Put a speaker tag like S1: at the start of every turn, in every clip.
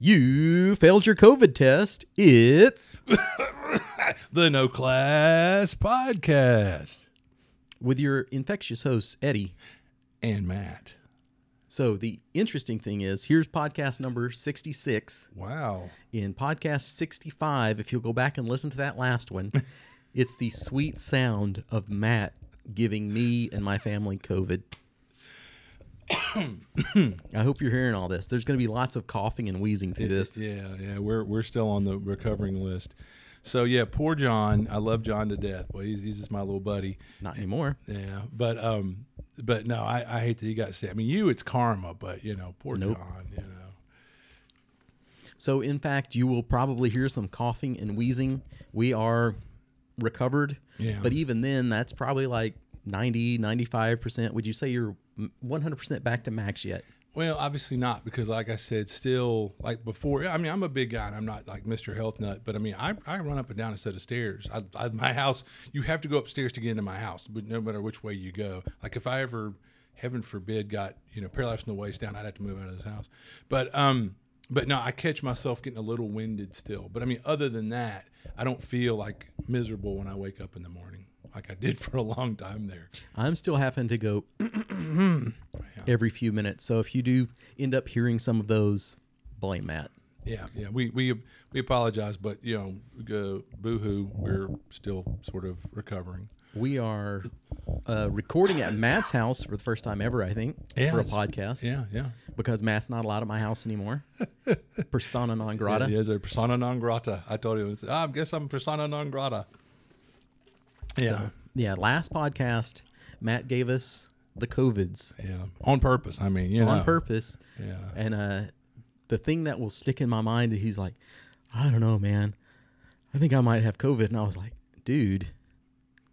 S1: You failed your COVID test. It's
S2: the No Class Podcast.
S1: with your infectious hosts, Eddie.
S2: And Matt.
S1: So, the interesting thing is here's podcast number 66.
S2: Wow.
S1: In podcast 65, if you'll go back and listen to that last one, it's the sweet sound of Matt giving me and my family COVID. I hope you're hearing all this. There's going to be lots of coughing and wheezing through this.
S2: Yeah, yeah. We're we're still on the recovering list. So yeah, poor John. I love John to death. Boy, he's, he's just my little buddy.
S1: Not anymore.
S2: Yeah, but um, but no, I, I hate that he got sick. I mean, you, it's karma, but you know, poor
S1: Nope.
S2: John. You know.
S1: So, in fact, you will probably hear some coughing and wheezing. We are recovered.
S2: Yeah.
S1: But even then, that's probably like 90, 95%. Would you say you're 100% back to max yet?
S2: Well, obviously not because, like I said, still like before. I mean, I'm a big guy and I'm not like Mr. Health Nut, but I mean, I, I run up and down a set of stairs. I, I, my house, you have to go upstairs to get into my house, but no matter which way you go. Like if I ever, heaven forbid, got you know paralyzed from the waist down, I'd have to move out of this house. But um, but no, I catch myself getting a little winded still. But I mean, other than that, I don't feel like miserable when I wake up in the morning like I did for a long time there.
S1: I'm still having to go every few minutes. So, if you do end up hearing some of those, blame Matt.
S2: Yeah, yeah. We we we apologize, but you know, uh, boohoo, we're still sort of recovering.
S1: We are uh, recording at Matt's house for the first time ever, I think,
S2: Yeah,
S1: for a podcast.
S2: Yeah, yeah.
S1: Because Matt's not allowed at my house anymore. Persona non grata.
S2: He is a persona non grata. I told him, ah, I guess I'm persona non grata. Yeah,
S1: So, yeah, last podcast, Matt gave us the COVIDs
S2: yeah. On purpose. I mean, you know.
S1: on purpose.
S2: Yeah.
S1: And uh, the thing that will stick in my mind is he's like, I don't know, man. I think I might have COVID. And I was like, dude,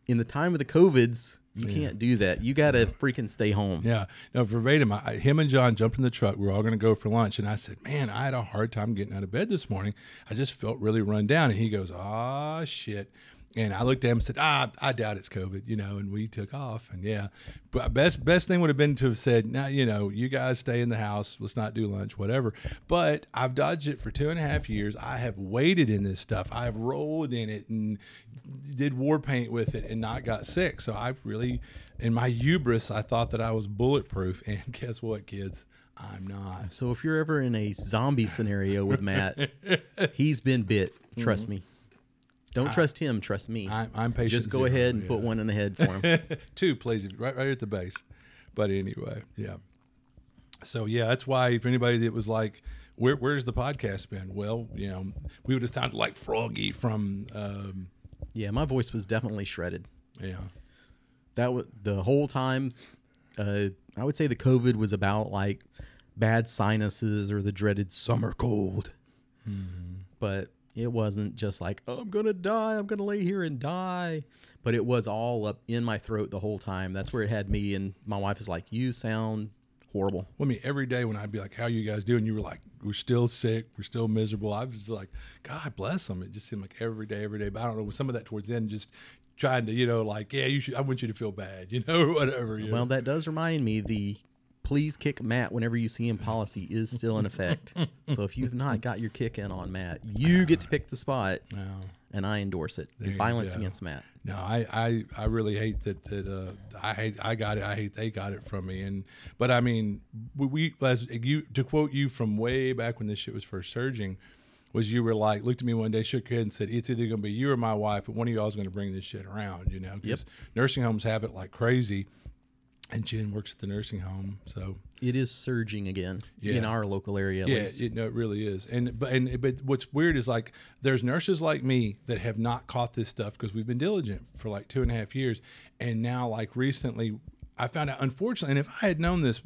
S1: in the time of the COVIDs, you can't do that. You got to freaking stay home.
S2: Yeah, no, verbatim. I- him and John jumped in the truck. We are all going to go for lunch, and I said, "Man, I had a hard time getting out of bed this morning. I just felt really run down." And he goes, "Ah, shit." And I looked at him and said, "Ah, I doubt it's COVID," you know. And we took off. And yeah, but best best thing would have been to have said, "Now, you know, you guys stay in the house. Let's not do lunch, whatever." But I've dodged it for two and a half years. I have waded in this stuff. I've rolled in it and did war paint with it and not got sick. So I really, in my hubris, I thought that I was bulletproof. And guess what, kids? I'm not.
S1: So if you're ever in a zombie scenario with Matt, he's been bit. Trust me. Don't trust him. Trust me.
S2: I'm, I'm patient.
S1: Just go
S2: zero,
S1: ahead and
S2: yeah.
S1: put one in the head for him.
S2: Two, please, right, right at the base. But anyway, yeah. So yeah, that's why if anybody that was like, Where, "Where's the podcast been?" Well, you know, we would have sounded like Froggy from, um,
S1: yeah, my voice was definitely shredded.
S2: yeah,
S1: that was the whole time uh, i would say the covid was about like bad sinuses or the dreaded summer cold but it wasn't just like oh, i'm gonna die i'm gonna lay here and die but it was all up in my throat the whole time that's where it had me and my wife is like you sound horrible
S2: Well, I mean, every day when I'd be like, "How you guys doing?" You were like, "We're still sick. We're still miserable." I was like, "God bless them." It just seemed like every day, every day. But I don't know. Some of that towards the end, just trying to, you know, like, "Yeah, you should. I want you to feel bad," you know, or whatever. You
S1: well
S2: know?
S1: that does remind me the please kick matt whenever you see him policy is still in effect so if you've not got your kick in on matt you get to pick the spot and I endorse it. Violence against Matt.
S2: No, I, I, I really hate that. That uh, I hate. I got it. I hate they got it from me. And but I mean, we, we as you to quote you from way back when this shit was first surging, was you were like looked at me one day, shook your head, and said, "It's either going to be you or my wife, but one of y'all is going to bring this shit around." You know, 'cause
S1: Yep.
S2: nursing homes have it like crazy. And Jen works at the nursing home, so
S1: It is surging again in our local area. At
S2: yeah,
S1: least.
S2: it, no, it really is. And but and but what's weird is like there's nurses like me that have not caught this stuff because we've been diligent for like two and a half years, and now like recently, I found out. Unfortunately, and if I had known this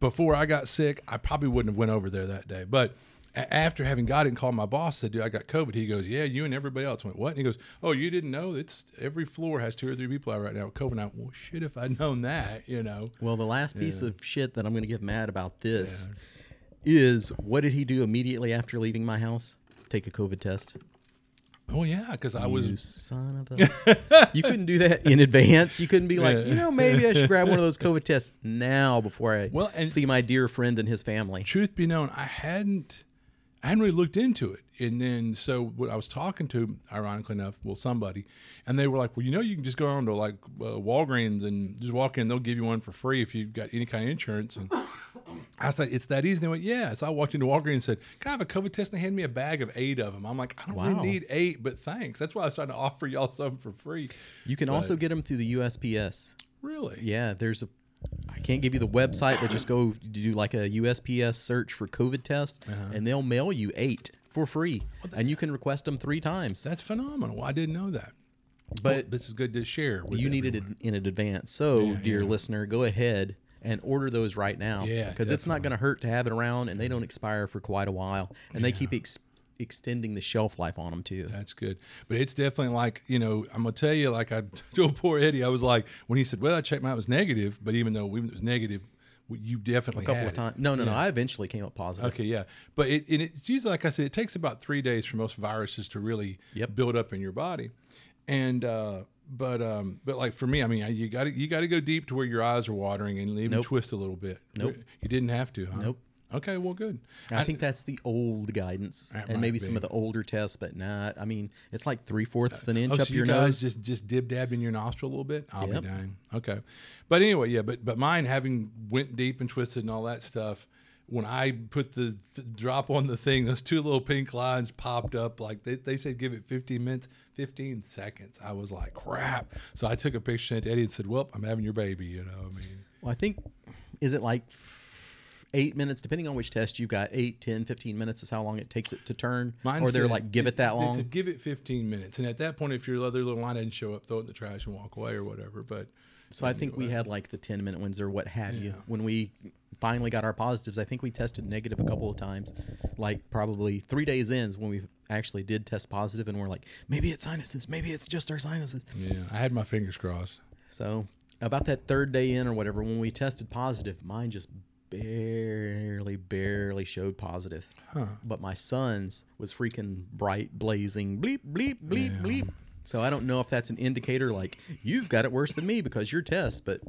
S2: before I got sick, I probably wouldn't have went over there that day. But after having got it and called my boss, said, "Dude, I got COVID." He goes, "Yeah, you and everybody else went what?" And he goes, "Oh, you didn't know? It's every floor has two or three people out right now with COVID." Now, well, shit, if I'd known that, you know.
S1: well, the last piece of shit that I'm going to give Matt about this is what did he do immediately after leaving my house? Take a COVID test.
S2: Oh yeah, because I was
S1: you son of a. you couldn't do that in advance. You couldn't be like,
S2: Yeah.
S1: you know, maybe I should grab one of those COVID tests now before I
S2: Well, and-
S1: see my dear friend and his family.
S2: truth be known, I hadn't. I hadn't really looked into it. And then so when I was talking to, ironically enough, well, somebody, and they were like, well, you know, you can just go on to like uh, Walgreens and just walk in, they'll give you one for free if you've got any kind of insurance. And I said, it's that easy. And they went, yeah. So I walked into Walgreens and said, can I have a COVID test? And they handed me a bag of eight of them. I'm like, I don't
S1: Wow.
S2: really need eight, but thanks. That's why I was trying to offer y'all some for free.
S1: You can also get them through the USPS.
S2: Really?
S1: Yeah, there's a. I can't give you the website, but just go do like a USPS search for COVID test,
S2: Uh-huh.
S1: and they'll mail you eight for free, and you can request them three times.
S2: That's phenomenal. I didn't know that.
S1: But
S2: this is good to share. With
S1: you need it in advance. So,
S2: Yeah,
S1: dear
S2: yeah.
S1: listener, go ahead and order those right now.
S2: Yeah,
S1: because it's not going to hurt to have it around, and they don't expire for quite a while, and they keep ex- extending the shelf life on them too.
S2: That's good. But it's definitely like, you know, I'm going to tell you, like I told poor Eddie, I was like, when he said, well, I checked mine, it was negative. But even though it was negative, you definitely
S1: A couple of times. No, no, no. I eventually came up positive.
S2: Okay, yeah. But it, and it's usually, like I said, it takes about three days for most viruses to really
S1: Yep.
S2: build up in your body. And, uh, but um, but like for me, I mean, you got to you got to go deep to where your eyes are watering and even
S1: Nope.
S2: twist a little bit.
S1: Nope.
S2: You didn't have to, huh?
S1: Nope.
S2: Okay, well, good.
S1: I think that's the old guidance,
S2: That
S1: and maybe some of the older tests, but not. I mean, it's like three fourths of an uh, inch
S2: Oh,
S1: up
S2: so
S1: your
S2: you
S1: nose.
S2: just just dib dab in your nostril a little bit. I'll
S1: Yep.
S2: be dang. Okay, but anyway, yeah. But but mine having went deep and twisted and all that stuff. When I put the, the drop on the thing, those two little pink lines popped up. Like they, they said, give it 15 minutes, 15 seconds. I was like, crap. So I took a picture sent to Eddie and said, "Well, I'm having your baby." You know, I mean,
S1: well, I think is it like eight minutes, depending on which test you've got. Eight, 10, 15 minutes is how long it takes it to turn,
S2: Mine
S1: or they're
S2: said-
S1: like give it that
S2: they
S1: long.
S2: said, give it 15 minutes, and at that point, if your other little line didn't show up, throw it in the trash and walk away or whatever. But
S1: So I think we had like the 10 minute ones or what have you. When we finally got our positives, I think we tested negative a couple of times. Like probably three days in is when we actually did test positive and we're like, maybe it's sinuses, maybe it's just our sinuses.
S2: yeah, I had my fingers crossed.
S1: So about that third day in or whatever, when we tested positive, mine just barely, barely showed positive.
S2: Huh.
S1: But my son's was freaking bright, blazing, bleep, bleep, bleep, bleep. So I don't know if that's an indicator like you've got it worse than me because your test, but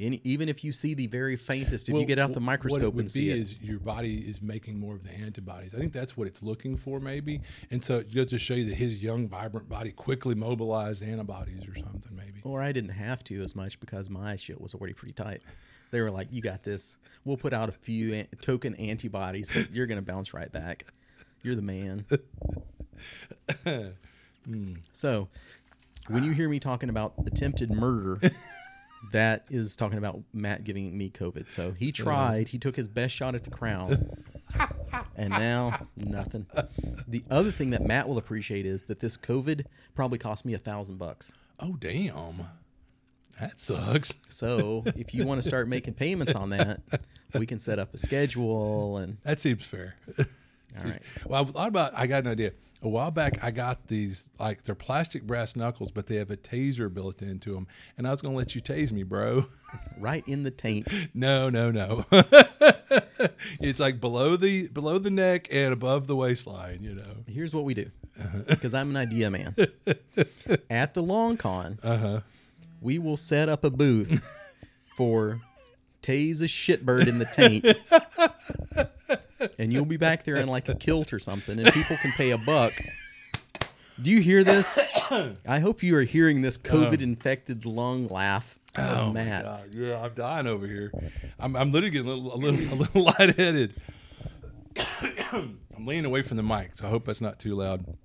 S1: any, even if you see the very faintest, if you get out the microscope
S2: what it would
S1: and see
S2: be
S1: it,
S2: is your body is making more of the antibodies. I think that's what it's looking for, maybe. And so it goes to show you that his young, vibrant body quickly mobilized antibodies or something, maybe.
S1: or I didn't have to as much because my shit was already pretty tight. They were like, "You got this. We'll put out a few an- token antibodies, but you're gonna bounce right back. You're the man." Hmm. So, when you hear me talking about attempted murder, that is talking about Matt giving me COVID. So he tried. He took his best shot at the crown, and now nothing. The other thing that Matt will appreciate is that this COVID probably cost me a thousand bucks.
S2: Oh, damn. That sucks.
S1: So if you want to start making payments on that, we can set up a schedule and
S2: That seems fair.
S1: all right.
S2: Well, I thought about. I got an idea. A while back, I got these like they're plastic brass knuckles, but they have a taser built into them, and I was gonna let you tase me, bro.
S1: Right in the taint.
S2: no, no, no. it's like below the below the neck and above the waistline. You know.
S1: Here's what we do, because I'm an idea man. At the long con,
S2: Uh-huh.
S1: We will set up a booth for tase a shitbird in the taint. and you'll be back there in like a kilt or something, and people can pay a buck. Do you hear this? I hope you are hearing this uh-huh. COVID infected lung laugh
S2: Oh my God. Yeah, I'm dying over here. I'm, I'm literally getting a little, a little, a little lightheaded. I'm leaning away from the mic, so I hope that's not too loud.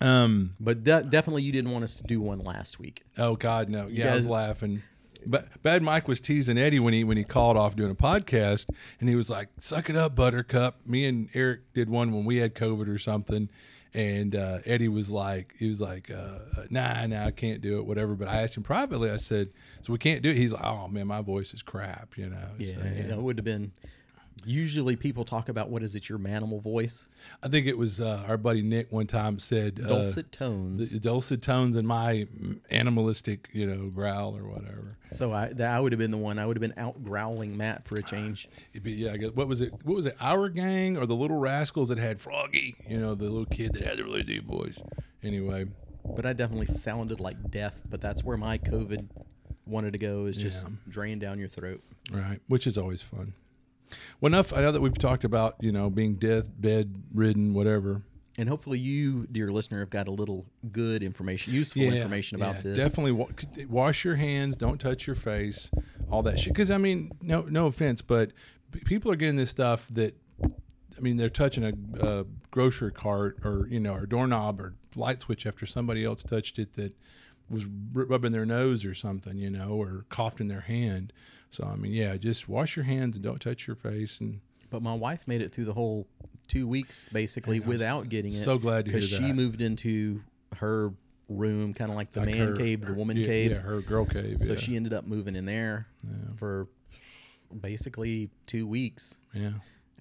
S2: Um.
S1: But de- definitely, you didn't want us to do one last week.
S2: Oh God, no. Yeah, I was laughing. But Bad Mike was teasing Eddie when he when he called off doing a podcast, and he was like, "Suck it up, Buttercup." Me and Eric did one when we had COVID or something, and uh, Eddie was like, he was like, uh, "Nah, nah, I can't do it, whatever." But I asked him privately. I said, "So we can't do it." He's like, "Oh man, my voice is crap," you know.
S1: Yeah,
S2: So,
S1: it would have been. Usually, people talk about what is it, your manimal voice,
S2: I think it was uh, our buddy Nick one time said uh,
S1: dulcet tones.
S2: the dulcet tones and my animalistic, you know, growl or whatever.
S1: so I, that, I would have been the one. I would have been out growling Matt for a change.
S2: It'd be, yeah, I guess what was it? What was it? Our gang or the Little Rascals that had Froggy? You know, the little kid that had the really deep voice. Anyway,
S1: But I definitely sounded like death. But that's where my COVID wanted to go is just
S2: Yeah.
S1: drain down your throat.
S2: right, which is always fun. Well, enough. I know that we've talked about you know being death bed ridden, whatever.
S1: And hopefully, you, dear listener, have got a little good information, useful information about
S2: yeah,
S1: this.
S2: Definitely wa- wash your hands. Don't touch your face. All that shit. Because I mean, no, no offense, but people are getting this stuff that. I mean, they're touching a, a grocery cart or you know, or doorknob or light switch after somebody else touched it that was rubbing their nose or something, you know, or coughed in their hand. So I mean, yeah, just wash your hands and don't touch your face. And
S1: But my wife made it through the whole two weeks basically without getting it.
S2: so glad to hear
S1: because she moved into her room, kind of like the
S2: like
S1: man
S2: her-
S1: cave, the
S2: her-
S1: woman
S2: yeah,
S1: cave.
S2: yeah, her girl cave.
S1: So
S2: yeah.
S1: she ended up moving in there for basically two weeks.
S2: yeah.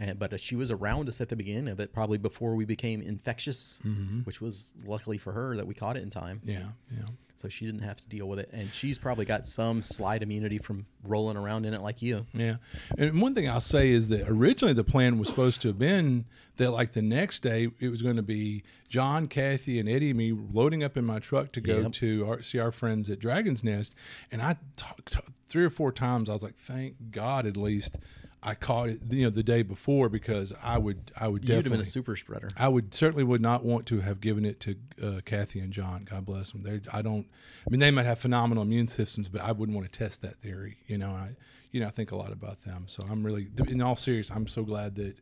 S1: And, but she was around us at the beginning of it, probably before we became infectious,
S2: Mm-hmm.
S1: which was luckily for her that we caught it in time.
S2: Yeah, yeah.
S1: So she didn't have to deal with it. And she's probably got some slight immunity from rolling around in it like you.
S2: Yeah. And one thing I'll say is that originally the plan was supposed to have been that like the next day it was going to be John, Kathy, and Eddie and me loading up in my truck to go
S1: Yep.
S2: to our, see our friends at Dragon's Nest. And I talked three or four times. I was like, thank God at least I caught it, you know, the day before because I would, I would
S1: You'd have
S2: definitely.
S1: been a super spreader.
S2: I would certainly would not want to have given it to uh, Kathy and John. God bless them. They, I don't. I mean, they might have phenomenal immune systems, but I wouldn't want to test that theory. You know, I, you know, I think a lot about them. So I'm really, in all seriousness, I'm so glad that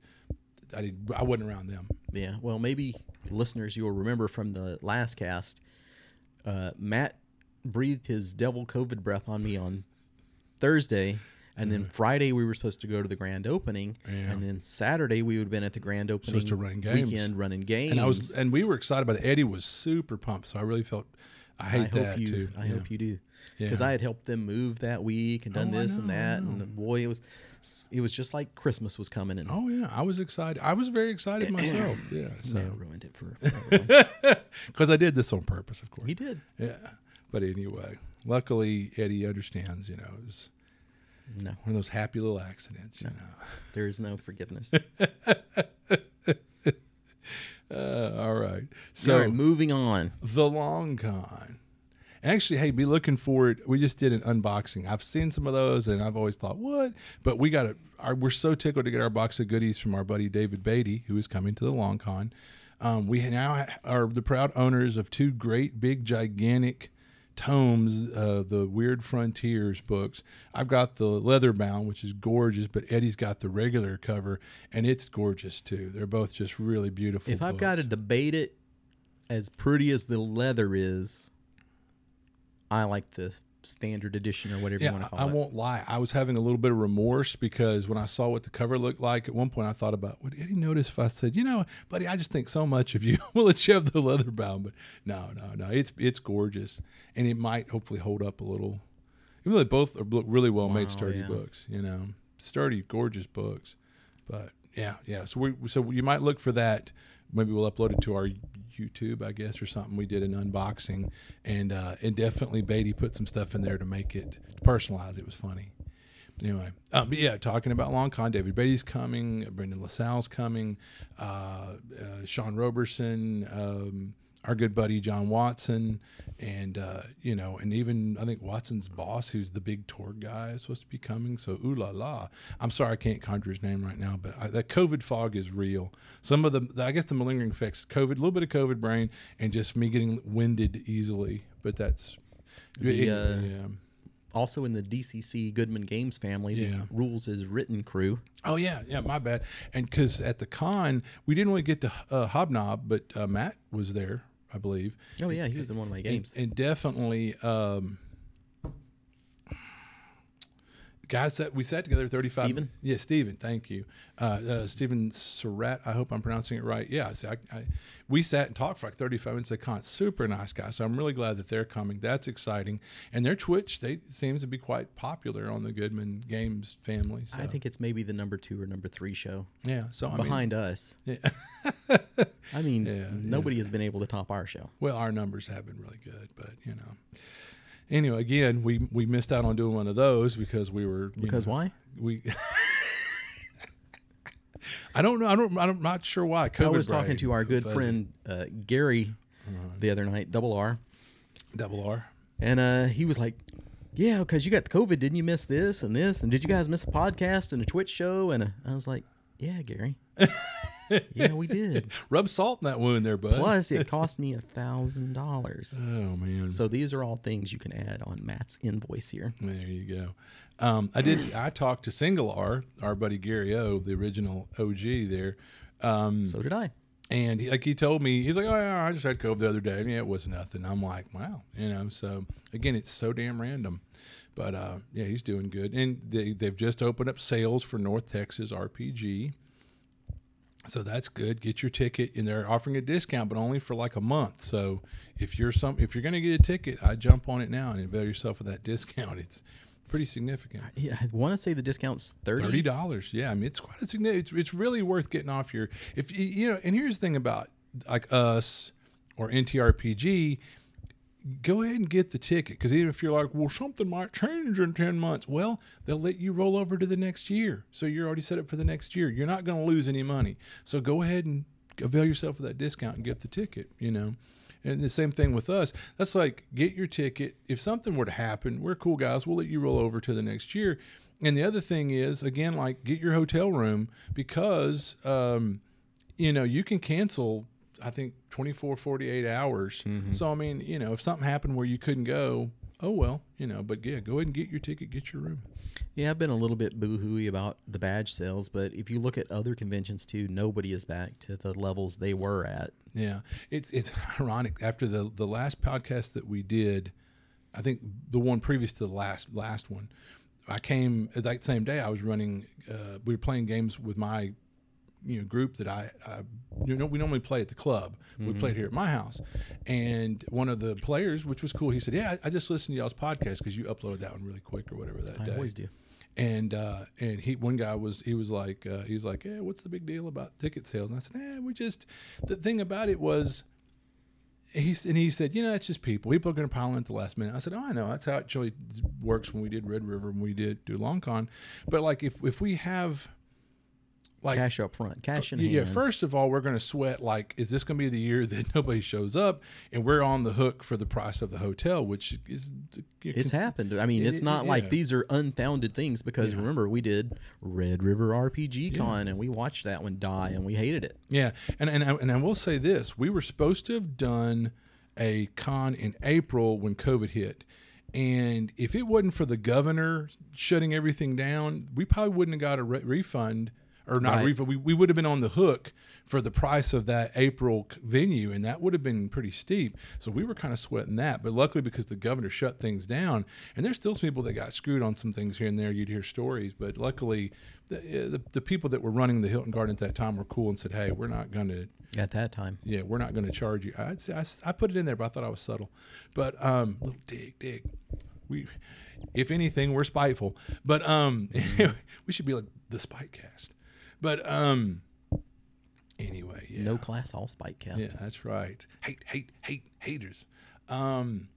S2: I didn't, I wasn't around them.
S1: Yeah. Well, maybe listeners, you'll remember from the last cast, uh, Matt breathed his devil COVID breath on me on Thursday. And then mm-hmm. Friday we were supposed to go to the grand opening.
S2: Yeah.
S1: and then Saturday we would have been at the grand opening Supposed
S2: to run games.
S1: weekend running games.
S2: And I was, and we were excited about it. Eddie was super pumped. So I really felt. I hate
S1: I hope
S2: that
S1: you.
S2: too.
S1: I
S2: Yeah.
S1: hope you do, because
S2: Yeah.
S1: I had helped them move that week and done
S2: Oh,
S1: this and
S2: know, I
S1: that, and boy, it was it was just like Christmas was coming, and
S2: Oh yeah, I was excited. I was very excited myself. Yeah. So
S1: Matt ruined it for
S2: because I did this on purpose, of course.
S1: he did.
S2: Yeah. But anyway, luckily Eddie understands. You know,
S1: No,
S2: one of those happy little accidents. You know.
S1: there is no forgiveness.
S2: Uh, all right.
S1: So all right, moving on.
S2: the long con. Actually, hey, be looking for it. We just did an unboxing. I've seen some of those, and I've always thought, what? But we got it. We're so tickled to get our box of goodies from our buddy David Beatty, who is coming to the long con. Um, we now are the proud owners of two great, big, gigantic tomes, uh, the Weird Frontiers books. I've got the leather bound, which is gorgeous, but Eddie's got the regular cover, and it's gorgeous too. They're both just really beautiful.
S1: If I've got to debate it, as pretty as the leather is, I like the standard edition or whatever you want
S2: Yeah,
S1: to
S2: I
S1: call it.
S2: I won't lie. I was having a little bit of remorse because when I saw what the cover looked like, at one point I thought about, would Eddie notice if I said, you know, buddy, I just think so much of you. we'll let you have the leather bound, but no, no, no. It's it's gorgeous, and it might hopefully hold up a little. Even though they both are look really well made,
S1: Wow,
S2: sturdy
S1: yeah.
S2: books. You know, sturdy, gorgeous books. But yeah, yeah. So we so you might look for that. Maybe we'll upload it to our YouTube, I guess, or something. We did an unboxing, and uh, and definitely Beatty put some stuff in there to make it to personalize. It was funny. Anyway, um, but yeah, talking about Long Con, David Beatty's coming, Brendan LaSalle's coming, uh, uh, Sean Roberson, um, our good buddy John Watson, and uh, you know, and even I think Watson's boss, who's the big tour guy, is supposed to be coming. So ooh la la! I'm sorry I can't conjure his name right now, but I, that COVID fog is real. Some of the, I guess, the malingering effects, COVID, a little bit of COVID brain, and just me getting winded easily. But that's
S1: The,
S2: it-
S1: uh,
S2: yeah.
S1: Also in the DCC Goodman Games family, the
S2: Yeah.
S1: rules is written crew.
S2: Oh yeah, yeah, my bad. And because at the con we didn't really get to uh, hobnob, but uh, Matt was there, I believe.
S1: Oh yeah, he was in one of my games.
S2: and, and definitely um, guys that we sat together 35
S1: Steven?
S2: yeah Stephen thank you uh, uh, Steven Surratt I hope I'm pronouncing it right yeah so I, I, we sat and talked for like 35 minutes at con super nice guy so I'm really glad that they're coming that's exciting and their Twitch they seems to be quite popular on the Goodman Games family so
S1: I think it's maybe the number two or number three show
S2: yeah so I mean,
S1: behind us.
S2: yeah.
S1: I mean,
S2: Yeah,
S1: nobody has been able to top our show.
S2: Well, our numbers have been really good, but you know. Anyway, again, we we missed out on doing one of those because we were
S1: Because
S2: know,
S1: why?
S2: we. I don't know. I don't. I'm not sure why. COVID
S1: I was talking to our good
S2: Fuzzy.
S1: friend uh, Gary
S2: Uh-huh.
S1: the other night, Double R,
S2: Double R.
S1: and uh, he was like, yeah, because you got the COVID. Didn't you miss this and this? And did you guys miss a podcast and a Twitch show? And a, I was like, yeah, Gary. yeah, we did.
S2: Rub salt in that wound there, bud.
S1: Plus, it cost me a thousand dollars.
S2: oh man.
S1: So these are all things you can add on Matt's invoice here.
S2: There you go. Um, I did. I talked to Single R, our buddy Gary O, the original OG there, um,
S1: So did I.
S2: and he, like he told me, he's like, "Oh yeah, I just had COVID the other day, and yeah, it was nothing." I'm like, "Wow," you know. So again, it's so damn random, but uh, yeah, he's doing good, and they they've just opened up sales for North Texas RPG. So that's good. Get your ticket, and they're offering a discount, but only for like a month. So if you're some, if you're going to get a ticket, I jump on it now and avail yourself of that discount. It's pretty significant.
S1: Yeah, I want to say the discount's thirty.
S2: Thirty dollars. Yeah, I mean it's quite a significant. It's, it's really worth getting off your if you you know. And here's the thing about like us or NTRPG. Go ahead and get the ticket because even if you're like, well, something might change in ten months, well, they'll let you roll over to the next year. So you're already set up for the next year. You're not going to lose any money. So go ahead and avail yourself of that discount and get the ticket. You know. And the same thing with us. That's like get your ticket. If something were to happen, we're cool guys. We'll let you roll over to the next year. And the other thing is, again, like get your hotel room because, um, you know, you can cancel, I think, 24, 48 hours. So, I mean, you know, if something happened where you couldn't go, oh, well, you know, but yeah, go ahead and get your ticket, get your room.
S1: Yeah, I've been a little bit boo-hooey about the badge sales, but if you look at other conventions too, nobody is back to the levels they were at.
S2: Yeah, it's it's ironic. After the the last podcast that we did, I think the one previous to the last last one, I came that same day. I was running. Uh, we were playing games with my you know group that I, I you know we normally play at the club. We played here at my house, and one of the players, which was cool, he said, "Yeah, I, I just listened to y'all's podcast because you uploaded that one really quick or whatever that
S1: I
S2: day."
S1: I always do.
S2: And uh, and he one guy was he was like uh, he was like, "Yeah, what's the big deal about ticket sales?" And I said, "Eh, we just the thing about it was." He, and he said, you know, it's just people. People are going to pile in at the last minute. I said, oh, I know. That's how it actually works when we did Red River, when we did do Long Con. But like, if if we have like
S1: cash up front, cash in
S2: yeah,
S1: hand.
S2: first of all, we're going to sweat like, is this going to be the year that nobody shows up, and we're on the hook for the price of the hotel, which is uh,
S1: It's happened. I mean,
S2: It-
S1: it's
S2: it-
S1: not
S2: yeah.
S1: like these are unfounded things because
S2: Yeah.
S1: remember we did Red River RPG Con and we watched that one die and we hated it.
S2: Yeah, and and I, and I will say this: we were supposed to have done a con in April when COVID hit, and if it wasn't for the governor shutting everything down, we probably wouldn't have got a re- refund or not
S1: Right.
S2: refund. We, we would have been on the hook for the price of that April venue, and that would have been pretty steep. So we were kind of sweating that, but luckily because the governor shut things down, and there's still some people that got screwed on some things here and there. You'd hear stories, but luckily. The, uh, the, the people that were running the Hilton Garden at that time were cool and said, "Hey, we're not going to
S1: At that time,
S2: yeah, we're not going to charge you. I'd say I, I put it in there, but I thought I was subtle. But um, little dig, dig. We, if anything, we're spiteful. But um, we should be like the Spite Cast. But um, anyway, yeah,
S1: no class, all spite cast.
S2: yeah, that's right. Hate, hate, hate, haters. Um,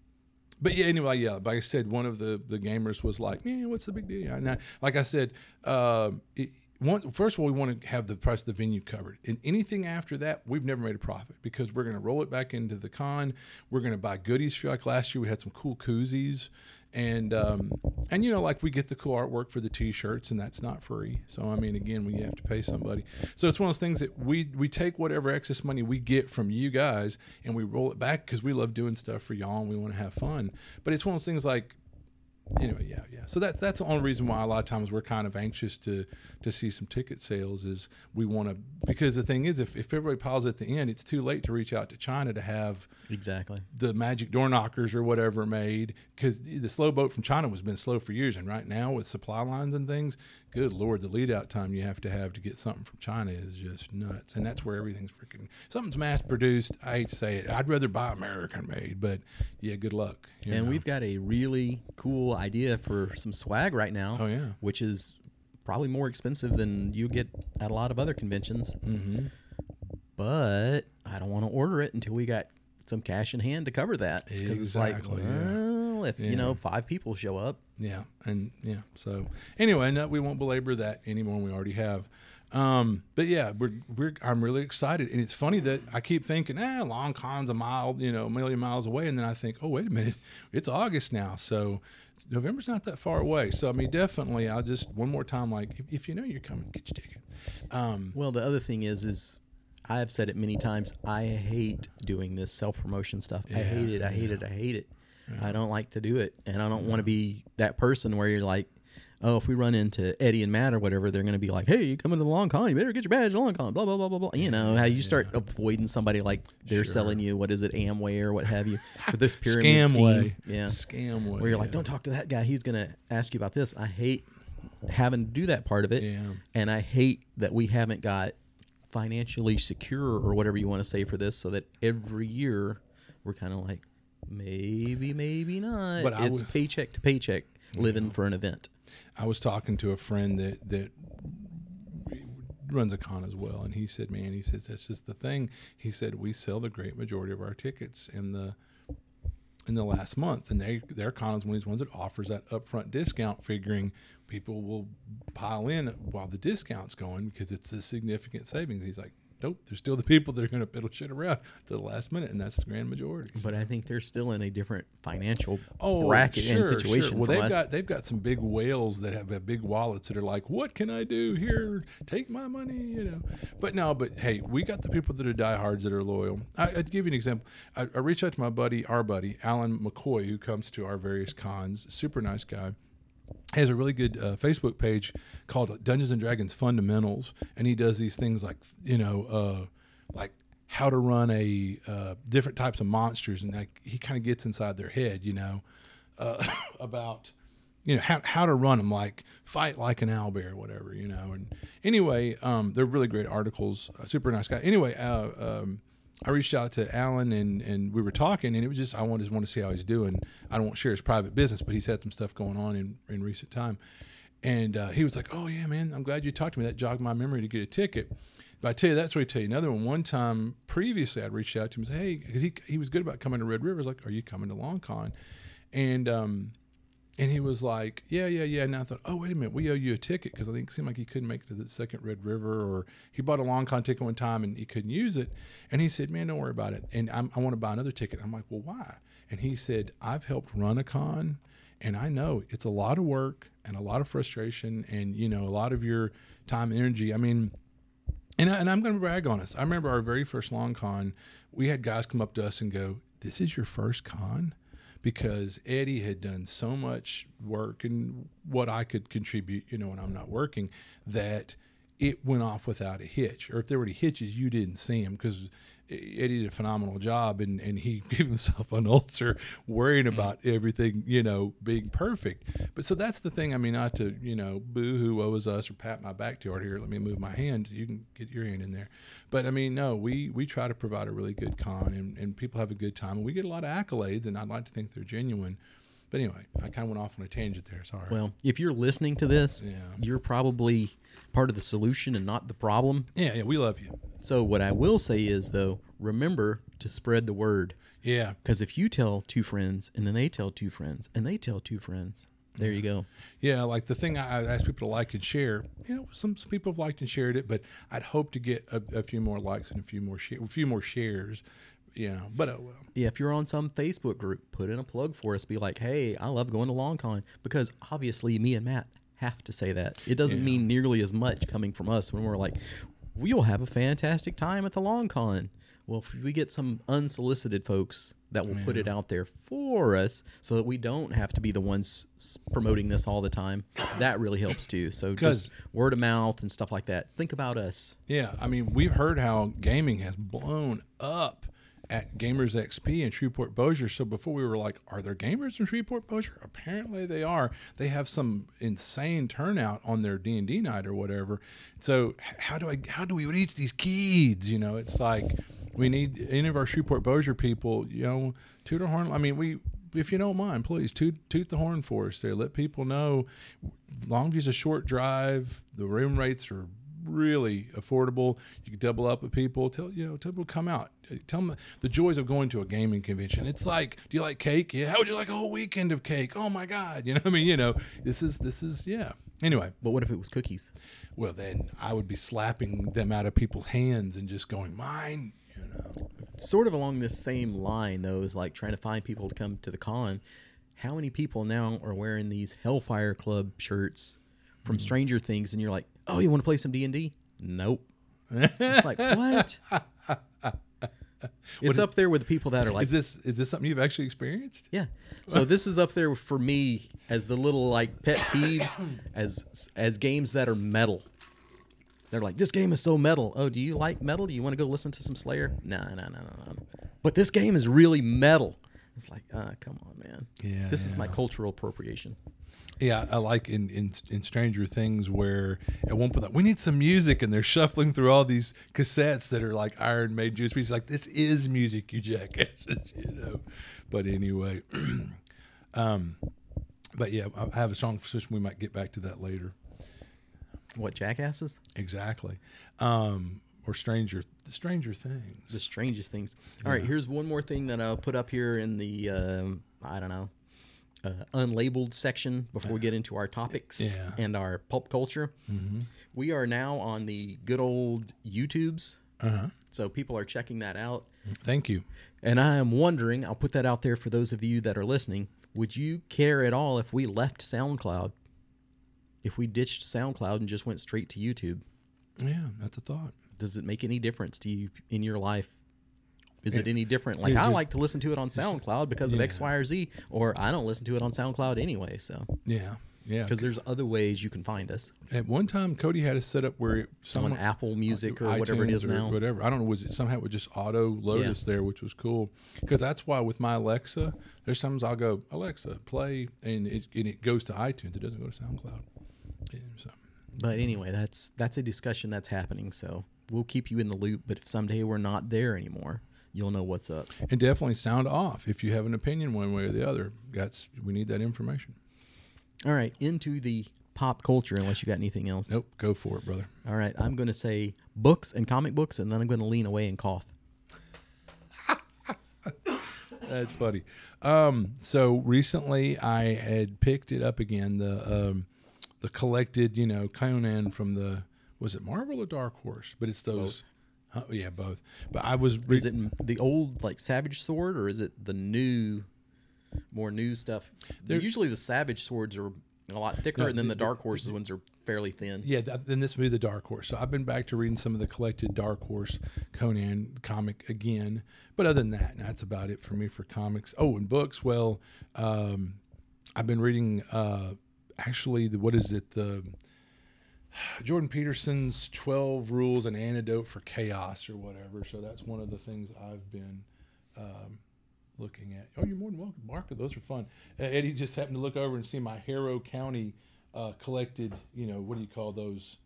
S2: but yeah, anyway, yeah. Like I said, one of the the gamers was like, "Yeah, what's the big deal?" And I, like I said, um, it, one, first of all, we want to have the price of the venue covered, and anything after that, we've never made a profit because we're going to roll it back into the con. We're going to buy goodies for. Like last year, we had some cool koozies, and um, and you know, like we get the cool artwork for the T-shirts, and that's not free. So I mean, again, we have to pay somebody. So it's one of those things that we we take whatever excess money we get from you guys, and we roll it back because we love doing stuff for y'all, and we want to have fun. But it's one of those things like anyway, yeah, yeah. So that's that's the only reason why a lot of times we're kind of anxious to to see some ticket sales is we want to because the thing is if, if everybody piles at the end, it's too late to reach out to China to have
S1: Exactly.
S2: the magic door knockers or whatever made because the slow boat from China has been slow for years, and right now with supply lines and things, good lord, the lead out time you have to have to get something from China is just nuts, and that's where everything's freaking something's mass produced. I hate to say it, I'd rather buy American made, but yeah, good luck.
S1: And
S2: know.
S1: we've got a really cool idea for some swag right now.
S2: Oh, yeah.
S1: Which is probably more expensive than you get at a lot of other conventions.
S2: Mm-hmm.
S1: But I don't want to order it until we got some cash in hand to cover that. 'Cause it's like,
S2: Exactly, yeah.
S1: Well, if
S2: Yeah.
S1: you know five people show up,
S2: Yeah, and yeah. So anyway, no, we won't belabor that anymore. We already have. Um, but yeah, we're we're I'm really excited, and it's funny that I keep thinking, eh, Long Con's a mile, you know, a million miles away, and then I think, oh wait a minute, it's August now, so November's not that far away. So I mean, definitely, I'll just one more time, like if, if you know you're coming, get your ticket. Um,
S1: Well, the other thing is, is I have said it many times. I hate doing this self promotion stuff. I hate it. I hate it. I hate it. I don't like to do it, and I don't want to be that person where you're like, oh, if we run into Eddie and Matt or whatever, they're going to be like, hey, you coming to the long con? You better get your badge, long con. Blah blah blah blah blah. You know how you start avoiding somebody like they're
S2: Sure.
S1: selling you what is it, Amway or what have you, this pyramid
S2: Scamway,
S1: scheme. Yeah,
S2: Scamway,
S1: where you're like,
S2: yeah.
S1: don't talk to that guy. He's going to ask you about this. I hate having to do that part of it.
S2: Yeah.
S1: And I hate that we haven't got financially secure or whatever you want to say for this so that every year we're kind of like, maybe, maybe not.
S2: But
S1: it's
S2: would-
S1: paycheck to paycheck living for an event.
S2: I was talking to a friend that that runs a con as well, and he said, "Man, he says that's just the thing." He said we sell the great majority of our tickets in the in the last month, and they their con is one of these ones that offers that upfront discount, figuring people will pile in while the discount's going because it's a significant savings. He's like, "Nope, there's still the people that are going to piddle shit around to the last minute, and that's the grand majority."
S1: But I think they're still in a different financial
S2: oh,
S1: bracket and situation
S2: Sure. Well, they've
S1: us.
S2: got they've got some big whales that have, big wallets that are like, "What can I do here? Take my money," you know. But no, but hey, we got the people that are diehards that are loyal. I, I'd give you an example. I, I reached out to my buddy, our buddy Alan McCoy, who comes to our various cons. Super nice guy. Has a really good uh, Facebook page called Dungeons and Dragons Fundamentals, and he does these things like you know, uh, like how to run a uh, different types of monsters, and like he kind of gets inside their head, you know, uh, about you know how how to run them, like fight like an owlbear, or whatever, you know. And anyway, um, they're really great articles. A super nice guy. Anyway, uh, um, I reached out to Alan and and we were talking, and it was just I just want to see how he's doing. I don't want to share his private business, but he's had some stuff going on in in recent time. And uh, he was like, "Oh yeah, man, I'm glad you talked to me. That jogged my memory to get a ticket." But I tell you, that's what I tell you. Another one. One time previously, I'd reached out to him and said, "Hey," because he he was good about coming to Red River. I was like, "Are you coming to Long Con?" And um, and he was like, "Yeah, yeah, yeah." And I thought, "Oh, wait a minute, we owe you a ticket because I think it seemed like he couldn't make it to the second Red River, or he bought a long con ticket one time and he couldn't use it." And he said, "Man, don't worry about it." And I'm, I want to buy another ticket. I'm like, "Well, why?" And he said, "I've helped run a con, and I know it's a lot of work and a lot of frustration, and you know, a lot of your time and energy. I mean." And, I, and I'm going to brag on us. I remember our very first long con, we had guys come up to us and go, This is your first con? Because Eddie had done so much work and what I could contribute, you know, when I'm not working, that it went off without a hitch. Or if there were any hitches, you didn't see them because Eddie did a phenomenal job and, and he gave himself an ulcer worrying about everything, you know, being perfect. But so that's the thing. I mean, not to, you know, boo hoo, is us or pat my back too hard here. Let me move my hand so you can get your hand in there. But I mean, no, we, we try to provide a really good con and, and people have a good time and we get a lot of accolades and I'd like to think they're genuine. But anyway, I kind of went off on a tangent there. Sorry.
S1: well, if you're listening to this,
S2: Yeah.
S1: you're probably part of the solution and not the problem.
S2: yeah, yeah, we love you.
S1: So what I will say is though, remember to spread the word.
S2: Yeah.
S1: Because if you tell two friends and then they tell two friends and they tell two friends, there you go.
S2: Yeah, like the thing I, ask people to like and share. You know, some, some people have liked and shared it, but I'd hope to get a, a few more likes and a few more share, a few more shares. You know, but oh well.
S1: Yeah, if you're on some Facebook group, put in a plug for us. Be like, hey, I love going to LongCon because obviously me and Matt have to say that. It doesn't
S2: Yeah.
S1: mean nearly as much coming from us when we're like, we'll have a fantastic time at the LongCon. Well, if we get some unsolicited folks that will put it out there for us so that we don't have to be the ones promoting this all the time, that really helps too. So just word of mouth and stuff like that. Think about us.
S2: Yeah, I mean, we've heard how gaming has blown up at Gamers XP in Shreveport Bossier. So before we were like, are there gamers in Shreveport Bossier? Apparently they are. They have some insane turnout on their D and D night or whatever. So how do I how do we reach these kids? You know, it's like we need any of our Shreveport Bossier people. You know, toot our horn. I mean, we. If you don't mind, please toot toot the horn for us there. Let people know Longview's a short drive. The room rates are really affordable. You can double up with people. Tell you know, tell people to come out. Tell them the joys of going to a gaming convention. It's like, do you like cake? Yeah. How would you like a whole weekend of cake? Oh my god. You know, I mean, you know, this is this is yeah. Anyway,
S1: But what if it was cookies?
S2: well then I would be slapping them out of people's hands and just going mine. You know.
S1: Sort of along this same line, though, is like trying to find people to come to the con. How many people now are wearing these Hellfire Club shirts from
S2: Mm-hmm.
S1: Stranger Things, and you're like, "Oh, you want to play some D and D?" Nope. it's like what? It's up there with the people that are like,
S2: Is this is this something you've actually experienced?
S1: yeah. So this is up there for me as the little like pet peeves as as games that are metal. They're like, this game is so metal. Oh, do you like metal? Do you want to go listen to some Slayer? No, no, no, no, no. But this game is really metal. It's like, uh, come on, man.
S2: Yeah,
S1: This is my cultural appropriation.
S2: Yeah, I like in, in in Stranger Things where at one point like, we need some music and they're shuffling through all these cassettes that are like Iron Maiden Judas Priest. Like this is music, you jackasses, you know. But anyway, um, but yeah, I I have a strong suspicion we might get back to that later.
S1: What jackasses?
S2: Exactly, um, or Stranger Stranger Things.
S1: The strangest things. All right, here's one more thing that I'll put up here in the um, I don't know uh, unlabeled section before we get into our topics
S2: Yeah.
S1: and our pulp culture. We are now on the good old YouTubes,
S2: Uh huh.
S1: so people are checking that out.
S2: Thank you.
S1: And I am wondering, I'll put that out there for those of you that are listening. Would you care at all if we left SoundCloud? If we ditched SoundCloud and just went straight to YouTube?
S2: Yeah, that's a thought.
S1: Does it make any difference to you in your life? Is it any different? Like I
S2: just-
S1: like to listen to it on SoundCloud because of
S2: yeah.
S1: X, Y, or Z, or I don't listen to it on SoundCloud anyway. So
S2: Yeah, yeah.
S1: because there's other ways you can find us
S2: At one time, Cody had a setup where it,
S1: on
S2: someone
S1: Apple Music or whatever it
S2: or
S1: now.
S2: Whatever. I don't know. Was it somehow it would just auto load
S1: Yeah.
S2: us there, which was cool. Because that's why with my Alexa, there's times I'll go Alexa play, and it and it goes to iTunes. It doesn't go to SoundCloud. Yeah, so
S1: But anyway, that's that's a discussion that's happening. So we'll keep you in the loop. But if someday we're not there anymore, you'll know what's up.
S2: and definitely sound off if you have an opinion one way or the other. That's we need that information.
S1: All right, into the pop culture. Unless you got anything else.
S2: Nope, go for it, brother.
S1: All right, I'm going to say books and comic books, and then I'm going to lean away and cough.
S2: That's funny. Um, so recently I had picked it up again, the um, the collected, you know, Conan from the was it Marvel or Dark Horse? But it's those. Huh, yeah, both. But I was re-
S1: Is it the old like Savage Sword, or is it the new, more new stuff?
S2: They're-
S1: Usually the Savage Swords are a lot thicker,
S2: No,
S1: and then the
S2: the-
S1: Dark Horses ones are fairly thin.
S2: Yeah, then this would be the Dark Horse. So I've been back to reading some of the collected Dark Horse Conan comic again. But other than that, that's about it for me for comics. Oh, and books. Well, um, I've been reading uh, actually the what is it the Jordan Peterson's Twelve Rules and Antidote for Chaos or whatever. So that's one of the things I've been. Um, Looking at oh, you're more than welcome, Mark. Those are fun. Uh, Eddie just happened to look over and see my Harrow County uh, collected. You know what do you call those?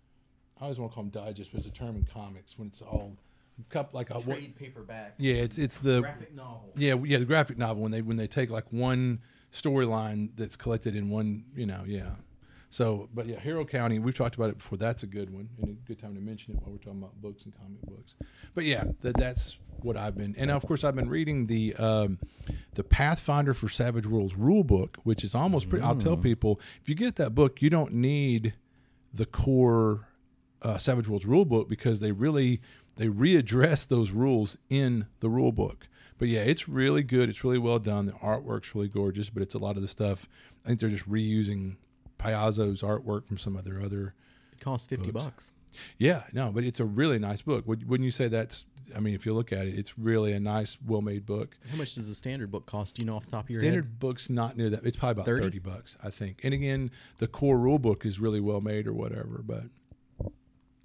S2: I always want to call them digest, but it's a term in comics when it's all cup like a what,
S1: Trade paperback.
S2: yeah, it's it's the
S1: Graphic novel.
S2: yeah yeah the graphic novel when they when they take like one storyline that's collected in one you know yeah. So, but yeah, Harrow County, we've talked about it before. That's a good one, and a good time to mention it while we're talking about books and comic books. But yeah, that, that's what I've been, and of course, I've been reading the um, the Pathfinder for Savage Worlds rule book, which is almost pretty. I'll tell people if you get that book, you don't need the core uh, Savage Worlds rule book because they really they readdress those rules in the rule book. But yeah, it's really good. It's really well done. The artwork's really gorgeous, but it's a lot of the stuff. I think they're just reusing Paizo's artwork from some of their other.
S1: It costs fifty
S2: Books.
S1: bucks.
S2: Yeah, no, but it's a really nice book. Would, wouldn't you say that's? I mean, if you look at it, it's really a nice, well-made book.
S1: How much does a standard book cost? Do you know off the top of your
S2: Standard
S1: head?
S2: Standard books not near that. It's probably about
S1: 30?
S2: thirty bucks, I think. And again, the core rule book is really well made or whatever. But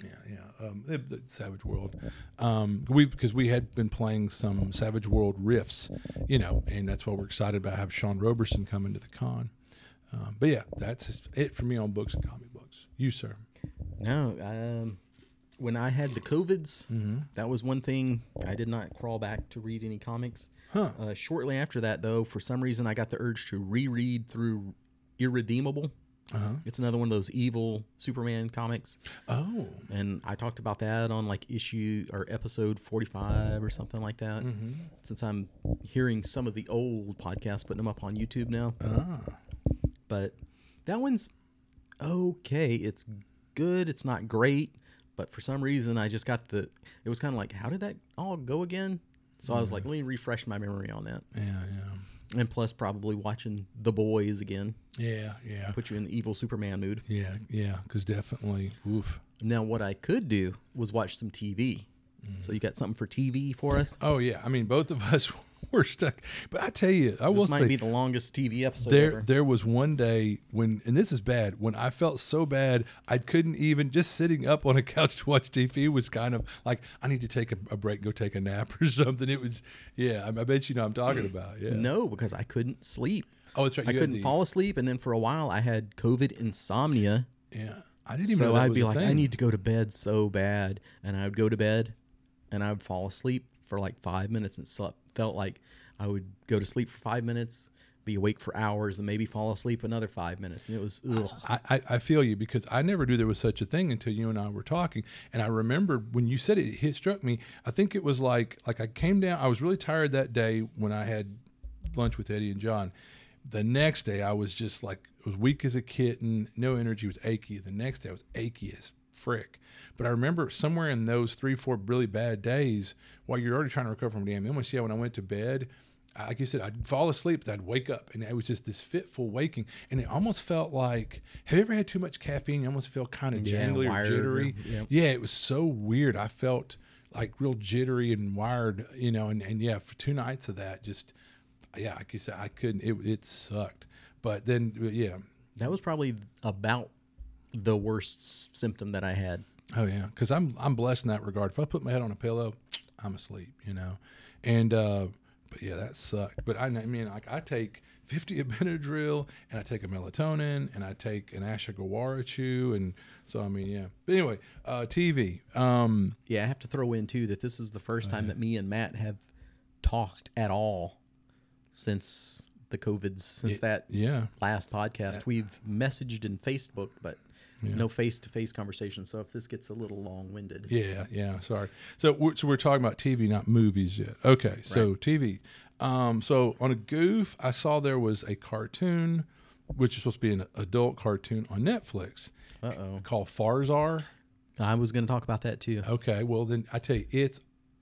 S2: yeah, yeah, um, the, the Savage World. Um, we because we had been playing some Savage World riffs, you know, and that's why we're excited about have Sean Roberson coming to the con. Um, but yeah, that's it for me on books and comic books. You, sir.
S1: No. Um, when I had the COVIDs,
S2: Mm-hmm.
S1: that was one thing I did not crawl back to read any comics.
S2: Huh.
S1: Uh, shortly after that, though, for some reason, I got the urge to reread through Irredeemable.
S2: Uh-huh.
S1: It's another one of those evil Superman comics,
S2: Oh.
S1: and I talked about that on like issue or episode forty-five or something like that.
S2: Mm-hmm.
S1: Since I'm hearing some of the old podcasts, putting them up on YouTube now,
S2: Ah.
S1: But that one's okay. It's good. It's not great, but for some reason, I just got the. It was kind of like, how did that all go again? So I was like, mm. let me refresh my memory on that.
S2: Yeah, yeah.
S1: And plus, probably watching The Boys again
S2: Yeah, yeah.
S1: put you in the evil Superman mood.
S2: Yeah, yeah, because definitely, oof.
S1: Now, what I could do was watch some TV. So mm. you got something for TV for us?
S2: Oh yeah, I mean both of us were stuck. But I tell you, I will
S1: This might
S2: say
S1: be the longest TV episode
S2: there
S1: ever.
S2: there was one day when, and this is bad, when I felt so bad I couldn't even just sitting up on a couch to watch TV was kind of like I need to take a, a break, go take a nap or something. It was, yeah, I, I bet you know what I'm talking about. Yeah.
S1: No, because I couldn't sleep.
S2: Oh, that's right.
S1: I
S2: you had
S1: couldn't
S2: the-
S1: fall asleep, and then for a while I had COVID insomnia.
S2: Yeah, I didn't even know
S1: So I'd be like, I need to go to bed so bad, and I would go to bed, and I would fall asleep for like five minutes, and slept. Felt like I would go to sleep for five minutes, be awake for hours, and maybe fall asleep another five minutes, and it was ugh.
S2: I, I, I feel you because I never knew there was such a thing until you and I were talking. And I remember when you said it, it hit, struck me. I think it was like like I came down. I was really tired that day when I had lunch with Eddie and John. The next day, I was just like was weak as a kitten, no energy, was achy. The next day, I was achy as frick. But I remember somewhere in those three, four really bad days, while you're already trying to recover from damn yeah, when I went to bed, like you said, I'd fall asleep, then I'd wake up, and it was just this fitful waking, and it almost felt like. Have you ever had too much caffeine? You almost feel kind of
S1: Yeah,
S2: jangly or jittery.
S1: yeah.
S2: Yeah, it was so weird. I felt like real jittery and wired, you know, and, and yeah, for two nights of that, just yeah, like you said, I couldn't. It it sucked. But then yeah,
S1: that was probably about the worst symptom that I had.
S2: Oh yeah, because I'm I'm blessed in that regard. If I put my head on a pillow, I'm asleep, you know. And uh, but yeah, that sucked. But I, I mean, like I take 50 of Benadryl, and I take a melatonin, and I take an ashwagandha chew, and so I mean, yeah. But anyway, uh, TV. Um,
S1: Yeah, I have to throw in too that this is the first time that me and Matt have talked at all since the COVIDs, since that
S2: yeah,
S1: last podcast. We've messaged and Facebook, but no face to face conversation. So if this gets a little long winded,
S2: yeah, yeah. Sorry. So we're, so we're talking about TV, not movies yet. Okay, so TV. Um, so on a goof, I saw there was a cartoon, which is supposed to be an adult cartoon on Netflix
S1: uh oh.
S2: called Farzar.
S1: I was going to talk about that too.
S2: Okay, well then I tell you, it's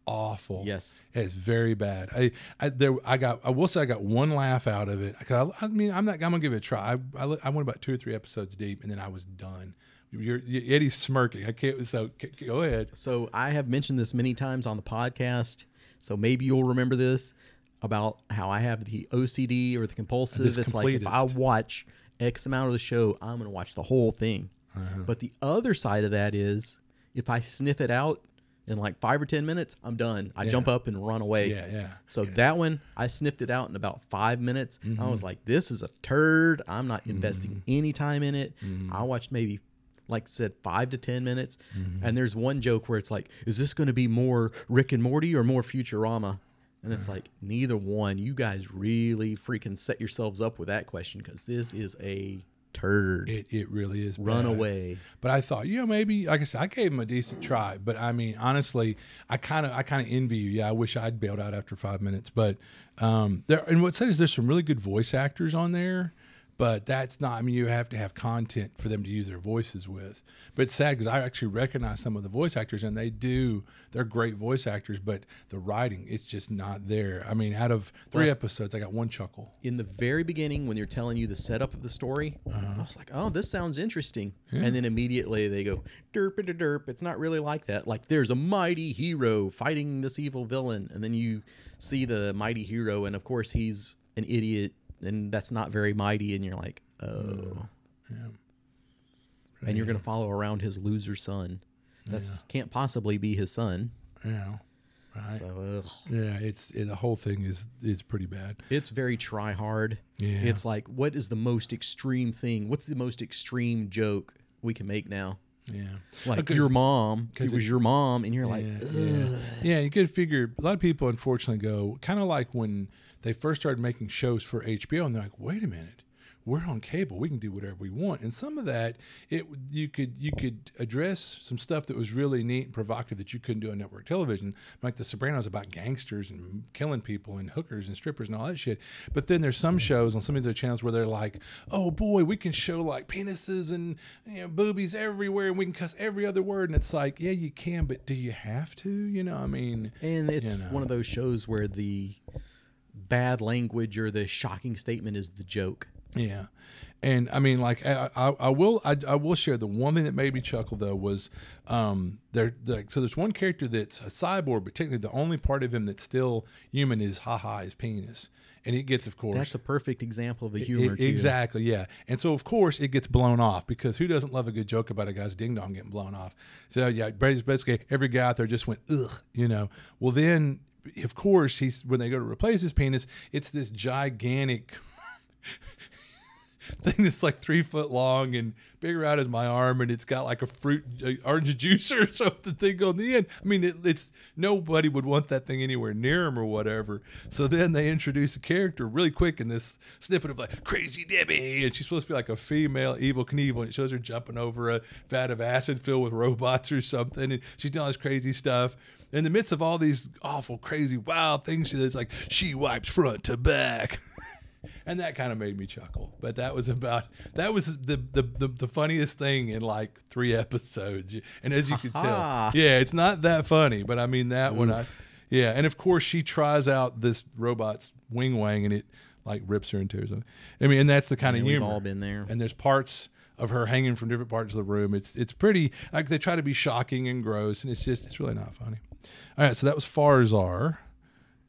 S2: awful.
S1: Yes.
S2: it's very bad. I, I there I got I will say I got one laugh out of it. I, I mean I'm not I'm gonna give it a try. I, I I went about two or three episodes deep and then I was done. You're, you Eddie's smirking. I can't. So go ahead.
S1: So I have mentioned this many times on the podcast. So maybe you'll remember this about how I have the OCD or the compulsive.
S2: This
S1: it's like if I watch X amount of the show, I'm going to watch the whole thing.
S2: Uh-huh.
S1: But the other side of that is if I sniff it out in like five or 10 minutes, I'm done. I jump up and run away.
S2: Yeah, yeah.
S1: So that one, I sniffed it out in about five minutes. I
S2: Mm-hmm.
S1: was like, this is a turd. I'm not investing any time in it.
S2: Mm-hmm.
S1: I watched maybe, like I said, five to 10 minutes.
S2: Mm-hmm.
S1: And there's one joke where it's like, is this going to be more Rick and Morty or more Futurama? And
S2: Uh-huh.
S1: it's like, neither one. You guys really freaking set yourselves up with that question because this is a turd.
S2: It it really is.
S1: Run
S2: bad.
S1: away.
S2: But I thought, you know, maybe like I said, I gave him a decent try. But I mean, honestly, I kind of I kind of envy you. Yeah, I wish I'd bailed out after five minutes. But um, there and what's sad is there's some really good voice actors on there. But that's not. I mean, you have to have content for them to use their voices with. But it's sad because I actually recognize some of the voice actors, and they do. They're great voice actors, but the writing it's just not there. I mean, out of three
S1: Well-
S2: episodes, I got one chuckle.
S1: in the very beginning when they're telling you the setup of the story,
S2: Uh-huh.
S1: I was like, "Oh, this sounds interesting," and then immediately they go derp and derp. It's not really like that. Like there's a mighty hero fighting this evil villain, and then you see the mighty hero, and of course he's an idiot, and that's not very mighty, and you're like, "Oh,"
S2: Yeah.
S1: and you're gonna follow around his loser son. That's can't possibly be his son.
S2: Yeah. Right.
S1: So.
S2: Yeah, it's it, the whole thing is is pretty bad.
S1: it's very try hard.
S2: Yeah.
S1: It's like, what is the most extreme thing? What's the most extreme joke we can make now?
S2: Yeah,
S1: Like your mom, it was your mom, and you're like, "Ugh."
S2: yeah, yeah. You could figure a lot of people unfortunately go kind of like when they first started making shows for HBO, and they're like, wait a minute, we're on cable. We can do whatever we want. And some of that, it you could you could address some stuff that was really neat and provocative that you couldn't do on network television. Like The Sopranos about gangsters and killing people and hookers and strippers and all that shit. But then there's some shows on some of their channels where they're like, oh boy, we can show like penises and you know, boobies everywhere and we can cuss every other word. And it's like, yeah, you can, but do you have to? You know, I mean,
S1: And it's
S2: You know.
S1: one of those shows where the bad language or the shocking statement is the joke.
S2: Yeah, and I mean, like I, I, I will, I, I will share the one thing that made me chuckle though was, um, there, the, so there's one character that's a cyborg, but technically the only part of him that's still human is haha his penis, and it gets, of course,
S1: That's a perfect example of the humor. too.
S2: exactly, yeah. And so, of course, it gets blown off because who doesn't love a good joke about a guy's ding dong getting blown off? So, yeah, basically, every guy out there just went, ugh, you know. Well, then, of course, he's when they go to replace his penis, it's this gigantic thing that's like three foot long and bigger out as my arm, and it's got like a fruit uh, orange juice or something thing on the end. I mean, it, it's nobody would want that thing anywhere near him or whatever. So then they introduce a character really quick in this snippet of like Crazy Debbie, and she's supposed to be like a female Evel Knievel, and it shows her jumping over a vat of acid filled with robots or something, and she's doing all this crazy stuff. In the midst of all these awful, crazy, wild things, she's like she wipes front to back. and that kind of made me chuckle. But that was about that was the the, the, the funniest thing in like three episodes. And as you can tell, yeah, it's not that funny, but I mean that one. I yeah, and of course she tries out this robot's wing wang, and it like rips her into something. I mean, and that's the kind
S1: Yeah,
S2: of
S1: we've
S2: humor.
S1: all been there.
S2: And there's parts of her hanging from different parts of the room. It's it's pretty like they try to be shocking and gross, and it's just it's really not funny. All right, so that was Farzar,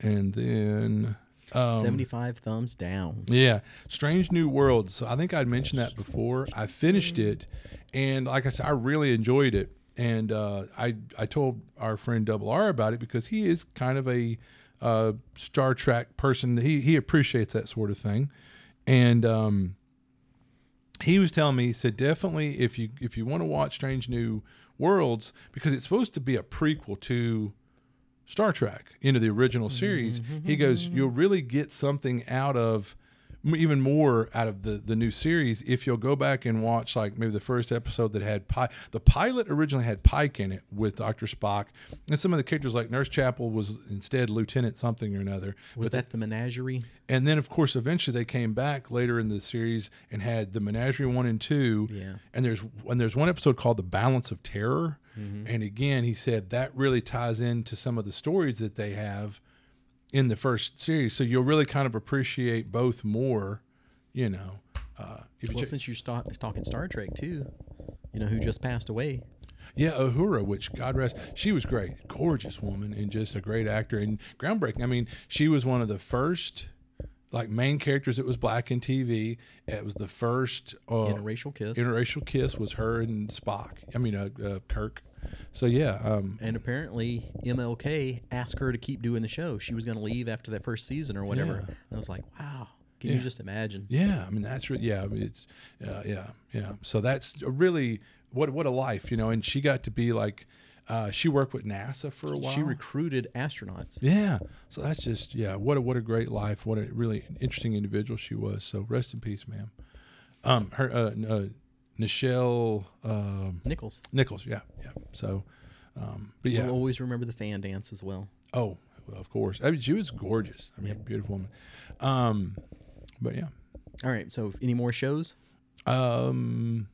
S2: and then. Um,
S1: 75 thumbs down.
S2: yeah, Strange New Worlds. So I think I'd mentioned that before. I finished it, and like I said, I really enjoyed it. And uh, I I told our friend Double R about it because he is kind of a uh, Star Trek person. He he appreciates that sort of thing, and um, he was telling me he said definitely if you if you want to watch Strange New Worlds because it's supposed to be a prequel to Star Trek into the original mm-hmm, series, mm-hmm, he goes, mm-hmm. you'll really get something out of even more out of the the new series if you'll go back and watch like maybe the first episode that had Pike. The pilot originally had Pike in it with Doctor Spock, and some of the characters like Nurse Chapel was instead Lieutenant something or another.
S1: Was that the menagerie?
S2: And then, of course, eventually they came back later in the series and had the Menagerie one and two.
S1: Yeah.
S2: And there's and there's one episode called The Balance of Terror. And again, he said that really ties into some of the stories that they have in the first series. So you'll really kind of appreciate both more. You know, uh, if you
S1: Well, since you're sta- talking Star Trek too, you know who just passed away?
S2: Yeah, Uhura, which God rest, she was great, gorgeous woman, and just a great actor and groundbreaking. I mean, she was one of the first like main characters that was black in TV. It was the first uh,
S1: Interracial kiss.
S2: interracial kiss was her and Spock. I mean, uh, uh, Kirk. So yeah, um,
S1: and apparently MLK asked her to keep doing the show. She was going to leave after that first season or whatever.
S2: Yeah.
S1: And I was like, wow. Can
S2: Yeah.
S1: you just imagine?
S2: yeah. I mean, that's re- yeah. I mean, it's uh, yeah, yeah. So that's really what what a life, you know. And she got to be like, uh, she worked with NASA for a while.
S1: She recruited astronauts.
S2: Yeah. So that's just yeah. What a what a great life. What a really interesting individual she was. So rest in peace, ma'am. Um, her uh, uh Nichelle um,
S1: Nichols.
S2: Nichols. Yeah, yeah. So, um, but yeah.
S1: We'll always remember the fan dance as well.
S2: Oh, well, of course. I mean, she was gorgeous. I mean, beautiful woman. Um, but yeah.
S1: All right. So, any more shows?
S2: Um,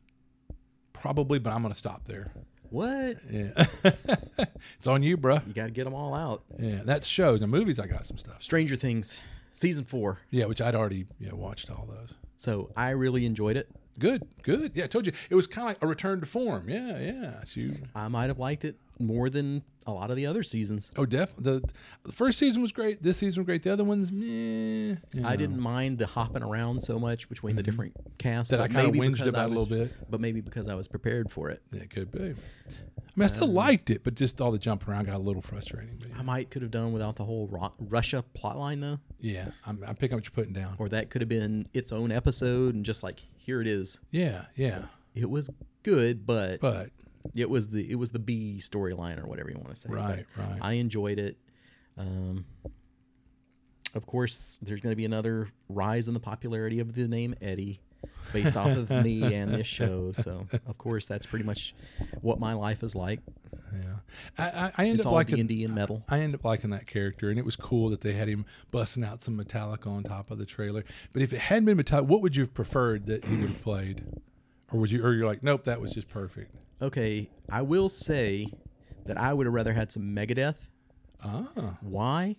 S2: probably, but I'm gonna stop there.
S1: What?
S2: Yeah. it's on you, bruh.
S1: You got to get them all out.
S2: Yeah, that's shows. Now movies, I got some stuff.
S1: Stranger Things, season four.
S2: Yeah, which I'd already yeah watched all those.
S1: So, I really enjoyed it.
S2: Good, good. Yeah, I told you it was kind of like a return to form. Yeah, yeah. So you,
S1: I might have liked it more than a lot of the other seasons.
S2: oh, definitely. The, the first season was great. This season was great. The other ones, meh. you
S1: I didn't mind the hopping around so much between the mm-hmm. different casts.
S2: That I kinda whinged
S1: because
S2: about a little bit.
S1: But maybe because I was prepared for it.
S2: Yeah, it could be. I mean, I still um, liked it, but just all the jumping around got a little frustrating. But
S1: I might could have done without the whole Ru- Russia plotline though,
S2: yeah, I'm, I'm picking up what you're putting down.
S1: or that could have been its own episode and just like here it is.
S2: Yeah, yeah.
S1: It was good, but,
S2: But
S1: it was the it was the B storyline or whatever you want to say. But
S2: right, right.
S1: I enjoyed it. Um, of course, there's going to be another rise in the popularity of the name Eddie. based off of me and this show. So of course that's pretty much what my life is like.
S2: Yeah, I, I, I end
S1: It's
S2: up liking
S1: D&D and metal.
S2: I end up liking that character, and it was cool that they had him busting out some Metallica on top of the trailer. But if it hadn't been Metallica, what would you have preferred that he would have played, or would you, or you're like, nope, that was just perfect.
S1: Okay, I will say that I would have rather had some Megadeth.
S2: Ah,
S1: Why?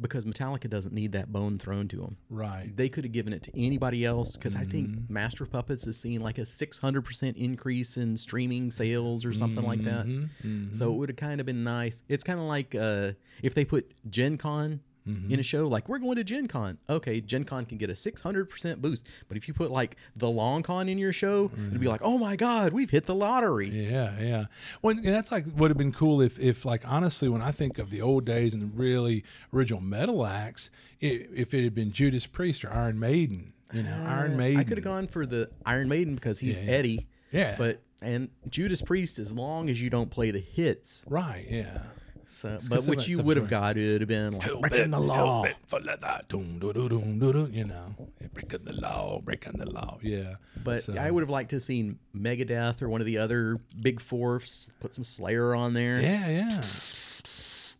S1: Because Metallica doesn't need that bone thrown to them.
S2: right.
S1: They could have given it to anybody else because I
S2: Mm-hmm.
S1: think Master of Puppets is seeing like a 600% increase in streaming sales or something like that.
S2: Mm-hmm.
S1: So it would have kind of been nice. It's kind of like uh, if they put Gen Con
S2: Mm-hmm.
S1: in a show, like we're going to Gen Con. Okay, Gen Con can get a 600% boost. But if you put like the Long Con in your show, it'd be like, oh my God, we've hit the lottery.
S2: Yeah, yeah. Well, that's like would have been cool if, if like honestly, when I think of the old days and the really original metal acts, i if it had been Judas Priest or Iron Maiden, you know, Iron Maiden.
S1: Uh, I could have gone for the Iron Maiden because he's
S2: Yeah, yeah.
S1: Eddie.
S2: Yeah.
S1: But and Judas Priest, as long as you don't play the hits,
S2: Right. Yeah.
S1: So but
S2: some of
S1: what you would have got it would have been like breaking the law.
S2: For leather. Doom, doo, doo, doom, doo, doo, you know, breaking the law, breaking the law. Yeah.
S1: But
S2: So-
S1: I would have liked to have seen Megadeth or one of the other big fours put some Slayer on there.
S2: Yeah, yeah.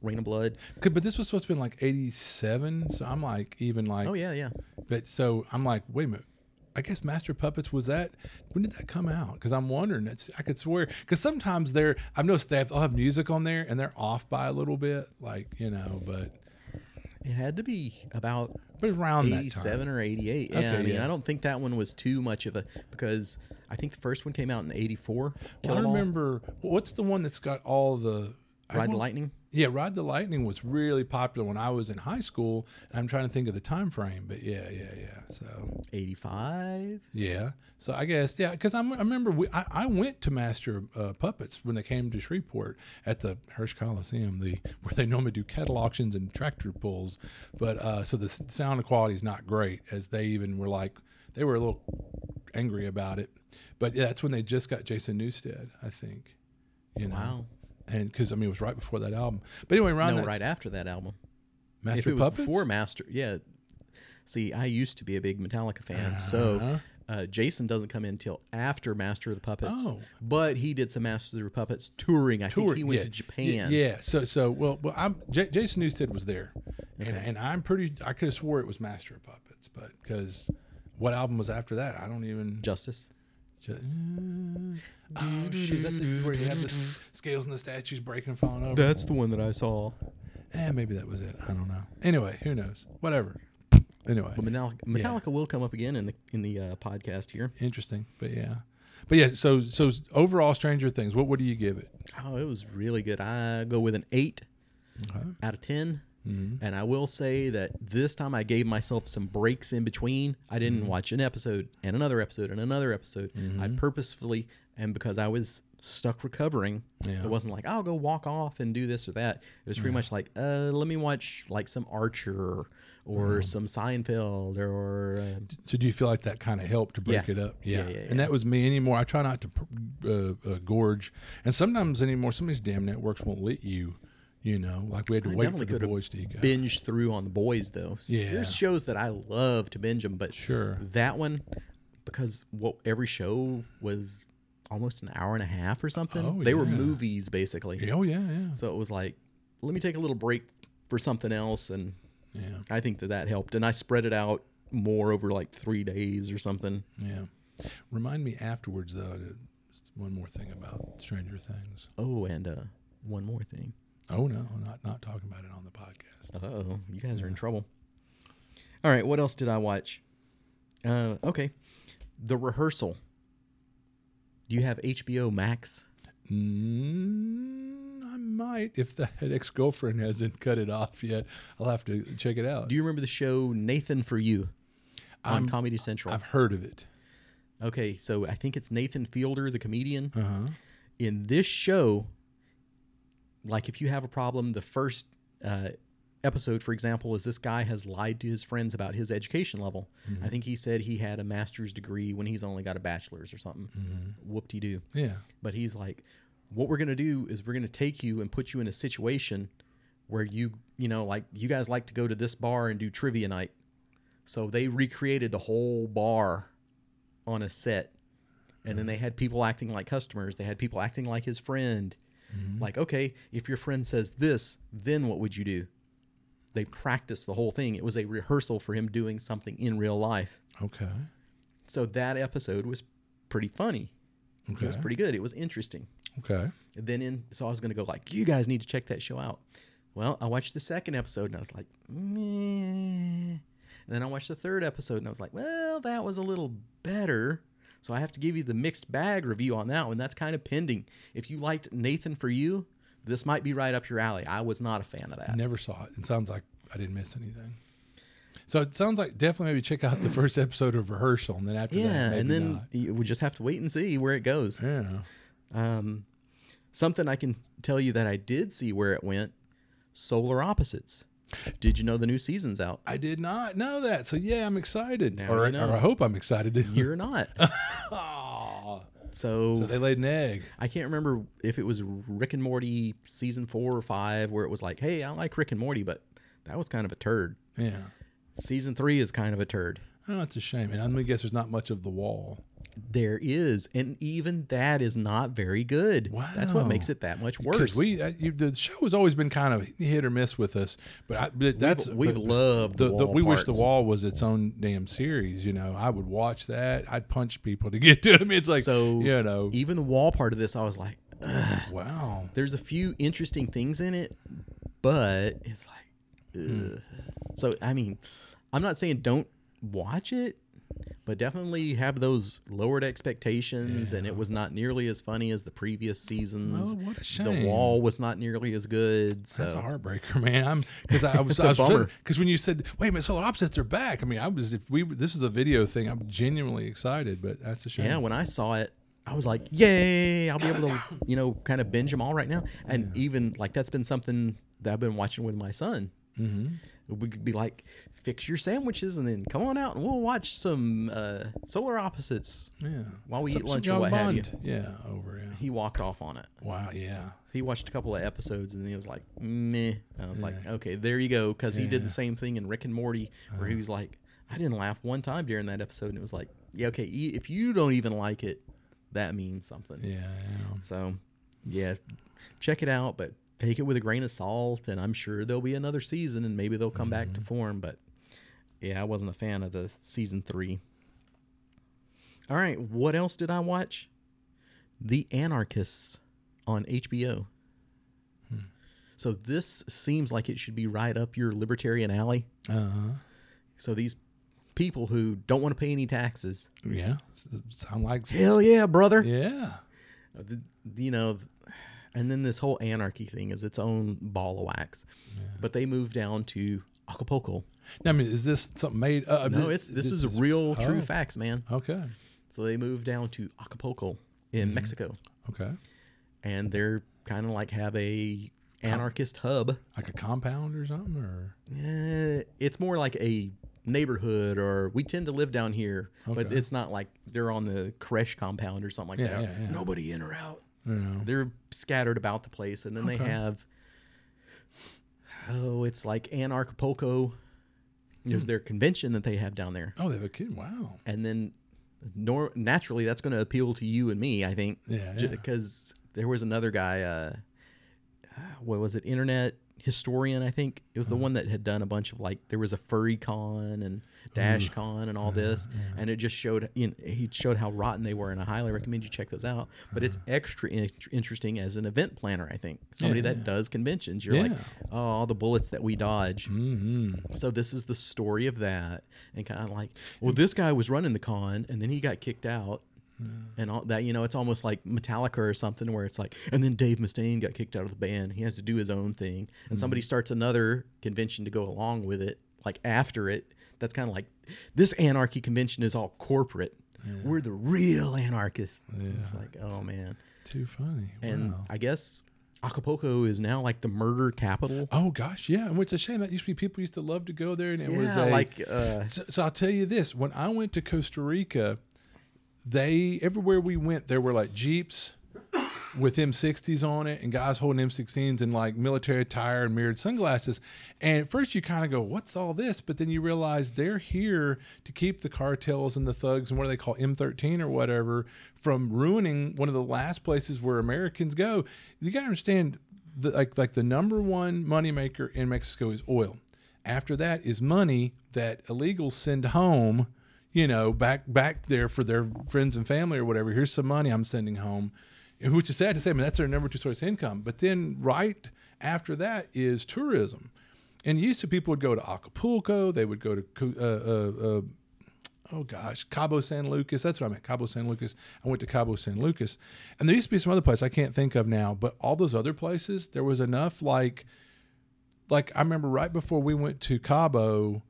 S1: Raining Blood.
S2: Good, But this was supposed to be like '87, so I'm like even like
S1: Oh yeah, yeah.
S2: But so I'm like, wait a minute. I guess Master Puppets was that. When did that come out? Because I'm wondering. That's I could swear. Because sometimes they're I've noticed they have, they'll have music on there and they're off by a little bit, like you know. But
S1: It had to be about
S2: but around that.
S1: 87 or 88. Yeah,
S2: Okay,
S1: I mean,
S2: yeah.
S1: I don't think that one was too much of a because I think the first one came out in 84. Kill
S2: Well, I remember what's the one that's got all the
S1: Ride the Lightning.
S2: Yeah, Ride the Lightning was really popular when I was in high school. And I'm trying to think of the time frame, but yeah, yeah, yeah. So
S1: 85.
S2: Yeah. So I guess yeah, because I remember we, I, I went to Master uh, Puppets when they came to Shreveport at the Hirsch Coliseum, the where they normally do kettle auctions and tractor pulls. But uh, so the sound quality is not great, as they even were like they were a little angry about it. But yeah, that's when they just got Jason Newsted, I think. You know,
S1: Wow.
S2: And because I mean it was right before that album. But anyway, around
S1: No, right after that album.
S2: Master
S1: if it
S2: of
S1: was
S2: Puppets
S1: before Master, yeah. See, I used to be a big Metallica fan,
S2: Uh-huh.
S1: so uh, Jason doesn't come in until after Master of the Puppets.
S2: Oh.
S1: but he did some Master of the Puppets touring. I
S2: tour.
S1: think he went
S2: yeah.
S1: to Japan.
S2: Yeah, yeah. So so well, well I'm J- Jason Newsted was there, and and I'm pretty. I could have swore it was Master of Puppets, but because what album was after that? I don't even.
S1: Justice.
S2: Ju- oh shit! Is that the, where you have the s- scales and the statues breaking and falling over?
S1: That's the one that I saw.
S2: eh, maybe that was it. I don't know. Anyway, who knows? Whatever. Anyway,
S1: But Metallica, Metallica will come up again in the in the uh, podcast here.
S2: interesting. But yeah, but yeah. So so overall, Stranger Things. What what do you give it?
S1: Oh, it was really good. I go with an eight
S2: Okay.
S1: out of 10
S2: Mhm.
S1: And I will say that this time I gave myself some breaks in between. I didn't
S2: Mm-hmm.
S1: watch an episode and another episode and another episode. I purposefully, and because I was stuck recovering,
S2: Yeah.
S1: it wasn't like I'll go walk off and do this or that. It was pretty much like, uh, let me watch like some Archer or
S2: Mm-hmm.
S1: some Seinfeld or uh,
S2: So do you feel like that kind of helped to break
S1: Yeah.
S2: it up?
S1: Yeah,
S2: Yeah.
S1: yeah,
S2: And that was me anymore. I try not to uh, uh, gorge, and sometimes anymore, some of these damn networks won't let you. You know, like we had to
S1: I
S2: wait for the boys to
S1: binge through on the boys though. S-
S2: Yeah.
S1: There's shows that I love to binge them, but
S2: Sure.
S1: that one because what every show was almost an hour and a half or something.
S2: Oh,
S1: they were movies basically.
S2: Oh yeah, yeah,
S1: So it was like, let me take a little break for something else, and
S2: yeah,
S1: I think that that helped. And I spread it out more over like three days or something.
S2: yeah. Remind me afterwards though. To, one more thing about Stranger Things.
S1: Oh, and uh, one more thing.
S2: Oh no, not not talking about it on the podcast.
S1: Oh, you guys are in trouble. All right, what else did I watch? Uh, okay, The Rehearsal. Do you have HBO Max?
S2: Mm, I might if that ex girlfriend hasn't cut it off yet. I'll have to check it out.
S1: Do you remember the show Nathan for You on
S2: I'm-
S1: Comedy Central?
S2: I've heard of it.
S1: Okay, so I think it's Nathan Fielder, the comedian.
S2: Uh huh.
S1: In this show, like if you have a problem, the first uh, episode, for example, is this guy has lied to his friends about his education level. Mm-hmm. I think he said he had a master's degree when he's only got a bachelor's or something. Mm-hmm. Whoop de doo.
S2: Yeah.
S1: But he's like, what we're going to do is we're going to take you and put you in a situation where you, you know, like you guys like to go to this bar and do trivia night. So they recreated the whole bar on a set, and then uh-huh. they had people acting like customers. They had people acting like his friend. Mm-hmm. Like, okay, if your friend says this, then what would you do? They practiced the whole thing. It was a rehearsal for him doing something in real life.
S2: Okay.
S1: So that episode was pretty funny. Okay. It was pretty good. It was interesting.
S2: Okay.
S1: And then in so I was gonna go like, you guys need to check that show out. Well, I watched the second episode and I was like, Meh. and then I watched the third episode and I was like, well, that was a little better. So I have to give you the mixed bag review on that one. That's kind of pending. If you liked Nathan for You, this might be right up your alley. I was not a fan of that.
S2: Never saw it. It sounds like I didn't miss anything. So it sounds like definitely maybe check out the first episode of rehearsal, and then after that,
S1: Yeah,
S2: maybe
S1: and then
S2: not.
S1: we just have to wait and see where it goes.
S2: yeah,
S1: Um, something I can tell you that I did see where it went: Solar Opposites. Did you know the new season's out?
S2: I did not know that. So yeah, I'm excited,
S1: Now
S2: or,
S1: you know.
S2: or I hope I'm excited. To,
S1: You're not.
S2: Aw.
S1: So,
S2: so they laid an egg.
S1: I can't remember if it was Rick and Morty season four or five, where it was like, "Hey, I like Rick and Morty," but that was kind of a turd.
S2: Yeah.
S1: Season three is kind of a turd.
S2: Oh, that's a shame. And I'm gonna guess there's not much of the wall.
S1: There is, and even that is not very good. That's what makes it that much worse.
S2: we, uh, you, the show has always been kind of hit or miss with us, but, I, but that's we
S1: love
S2: the,
S1: the
S2: the,
S1: wall
S2: we wish the wall was its own damn series. You know, I would watch that. I'd punch people to get to it. I mean, it's like
S1: so
S2: you know,
S1: even the wall part of this, I was like, Ugh.
S2: wow.
S1: there's a few interesting things in it, but it's like,
S2: Hmm.
S1: so I mean, I'm not saying don't watch it, but definitely have those lowered expectations. And it was not nearly as funny as the previous seasons.
S2: Oh, what a
S1: The wall was not nearly as good. So
S2: That's a heartbreaker, man. I'm because I was
S1: a bummer.
S2: because when you said, "Wait a minute, solar opposites are back," I mean, I was if we this is a video thing, I'm genuinely excited, but that's a shame.
S1: yeah, when I saw it. I was like, "Yay! I'll be able to, you know, kind of binge them all right now." And even like that's been something that I've been watching with my son.
S2: mm-hmm.
S1: we could be like, fix your sandwiches and then come on out and we'll watch some uh, Solar Opposites.
S2: Yeah.
S1: While we
S2: Some-
S1: eat lunch or what have you.
S2: Yeah, over. Yeah.
S1: He walked off on it.
S2: Wow. Yeah.
S1: He watched a couple of episodes and he was like, meh. And I was like, okay, there you go. Because he did
S2: Uh-huh.
S1: the same thing in Rick and Morty where he was like, I didn't laugh one time during that episode. And it was like, yeah, okay, if you don't even like it, that means something.
S2: Yeah. yeah.
S1: So, yeah, check it out, but take it with a grain of salt. And I'm sure there'll be another season, and maybe they'll come back to form. But yeah, I wasn't a fan of the season three. All right, what else did I watch? The Anarchists on HBO. So this seems like it should be right up your libertarian alley.
S2: Uh-huh.
S1: So these people who don't want to pay any taxes.
S2: Yeah. Sound like
S1: Hell yeah, brother.
S2: yeah.
S1: Uh, you know, and then this whole anarchy thing is its own ball of wax. But they move down to Acapulco.
S2: Now, I mean, is this something made? Uh,
S1: No, it's this, is, a real, true
S2: oh.
S1: facts, man.
S2: Okay.
S1: So they moved down to Acapulco
S2: Mm-hmm.
S1: in Mexico,
S2: Okay.
S1: and they're kind of like have a anarchist hub.
S2: Like a compound or something, or
S1: Eh, it's more like a neighborhood, or we tend to live down here, but it's not like they're on the Koresh compound or something like
S2: Yeah,
S1: that.
S2: yeah, yeah.
S1: Nobody in or out. they're scattered about the place and then they have oh it's like anarchapulco there's
S2: Hmm.
S1: their convention that they have down there
S2: Oh, they have a kid. Wow.
S1: and then nor- naturally that's going to appeal to you and me i think
S2: Yeah, yeah.
S1: because there was another guy uh uh, what was it internet historian i think it was
S2: Uh-huh.
S1: the one that had done a bunch of like there was a furry con and DashCon and all this and it just showed you know, he showed how rotten they were and i highly recommend you check those out but it's extra in- interesting as an event planner i think somebody
S2: Uh-huh. Yeah,
S1: that
S2: yeah.
S1: does conventions you're like oh all the bullets that we dodge
S2: Mm-hmm.
S1: so this is the story of that, and kind of like, well, this guy was running the con, and then he got kicked out, and all that. You know, it's almost like Metallica or something, where it's like, and then Dave Mustaine got kicked out of the band. He has to do his own thing, and somebody starts another convention to go along with it, like after it. That's kind of like this anarchy convention is all corporate. We're the real anarchists. It's like, oh man,
S2: Too funny.
S1: and
S2: wow.
S1: I guess Acapulco is now like the murder capital.
S2: Oh gosh, yeah. And it's a shame that used to be people used to love to go there, and it was a,
S1: like uh,
S2: So, so I'll tell you this: when I went to Costa Rica, they everywhere we went there were like jeeps with M60s on it and guys holding M16s in like military attire and mirrored sunglasses. And at first you kind of go, what's all this? But then you realize they're here to keep the cartels and the thugs and what do they call M13 or whatever from ruining one of the last places where Americans go. You got to understand the, like like the number one moneymaker in Mexico is oil. After that is money that illegals send home, you know, back back there for their friends and family or whatever. Here's some money I'm sending home, which is sad to say, but that's their number two source of income. But then right after that is tourism. And used to people would go to Acapulco, they would go to uh, uh, uh, oh gosh, Cabo San Lucas. That's what I meant. Cabo San Lucas. I went to Cabo San Lucas. And there used to be some other place I can't think of now, but all those other places, there was enough like like I remember right before we went to Cabo,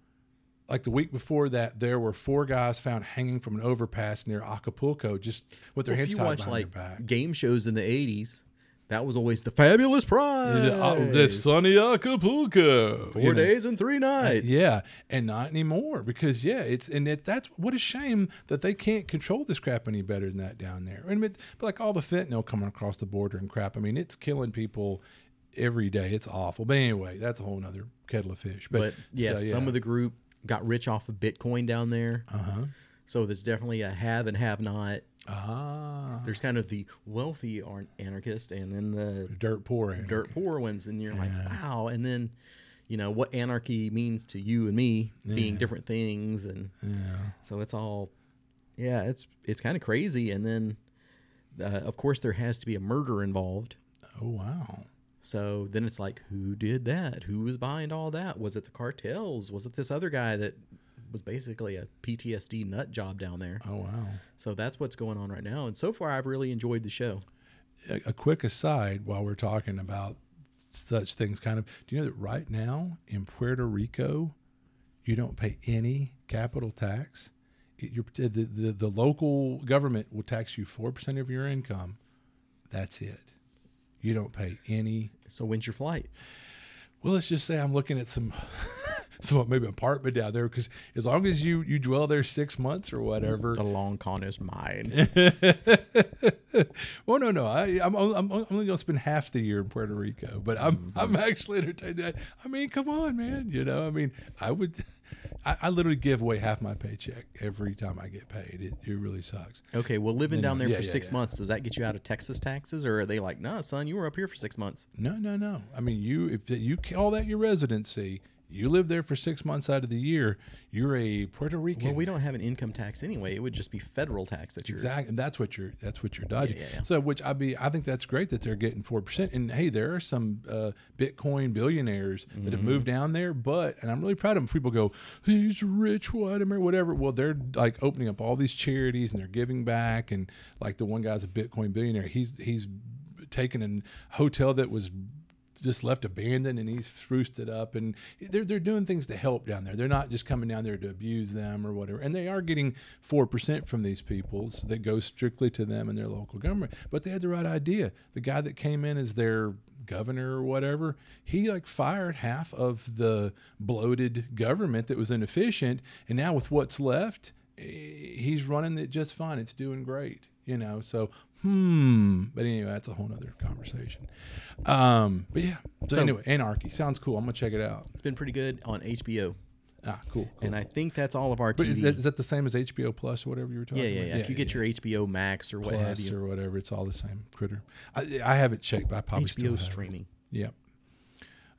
S2: like the week before that, there were four guys found hanging from an overpass near Acapulco, just with their
S1: Well,
S2: hands tied
S1: watch
S2: behind
S1: like
S2: their back.
S1: game shows in the '80s, that was always the fabulous prize.
S2: Oh, the sunny Acapulco.
S1: Four
S2: you know.
S1: days and three nights.
S2: Yeah, and not anymore because yeah, it's and it, that's what a shame that they can't control this crap any better than that down there. And but, but like all the fentanyl coming across the border and crap, I mean, it's killing people every day. It's awful. But anyway, that's a whole nother kettle of fish. But,
S1: But yeah,
S2: so,
S1: some of the group got rich off of Bitcoin down there.
S2: uh huh
S1: So there's definitely a have and have not.
S2: ah
S1: There's kind of the wealthy ar- anarchist and then the
S2: dirt poor anarchy.
S1: dirt poor ones. And you're like, wow. And then, you know, what anarchy means to you and me being different things. And
S2: Yeah.
S1: so it's all, yeah, it's, it's kind of crazy. And then, uh, of course, there has to be a murder involved.
S2: Oh wow.
S1: So then it's like, who did that? Who was behind all that? Was it the cartels? Was it this other guy that was basically a PTSD nut job down there?
S2: Oh wow.
S1: So that's what's going on right now. And so far, I've really enjoyed the show.
S2: a, a quick aside while we're talking about such things kind of do you know that right now in Puerto Rico you don't pay any capital tax it, you're, the, the, the local government will tax you 4% of your income that's it you don't pay any
S1: So when's your flight?
S2: well let's just say i'm looking at some some maybe apartment down there because as long as you you dwell there six months or whatever
S1: The long con is mine.
S2: well, no, no. I, I'm, I'm, I'm only going to spend half the year in Puerto Rico, but I'm,
S1: Mm-hmm.
S2: I'm actually entertained. That I mean, come on, man. You know, I mean, I would, I, I literally give away half my paycheck every time I get paid. It, it really sucks.
S1: Okay, well, living
S2: No,
S1: down there
S2: Yeah,
S1: for
S2: yeah,
S1: six
S2: yeah.
S1: months, does that get you out of Texas taxes? Or are they like, nah, son, you were up here for six months?
S2: No, no, no. I mean, you if you call that your residency, you live there for six months out of the year. You're a Puerto Rican.
S1: Well, we don't have an income tax anyway. It would just be federal tax that you're.
S2: Exactly, and that's what you're that's what you're dodging.
S1: yeah, yeah.
S2: So, which I be I think that's great that they're getting four percent. And hey, there are some uh, Bitcoin billionaires that
S1: Mm-hmm.
S2: have moved down there, but and I'm really proud of them. People go, he's rich, white American, whatever. Well, they're like opening up all these charities and they're giving back. And like the one guy's a Bitcoin billionaire. He's he's taken a hotel that was just left abandoned and he's spruced it up. And they're, they're doing things to help down there. They're not just coming down there to abuse them or whatever. And they are getting 4% from these peoples that goes strictly to them and their local government. But they had the right idea. The guy that came in as their governor or whatever he like fired half of the bloated government that was inefficient. And now with what's left eh, he's running it just fine. It's doing great you know? So hmm but anyway that's a whole nother conversation um but yeah so,
S1: So-
S2: anyway anarchy sounds cool i'm gonna check it out
S1: It's been pretty good on HBO.
S2: ah cool, cool.
S1: And I think that's all of our
S2: but
S1: TV.
S2: is that, is that the same as hbo plus or whatever you were talking
S1: yeah, yeah,
S2: about
S1: yeah. If you get your HBO Max or what have you,
S2: or whatever it's all the same critter i, I haven't checked but i probably still
S1: HBO
S2: have it.
S1: streaming.
S2: yep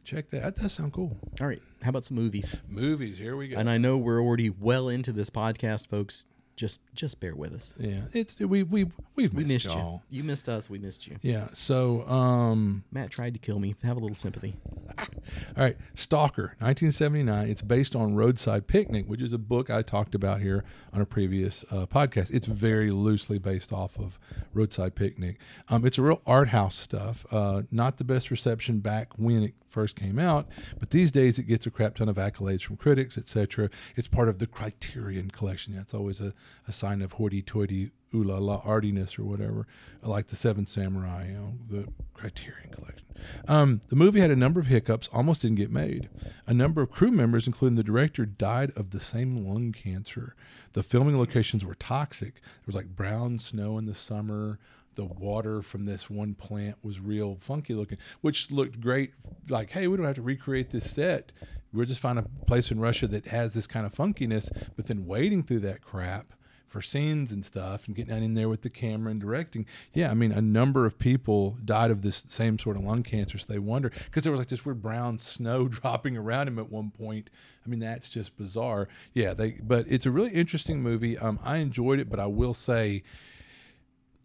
S2: check that that does sound cool
S1: All right, how about some movies?
S2: movies here we go
S1: And I know we're already well into this podcast, folks. Just just bear with us.
S2: yeah it's we we we've
S1: We
S2: missed,
S1: missed
S2: y'all
S1: you. You missed us. We missed you.
S2: yeah so um
S1: Matt tried to kill me. Have a little sympathy.
S2: All right, Stalker, 1979. It's based on Roadside Picnic, which is a book I talked about here on a previous uh, podcast. It's very loosely based off of Roadside Picnic. Um, it's a real art house stuff. Uh, not the best reception back when it first came out, but these days it gets a crap ton of accolades from critics, etc. It's part of the Criterion Collection. That's always a, a sign of hoity-toity ooh la la artiness or whatever, like the Seven Samurai, you know, the Criterion Collection. Um, the movie had a number of hiccups, almost didn't get made. A number of crew members, including the director, died of the same lung cancer. The filming locations were toxic. There was like brown snow in the summer, the water from this one plant was real funky looking, which looked great. Like, hey, we don't have to recreate this set. We're just find a place in Russia that has this kind of funkiness, but then wading through that crap for scenes and stuff and getting down in there with the camera and directing. Yeah, I mean, a number of people died of this same sort of lung cancer. So they wonder because there was like this weird brown snow dropping around him at one point. I mean, that's just bizarre. Yeah, they. But it's a really interesting movie. Um, I enjoyed it, but I will say.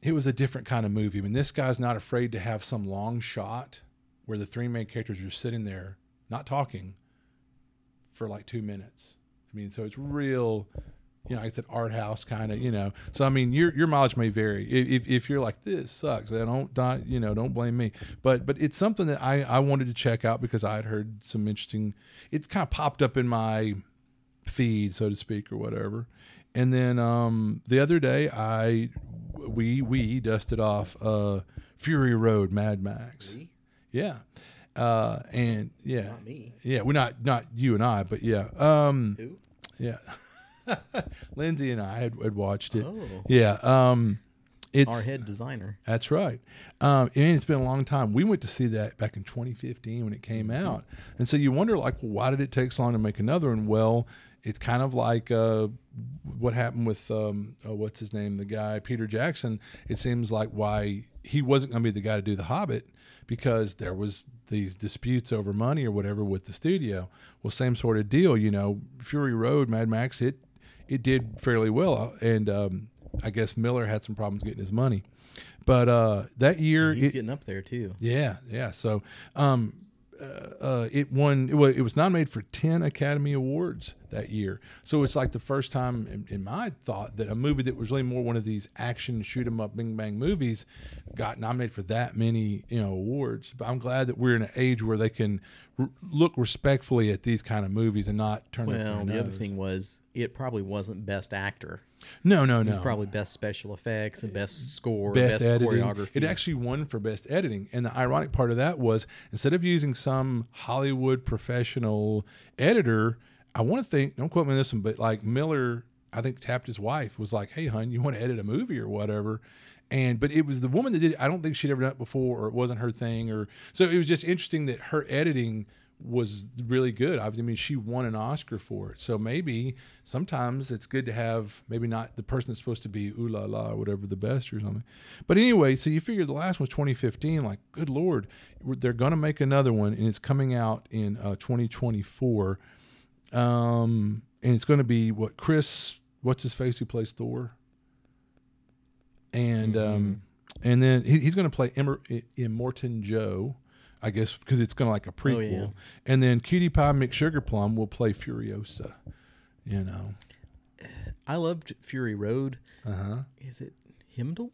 S2: It was a different kind of movie. I mean, this guy's not afraid to have some long shot where the three main characters are sitting there, not talking, for like two minutes. I mean, so it's real you know, like I said, art house kind of, you know. So I mean, your your mileage may vary. If, if you're like this sucks, then don't don't you know, don't blame me. But but it's something that I I wanted to check out because I had heard some interesting. It's kind of popped up in my feed, so to speak, or whatever. And then um, the other day, I we we dusted off uh, Fury Road, Mad Max.
S1: We?
S2: Yeah. Uh, and yeah,
S1: Not me.
S2: yeah, we're not not you and I, but yeah, um,
S1: Who?
S2: yeah. Lindsay and I had, had watched it.
S1: Oh.
S2: Yeah. Um, it's
S1: Our head designer.
S2: that's right. Um, and it's been a long time. We went to see that back in 2015 when it came
S1: Mm-hmm.
S2: out, and so you wonder like, well, why did it take so long to make another one? Well, it's kind of like uh, what happened with um, uh, what's his name, the guy Peter Jackson. It seems like why he wasn't going to be the guy to do The Hobbit because there was these disputes over money or whatever with the studio. Well, same sort of deal. You know, Fury Road, Mad Max, it it did fairly well, and um, I guess Miller had some problems getting his money. But uh, that year,
S1: He's
S2: it,
S1: getting up there too.
S2: yeah, yeah. So um, uh, uh, it won. It was, it was nominated for ten Academy Awards that year. So it's like the first time in, in my thought that a movie that was really more one of these action shoot 'em up, bing bang movies got nominated for that many you know awards. But I'm glad that we're in an age where they can r- look respectfully at these kind of movies and not turn
S1: Well, the other thing was it probably wasn't best actor.
S2: No, no,
S1: It was
S2: no.
S1: probably best special effects and best score,
S2: best,
S1: best, choreography.
S2: It actually won for best editing. And the ironic part of that was instead of using some Hollywood professional editor, I want to think, don't quote me on this one, but like Miller, I think tapped his wife, was like, Hey, hun, you want to edit a movie or whatever? And but it was the woman that did it. I don't think she'd ever done it before, or it wasn't her thing, or so it was just interesting that her editing was really good. I mean, she won an Oscar for it. So maybe sometimes it's good to have maybe not the person that's supposed to be ooh la la or whatever the best or something. But anyway, so you figure the last one's 2015. Like, good lord, they're going to make another one, and it's coming out in uh, 2024. Um, and it's going to be what Chris, what's his face, who plays Thor, and um, and then he, he's going to play Immortan Joe. I guess because it's going to like a prequel,
S1: yeah.
S2: and then Cutie Pie McSugarplum will play Furiosa. You know,
S1: I loved Fury Road.
S2: uh huh.
S1: Is it Himdall?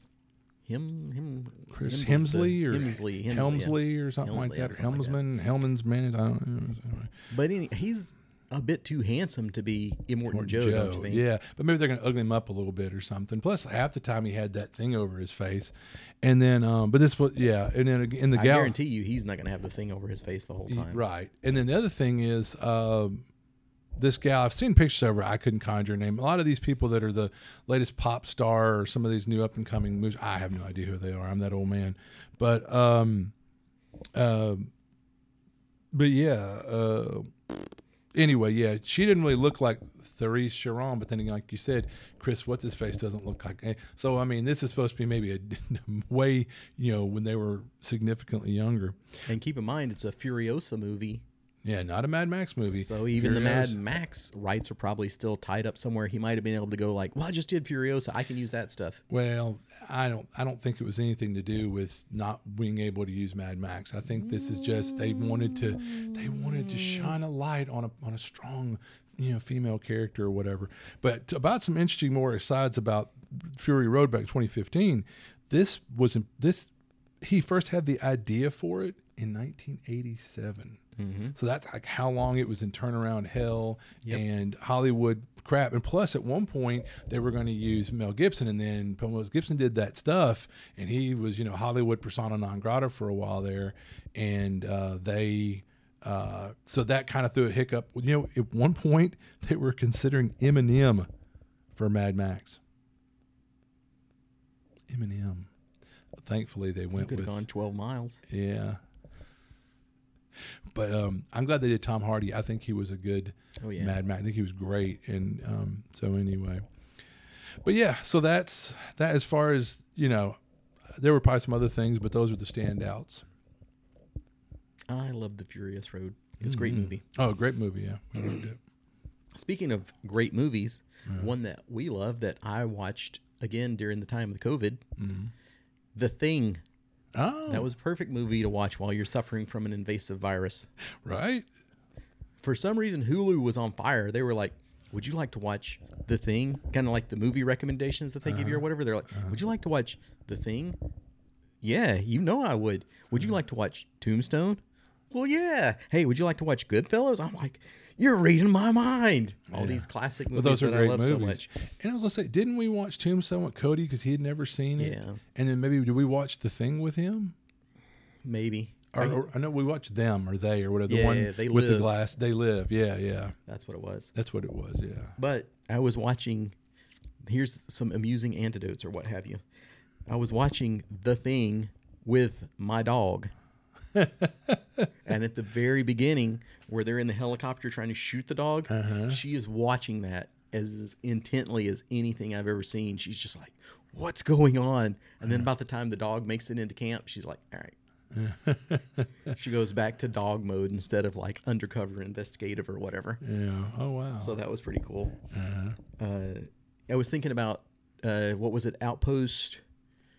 S1: Him, him,
S2: Chris Hemsley or
S1: Hemsley, Hemsley, yeah.
S2: Helmsley or something like that, or
S1: something like that.
S2: Helmsman, Helmansman. I don't know.
S1: But any, he's a bit too handsome to be Immortan Joe, think?
S2: Yeah, but maybe they're going to ugly him up a little bit or something. Plus, half the time he had that thing over his face, and then, um, but this was yeah, and then in the
S1: I guarantee you, he's not going to have the thing over his face the whole time.
S2: right, and then the other thing is, um, this gal I've seen pictures of her. I couldn't conjure a name. A lot of these people that are the latest pop star or some of these new up and coming movies, I have no idea who they are. I'm that old man, but um, um, but yeah. Uh, anyway, yeah, she didn't really look like Therese Sharon, but then like you said, Chris, what's his face doesn't look like. eh, So I mean, this is supposed to be maybe a way, you know, when they were significantly younger.
S1: And keep in mind, it's a Furiosa movie.
S2: Yeah, not a Mad Max movie.
S1: So even the Mad Max rights are probably still tied up somewhere. He might have been able to go like, "Well, I just did Furiosa. I can use that stuff."
S2: Well, I don't. I don't think it was anything to do with not being able to use Mad Max. I think this is just they wanted to. They wanted to shine a light on a on a strong, you know, female character or whatever. But about some interesting more asides about Fury Road back in 2015. This was this. He first had the idea for it in 1987. So that's like how long it was in turnaround hell
S1: Yep.
S2: and Hollywood crap. And plus, at one point, they were going to use Mel Gibson, and then Mel Gibson did that stuff, and he was, you know, Hollywood persona non grata for a while there. And uh, they, uh, so that kind of threw a hiccup. You know, at one point, they were considering Eminem for Mad Max. Eminem. thankfully they went
S1: Could
S2: with
S1: have gone 12 miles.
S2: yeah. But um, I'm glad they did Tom Hardy. I think he was a good
S1: Oh, yeah.
S2: Mad Max. I think he was great. And um, so anyway, but yeah, so that's that. As far as you know, there were probably some other things, but those are the standouts.
S1: I love The Furious Road. It's a great
S2: Mhm.
S1: movie.
S2: Oh, great movie. Yeah, we loved it.
S1: Speaking of great movies, one that we love that I watched again during the time of the COVID,
S2: Mhm.
S1: The Thing.
S2: Oh,
S1: That was a perfect movie to watch while you're suffering from an invasive virus.
S2: right.
S1: For some reason, Hulu was on fire. They were like, Would you like to watch The Thing? Kind of like the movie recommendations that they give you or uh-huh. whatever. They're like, uh-huh. Would you like to watch The Thing? Yeah, you know I would. Would you uh-huh. like to watch Tombstone? Well, yeah. Hey, would you like to watch Goodfellas? I'm like, You're reading my mind. All
S2: Yeah.
S1: these classic
S2: Well,
S1: movies
S2: those are
S1: that I love
S2: movies.
S1: so much.
S2: And I was gonna say, didn't we watch Tombstone with Cody because he had never seen it?
S1: Yeah.
S2: And then maybe did we watch The Thing with him?
S1: Maybe.
S2: Or, or- I know we watched them or they or whatever. The
S1: Yeah,
S2: one
S1: yeah, They
S2: with the glass. They live. Yeah, yeah.
S1: That's what it was.
S2: That's what it was. Yeah.
S1: But I was watching. Here's some amusing antidotes or what have you. I was watching The Thing with my dog. and at the very beginning, where they're in the helicopter trying to shoot the dog,
S2: Uh-huh.
S1: she is watching that as intently as anything I've ever seen. She's just like, "What's going on?" And then about the time the dog makes it into camp, she's like, "All right." she goes back to dog mode instead of like undercover investigative or whatever.
S2: Yeah. Oh wow.
S1: So that was pretty cool.
S2: uh-huh.
S1: Uh, I was thinking about uh, what was it, Outpost?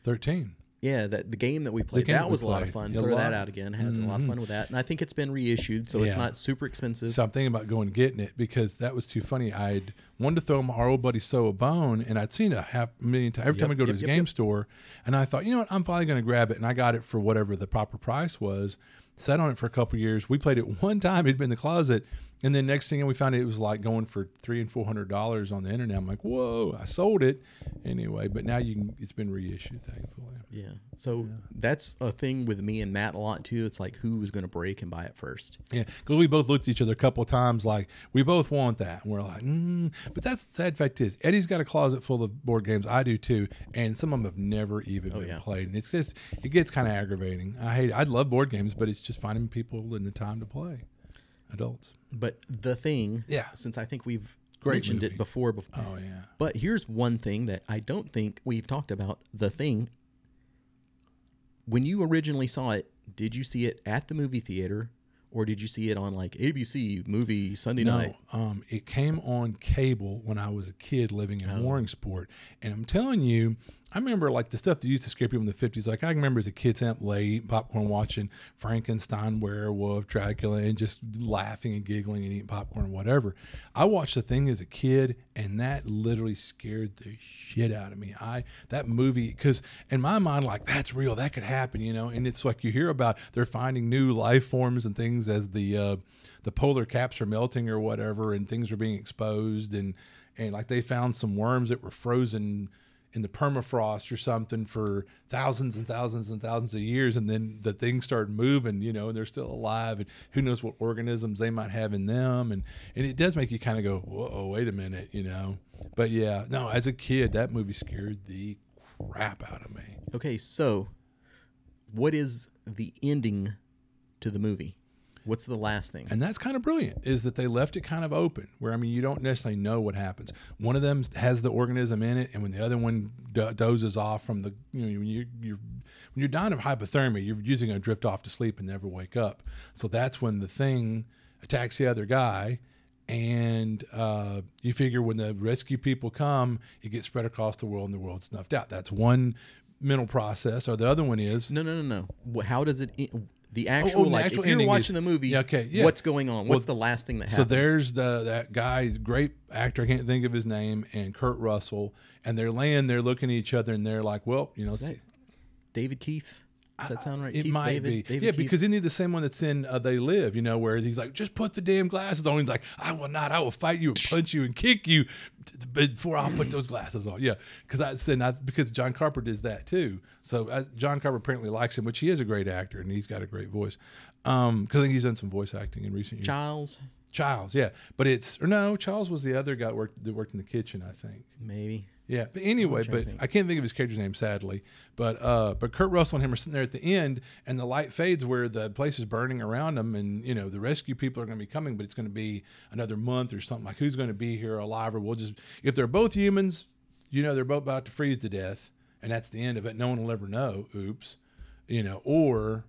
S2: thirteen.
S1: Yeah, that the game that we played. That was a lot of fun.
S2: Yeah, a
S1: Throw that out again. Had a lot of
S2: Mhm.
S1: fun with that, and I think it's been reissued, so it's not super expensive.
S2: So I'm thinking about going and getting it because that was too funny. I'd wanted to throw my our old buddy So a bone, and I'd seen it a half million times every time
S1: Yep,
S2: I go to
S1: yep,
S2: his
S1: yep,
S2: game store, and I thought, you know what, I'm finally going to grab it, and I got it for whatever the proper price was. Sat on it for a couple years. We played it one time. It'd been in the closet, and then next thing we found it was like going for three and four hundred dollars on the internet. I'm like, whoa! I sold it anyway, but now you can. It's been reissued, thankfully.
S1: yeah. So that's a thing with me and Matt a lot too. It's like who was going to break and buy it first.
S2: Yeah, because we both looked at each other a couple of times, like we both want that, and we're like, mm. but that's the sad fact is Eddie's got a closet full of board games. I do too, and some of them have never even been
S1: yeah.
S2: played, and it's just it gets kind of aggravating. I hate. I love board games, but it's just finding people and the time to play. Adults.
S1: But the thing,
S2: Yeah.
S1: since I think we've
S2: Great
S1: mentioned
S2: movie.
S1: it before, before.
S2: Oh yeah.
S1: But here's one thing that I don't think we've talked about. The thing. When you originally saw it, did you see it at the movie theater, or did you see it on like ABC movie Sunday
S2: No,
S1: night?
S2: No, um, it came on cable when I was a kid living in
S1: Oh.
S2: Warringsport, and I'm telling you, I remember like the stuff that used to scare people in the 50s. Like I remember as a kid sitting up late, popcorn, watching Frankenstein, Werewolf, Dracula, and just laughing and giggling and eating popcorn whatever. I watched the thing as a kid, and that literally scared the shit out of me. I that movie because in my mind, like that's real, that could happen, you know. And it's like you hear about they're finding new life forms and things as the uh, the polar caps are melting or whatever, and things are being exposed, and and like they found some worms that were frozen in the permafrost or something for thousands and thousands and thousands of years and then the things started moving you know and they're still alive and who knows what organisms they might have in them and and it does make you kind of go whoa wait a minute you know but yeah no as a kid that movie scared the crap out of me
S1: Okay, so what is the ending to the movie? What's the last thing?
S2: and that's kind of brilliant is that they left it kind of open where i mean you don't necessarily know what happens one of them has the organism in it and when the other one do- dozes off from the you know when you, you're when you're dying of hypothermia you're usually going to drift off to sleep and never wake up so that's when the thing attacks the other guy and uh, you figure when the rescue people come it gets spread across the world and the world's snuffed out that's one mental process or the other one is
S1: no, no, no, no. How does it? The oh, oh, actual
S2: the
S1: like
S2: actual
S1: if you're watching
S2: is-
S1: the movie,
S2: Yeah, okay, yeah.
S1: what's going on? What's
S2: Well,
S1: the last thing that happens?
S2: So there's the that guy, great actor. I can't think of his name, and Kurt Russell, and they're laying there looking at each other, and they're like, "Well, you know,
S1: David Keith. Does that sound right?
S2: it
S1: Keith
S2: might
S1: David?
S2: be,
S1: David
S2: yeah,
S1: Keith?
S2: because isn't he the same one that's in uh, They Live? You know, where he's like, just put the damn glasses on. He's like, I will not. I will fight you and punch you and kick you before I'll put those glasses on. Yeah, because I said not because John Carpenter does that too. So uh, John Carpenter apparently likes him, which he is a great actor and he's got a great voice. Um, because I think he's done some voice acting in recent years.
S1: Giles.
S2: Childs, yeah, but it's or no, Charles was the other guy that worked that worked in the kitchen, I think.
S1: Maybe.
S2: Yeah, but anyway, but. I can't think of his character's name, sadly. But uh, but Kurt Russell and him are sitting there at the end, and the light fades where the place is burning around them, and you know the rescue people are going to be coming, but it's going to be another month or something. Like who's going to be here alive, or we'll just if they're both humans, you know they're both about to freeze to death, and that's the end of it. No one will ever know. Oops, you know, or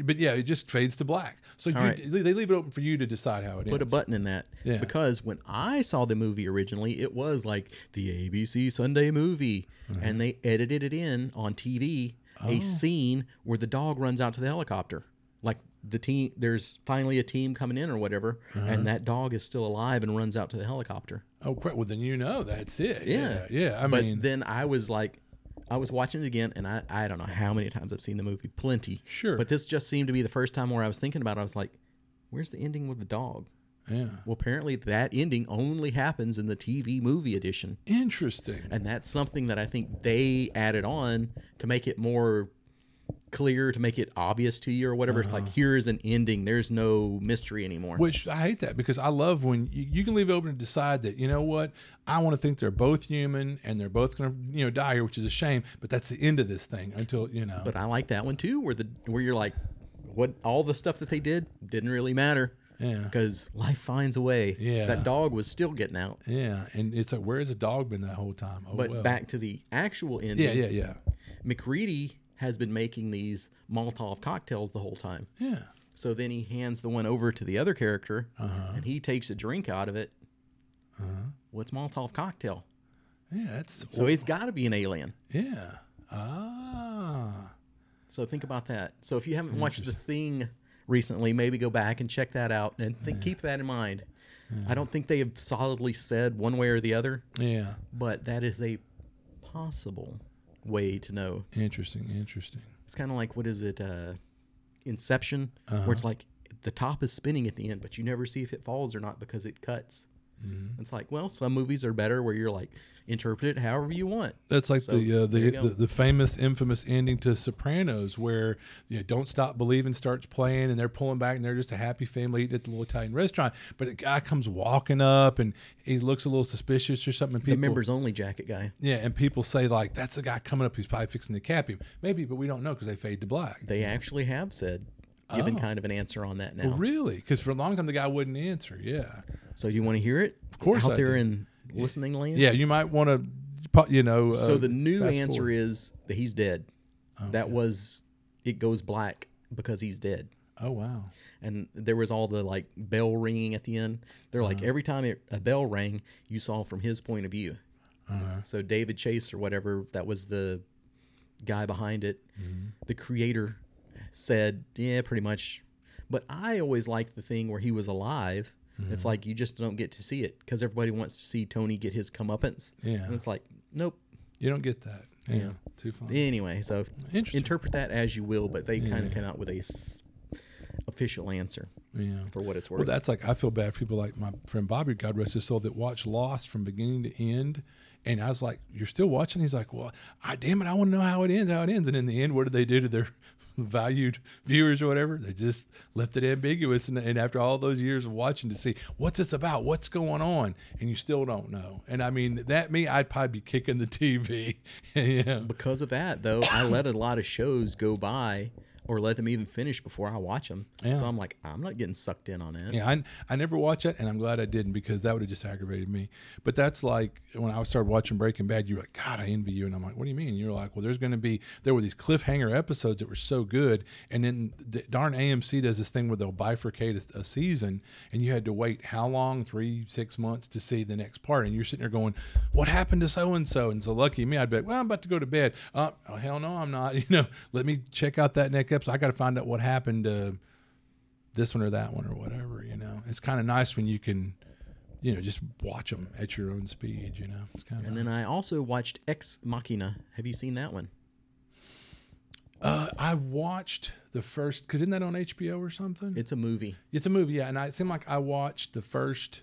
S2: but yeah, it just fades to black. So you,
S1: right.
S2: they leave it open for you to decide how it
S1: Put a button in that.
S2: Yeah.
S1: Because when I saw the movie originally, it was like the ABC Sunday movie.
S2: Mm-hmm.
S1: And they edited it in on TV
S2: Oh.
S1: a scene where the dog runs out to the helicopter. Like the team, there's finally a team coming in or whatever,
S2: Uh-huh.
S1: and that dog is still alive and runs out to the helicopter.
S2: Oh, crap. Well, then you know that's it.
S1: Yeah.
S2: yeah. yeah. I
S1: but
S2: mean,
S1: then I was like, I was watching it again, and I, I don't know how many times I've seen the movie, plenty.
S2: Sure.
S1: But this just seemed to be the first time where I was thinking about it. I was like, where's the ending with the dog?
S2: yeah.
S1: Well, apparently that ending only happens in the TV movie edition.
S2: Interesting.
S1: And that's something that I think they added on to make it more clear, to make it obvious to you or whatever. It's like, uh-huh. here's an ending. There's no mystery anymore.
S2: Which I hate that because I love when you, you can leave it open to decide that you know what I want to think they're both human and they're both going to you know die here, which is a shame. But that's the end of this thing until you know.
S1: But I like that one too, where the where you're like, what all the stuff that they did didn't really matter
S2: yeah,
S1: because life finds a way.
S2: Yeah.
S1: that dog was still getting out.
S2: yeah, and it's like where has the dog been that whole time? Oh
S1: But
S2: well.
S1: back to the actual ending.
S2: yeah, yeah, yeah,
S1: MacReady has been making these Molotov cocktails the whole time.
S2: yeah.
S1: So then he hands the one over to the other character,
S2: Uh-huh.
S1: and he takes a drink out of it.
S2: Uh-huh.
S1: What's Molotov cocktail?
S2: Yeah, that's
S1: So it's got to be an alien.
S2: yeah. Ah,
S1: So think about that. So if you haven't watched The Thing recently, maybe go back and check that out and think, keep that in mind. I don't think they have solidly said one way or the other,
S2: yeah.
S1: but that is a possible way to know.
S2: Interesting, interesting.
S1: It's kind of like what is it, uh, Inception,
S2: Uh-huh.
S1: where it's like the top is spinning at the end, but you never see if it falls or not because it cuts.
S2: Mm-hmm.
S1: It's like, well, some movies are better where you're like interpret it however you want.
S2: That's like
S1: So,
S2: the, uh, the, the the famous infamous ending to Sopranos, where you know, "Don't Stop Believing" starts playing, and they're pulling back, and they're just a happy family eating at the little Italian restaurant. But a guy comes walking up, and he looks a little suspicious or something. And
S1: The members only jacket guy.
S2: yeah, and people say like, "That's the guy coming up. He's probably fixing to cap him." Maybe, but we don't know because they fade to black.
S1: They actually have said, given
S2: Oh.
S1: kind of an answer on that now.
S2: Well, really? Because for a long time the guy wouldn't answer. Yeah,
S1: So you want to hear it? Of
S2: course
S1: Out
S2: I
S1: there
S2: do.
S1: in listening land?
S2: yeah. You might want to, you know.
S1: So
S2: uh,
S1: the new answer
S2: forward.
S1: is that he's dead. That was, it goes black because he's dead.
S2: Oh wow.
S1: And there was all the like bell ringing at the end. They're
S2: Uh-huh.
S1: like every time it, a bell rang, you saw from his point of view.
S2: Uh-huh.
S1: So David Chase or whatever, that was the guy behind it.
S2: Mm-hmm.
S1: The creator said, yeah, pretty much. But I always liked the thing where he was alive.
S2: Mm-hmm.
S1: It's like you just don't get to see it because everybody wants to see Tony get his comeuppance.
S2: Yeah.
S1: And it's like, nope.
S2: You don't get that. Yeah.
S1: Yeah.
S2: Too fun.
S1: Anyway, so interpret that as you will, but they kind of came out with a s- official answer
S2: yeah.
S1: for what it's worth.
S2: Well, that's like I feel bad for people like my friend Bobby, God rest his soul, that watch Lost from beginning to end. And I was like, "You're still watching?" He's like, "Well, I damn it, I want to know how it ends. How it ends." And in the end, what did they do to their valued viewers or whatever? They just left it ambiguous. And, and after all those years of watching to see what's this about, what's going on, and you still don't know. And I mean, that me, I'd probably be kicking the TV. yeah.
S1: because of that, though, I let a lot of shows go by or let them even finish before I watch them.
S2: Yeah.
S1: So I'm like, I'm not getting sucked in on that.
S2: Yeah, I, I never watch that, and I'm glad I didn't because that would have just aggravated me. But that's like when I started watching Breaking Bad, you're like, God, I envy you. And I'm like, what do you mean? You're like, well, there's going to be, there were these cliffhanger episodes that were so good. And then the, darn AMC does this thing where they'll bifurcate a, a season, and you had to wait how long? Three, six months to see the next part. And you're sitting there going, what happened to so and so? And so lucky me, I'd be like, well, I'm about to go to bed. Uh, oh, hell no, I'm not. You know, let me check out that next episode. I got to find out what happened to this one or that one or whatever. You know, it's kind of nice when you can, you know, just watch them at your own speed. You know, it's kind of.
S1: And then I also watched Ex Machina. Have you seen that one?
S2: uh, I watched the first because isn't that on HBO or something?
S1: It's a movie.
S2: it's a movie, yeah. And I, it seemed like I watched the first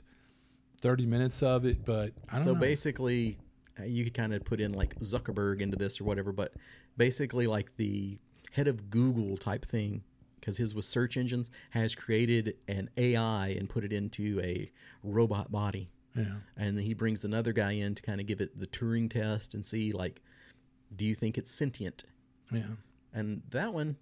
S2: thirty minutes of it, but I don't
S1: So
S2: know.
S1: basically, uh, you could kind of put in like Zuckerberg into this or whatever, but basically, like the head of Google type thing because his was search engines, has created an AI and put it into a robot body.
S2: Yeah.
S1: And then he brings another guy in to kind of give it the Turing test and see, like, do you think it's sentient?
S2: Yeah.
S1: And that one,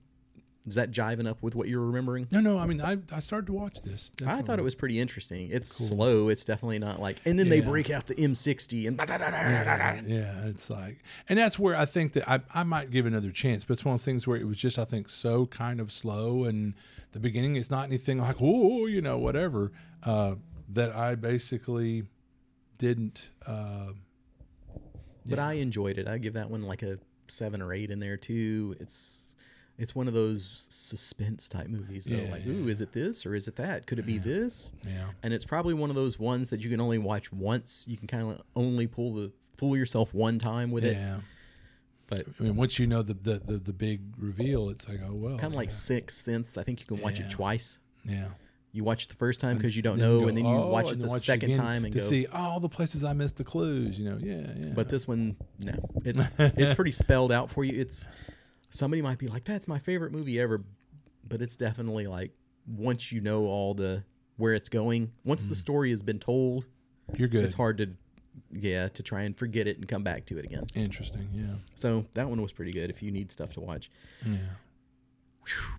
S1: is that jiving up with what you're remembering?
S2: No, no. I mean, I, I started to watch this.
S1: I thought it was pretty interesting. It's slow. It's definitely not like, and then they break out the M60 and
S2: Yeah, yeah, it's like, and that's where I think that I, I might give another chance. But it's one of those things where it was just I think so kind of slow, and the beginning is not anything like oh you know whatever uh, that I basically didn't. Uh,
S1: but I enjoyed it. I give that one like a seven or eight in there too. It's it's one of those suspense type movies though.
S2: Yeah,
S1: like,
S2: yeah,
S1: ooh, is it this or is it that? Could it be this?
S2: yeah,
S1: And it's probably one of those ones that you can only watch once. You can kind of only pull the fool yourself one time with it.
S2: yeah.
S1: But
S2: I mean, once you know the the, the, the big reveal, it's like oh well,
S1: kind of like Sixth Sense. I think you can watch it twice.
S2: yeah.
S1: You watch it the first time because you don't know,
S2: go,
S1: and then you
S2: "Oh,"
S1: watch it the
S2: then
S1: second
S2: again
S1: time and
S2: to
S1: go.
S2: see oh, all the places I missed the clues. You know, yeah, yeah.
S1: But this one, no, it's it's pretty spelled out for you. It's somebody might be like, "That's my favorite movie ever," but it's definitely like once you know all the where it's going, once the mm. story has been told,
S2: you're good.
S1: it's hard to yeah to try and forget it and come back to it again.
S2: Interesting. Yeah,
S1: So that one was pretty good. If you need stuff to watch,
S2: yeah.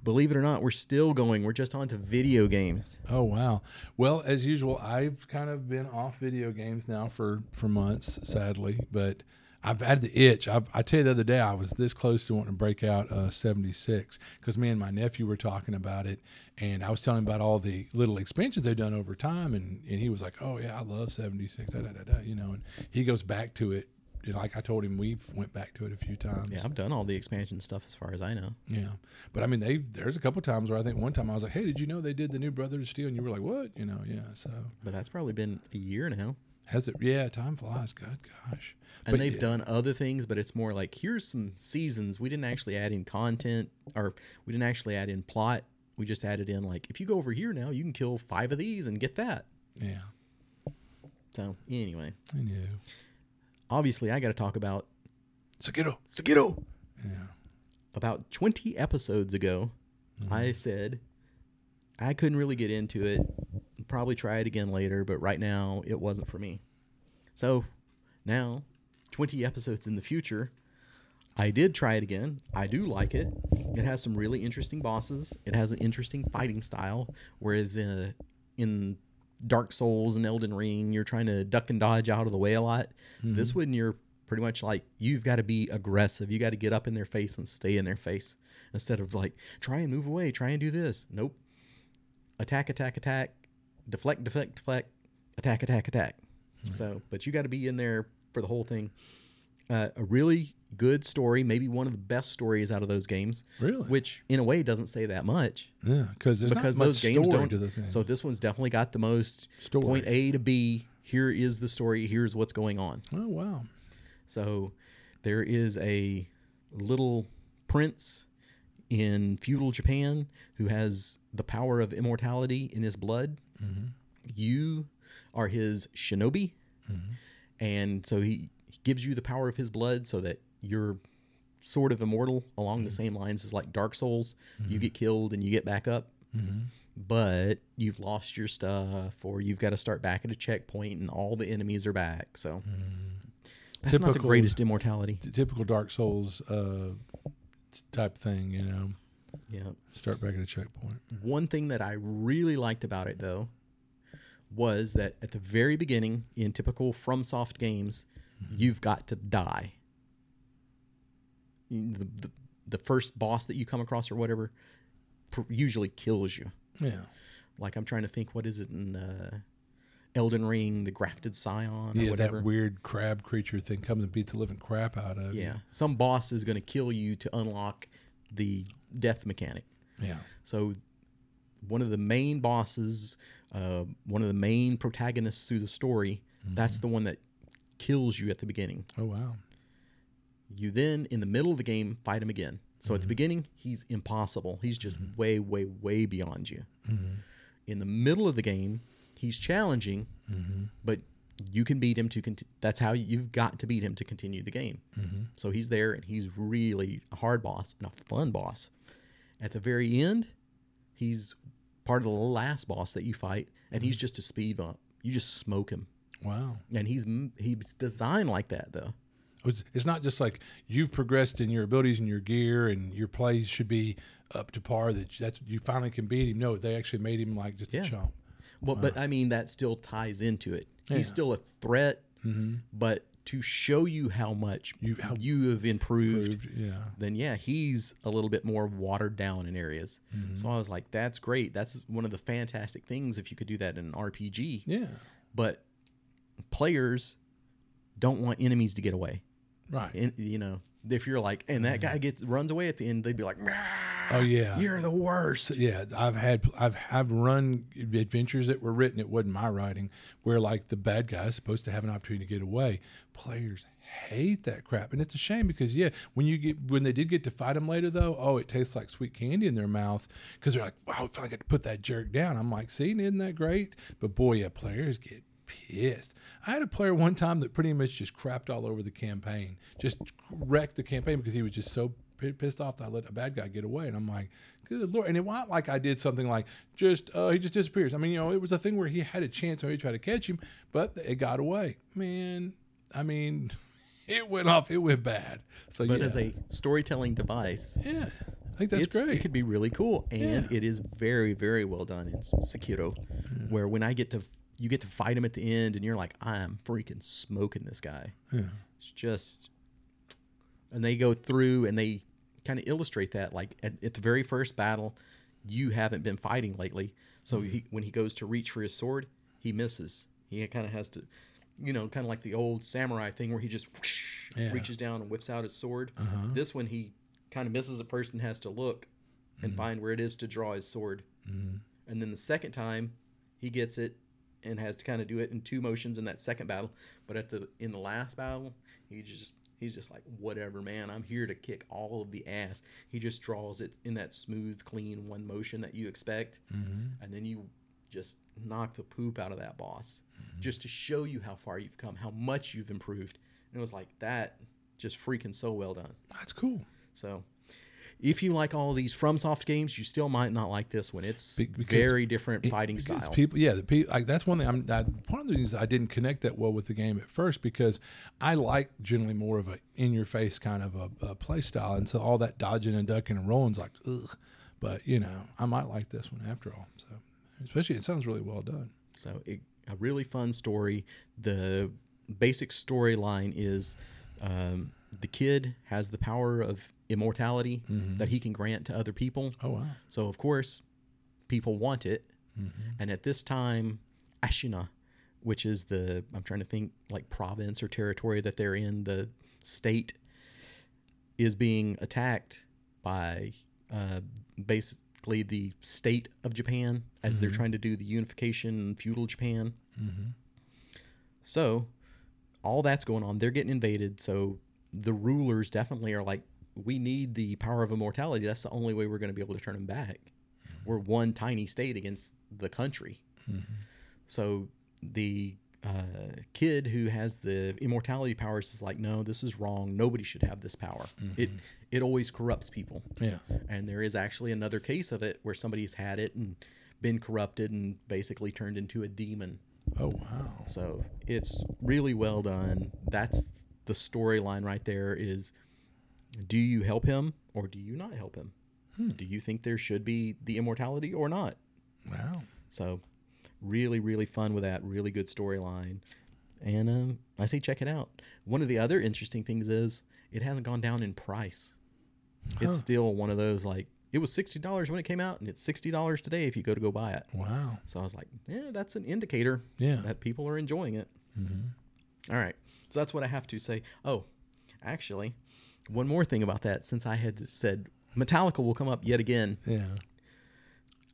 S1: believe it or not, we're still going. We're just on to video games.
S2: Oh wow. Well, as usual, I've kind of been off video games now for for months, sadly, but I've had the itch. I've, I tell you, the other day I was this close to wanting to break out uh, seventy six because me and my nephew were talking about it, and I was telling him about all the little expansions they've done over time, and, and he was like, "Oh yeah, I love seventy six, da, da, da, da," you know, and he goes back to it. Know, like I told him, we went back to it a few times.
S1: Yeah, I've done all the expansion stuff as far as I know.
S2: Yeah, but I mean, they there's a couple times where I think one time I was like, "Hey, did you know they did the new Brothers Steel?" And you were like, "What?" You know, yeah. So
S1: But that's probably been a year now.
S2: Has it? Yeah, time flies. God, gosh.
S1: and
S2: But
S1: they've
S2: yeah,
S1: done other things, but it's more like here's some seasons. We didn't actually add in content, or we didn't actually add in plot. We just added in like if you go over here now, you can kill five of these and get that.
S2: Yeah,
S1: So anyway,
S2: I knew.
S1: obviously I got to talk about
S2: Sekiro.
S1: Sekiro.
S2: Yeah,
S1: About twenty episodes ago, mm-hmm. I said I couldn't really get into it. Probably try it again later, but right now it wasn't for me. So now, twenty episodes in the future, I did try it again. I do like it. It has some really interesting bosses. It has an interesting fighting style. Whereas in, in Dark Souls and Elden Ring, you're trying to duck and dodge out of the way a lot. Mm-hmm. This one, you're pretty much like you've got to be aggressive. You got to get up in their face and stay in their face instead of like try and move away, try and do this. Nope. Attack, attack, attack, deflect, deflect, deflect, attack, attack, attack. So, but you got to be in there for the whole thing. Uh, a really good story, maybe one of the best stories out of those games.
S2: Really?
S1: Which, in a way, doesn't say that much
S2: yeah, because there's
S1: because those games
S2: story
S1: don't.
S2: to this.
S1: So this one's definitely got the most
S2: Story.
S1: point A to B. Here is the story. Here's what's going on.
S2: oh wow,
S1: So there is a little prince in feudal Japan who has the power of immortality in his blood. Mm-hmm. You are his shinobi. Mm-hmm. And so he, he gives you the power of his blood so that you're sort of immortal along the mm-hmm. same lines as like Dark Souls. You get killed and you get back up. But you've lost your stuff, or you've got to start back at a checkpoint, and all the enemies are back. So that's not the
S2: Typical-
S1: greatest immortality.
S2: T- typical Dark Souls uh, type thing. You know,
S1: Yeah.
S2: start back at a checkpoint.
S1: One thing that I really liked about it, though, was that at the very beginning, in typical FromSoft games, you've got to die. The, the, the first boss that you come across or whatever pr- usually kills you.
S2: Yeah,
S1: Like I'm trying to think, what is it in uh, Elden Ring, the Grafted Scion or
S2: yeah. That weird crab creature thing comes and beats the living crap out of you.
S1: yeah, some boss is going to kill you to unlock the death mechanic.
S2: Yeah,
S1: So, one of the main bosses, uh, one of the main protagonists through the story, that's mm-hmm. the one that kills you at the beginning.
S2: Oh wow.
S1: You then, in the middle of the game, fight him again. So at the mm-hmm. beginning, he's impossible. He's just mm-hmm. way, way, way beyond you. In the middle of the game, he's challenging, mm-hmm. but you can beat him to. Conti- that's how you've got to beat him to continue the game. Mm-hmm. So he's there, and he's really a hard boss and a fun boss. At the very end, He's part of the last boss that you fight, and he's mm-hmm. just a speed bump. You just smoke him,
S2: Wow.
S1: and he's he's designed like that though.
S2: It's, it's not just like you've progressed in your abilities and your gear and your plays should be up to par that that's you finally can beat him. No, they actually made him like just
S1: Yeah.
S2: a chump.
S1: Well, but I mean that still ties into it.
S2: Yeah.
S1: He's still a threat, but to show you how much
S2: You-
S1: you have improved,
S2: Proved- Yeah.
S1: then yeah, he's a little bit more watered down in areas.
S2: Mm-hmm.
S1: So I was like, that's great. That's one of the fantastic things if you could do that in an RPG.
S2: Yeah.
S1: But players don't want enemies to get away.
S2: Right.
S1: And, you know, if you're like, and that mm-hmm. guy gets runs away at the end, they'd be like,
S2: oh yeah.
S1: "You're the worst."
S2: yeah, I've had I've have run adventures that were written. It wasn't my writing. Where like the bad guy's supposed to have an opportunity to get away. Players hate that crap, and it's a shame because yeah, when you get when they did get to fight him later though, oh, it tastes like sweet candy in their mouth because they're like, wow, I finally got to put that jerk down. I'm like, see, isn't that great? But boy, yeah, players get pissed. I had a player one time that pretty much just crapped all over the campaign, just wrecked the campaign because he was just so pissed off that I let a bad guy get away. And I'm like, good lord! And it wasn't like I did something like just uh, he just disappears. I mean, you know, it was a thing where he had a chance maybe to try to catch him, but it got away. Man, I mean, it went off. It went bad. So
S1: But
S2: yeah,
S1: as a storytelling device,
S2: yeah, I think that's
S1: it's-
S2: great.
S1: It could be really cool, and
S2: Yeah.
S1: it is very, very well done in Sekiro. Where when I get to, you get to fight him at the end, and you're like, I am freaking smoking this guy.
S2: yeah.
S1: It's just, and they go through and they kind of illustrate that. Like at, at the very first battle, you haven't been fighting lately, so he, when he goes to reach for his sword, he misses. He kind of has to, you know, kind of like the old samurai thing where he just whoosh,
S2: Yeah.
S1: reaches down and whips out his sword.
S2: Uh-huh.
S1: This one he kind of misses a person, has to look and find where it is to draw his sword.
S2: Mhm.
S1: And then the second time, he gets it and has to kind of do it in two motions in that second battle. But at the in the last battle, he just he's just like whatever, man. I'm here to kick all of the ass. He just draws it in that smooth, clean one motion that you expect,
S2: Mhm.
S1: and then you just knock the poop out of that boss, just to show you how far you've come, how much you've improved. And it was like that, just freaking so well done.
S2: That's cool.
S1: So, if you like all these FromSoft games, you still might not like this one. It's
S2: Be-
S1: very different
S2: It-
S1: fighting style.
S2: People, yeah, the people like that's one thing. I'm that, one of the reasons I didn't connect that well with the game at first because I like generally more of a in your face kind of a, a play style, and so all that dodging and ducking and rolling's like ugh. But you know, I might like this one after all. So, especially it sounds really well done.
S1: so, it, a really fun story. The basic storyline is um, the kid has the power of immortality that he can grant to other people.
S2: Oh wow.
S1: So, of course, people want it.
S2: Mm-hmm.
S1: And at this time, Ashina, which is the, I'm trying to think like province or territory that they're in, the state is being attacked by uh, basically the state of Japan as they're trying to do the unification feudal Japan.
S2: Mm-hmm.
S1: So, all that's going on. They're getting invaded. So, the rulers definitely are like, we need the power of immortality. That's the only way we're going to be able to turn them back. We're one tiny state against the country. So, the uh, kid who has the immortality powers is like, no, this is wrong. Nobody should have this power. It it always corrupts people.
S2: Yeah.
S1: And there is actually another case of it where somebody's had it and been corrupted and basically turned into a demon.
S2: Oh wow.
S1: So it's really well done. That's the storyline right there is do you help him or do you not help him? Do you think there should be the immortality or not?
S2: Wow.
S1: So really, really fun with that. Really good storyline. And um, I say check it out. One of the other interesting things is it hasn't gone down in price.
S2: Huh.
S1: It's still one of those like it was sixty dollars when it came out, and it's sixty dollars today if you go to go buy it.
S2: Wow.
S1: So I was like, yeah, that's an indicator
S2: Yeah.
S1: that people are enjoying it.
S2: Mm-hmm.
S1: All right. So that's what I have to say. Oh, actually, one more thing about that. Since I had said Metallica will come up yet again,
S2: Yeah.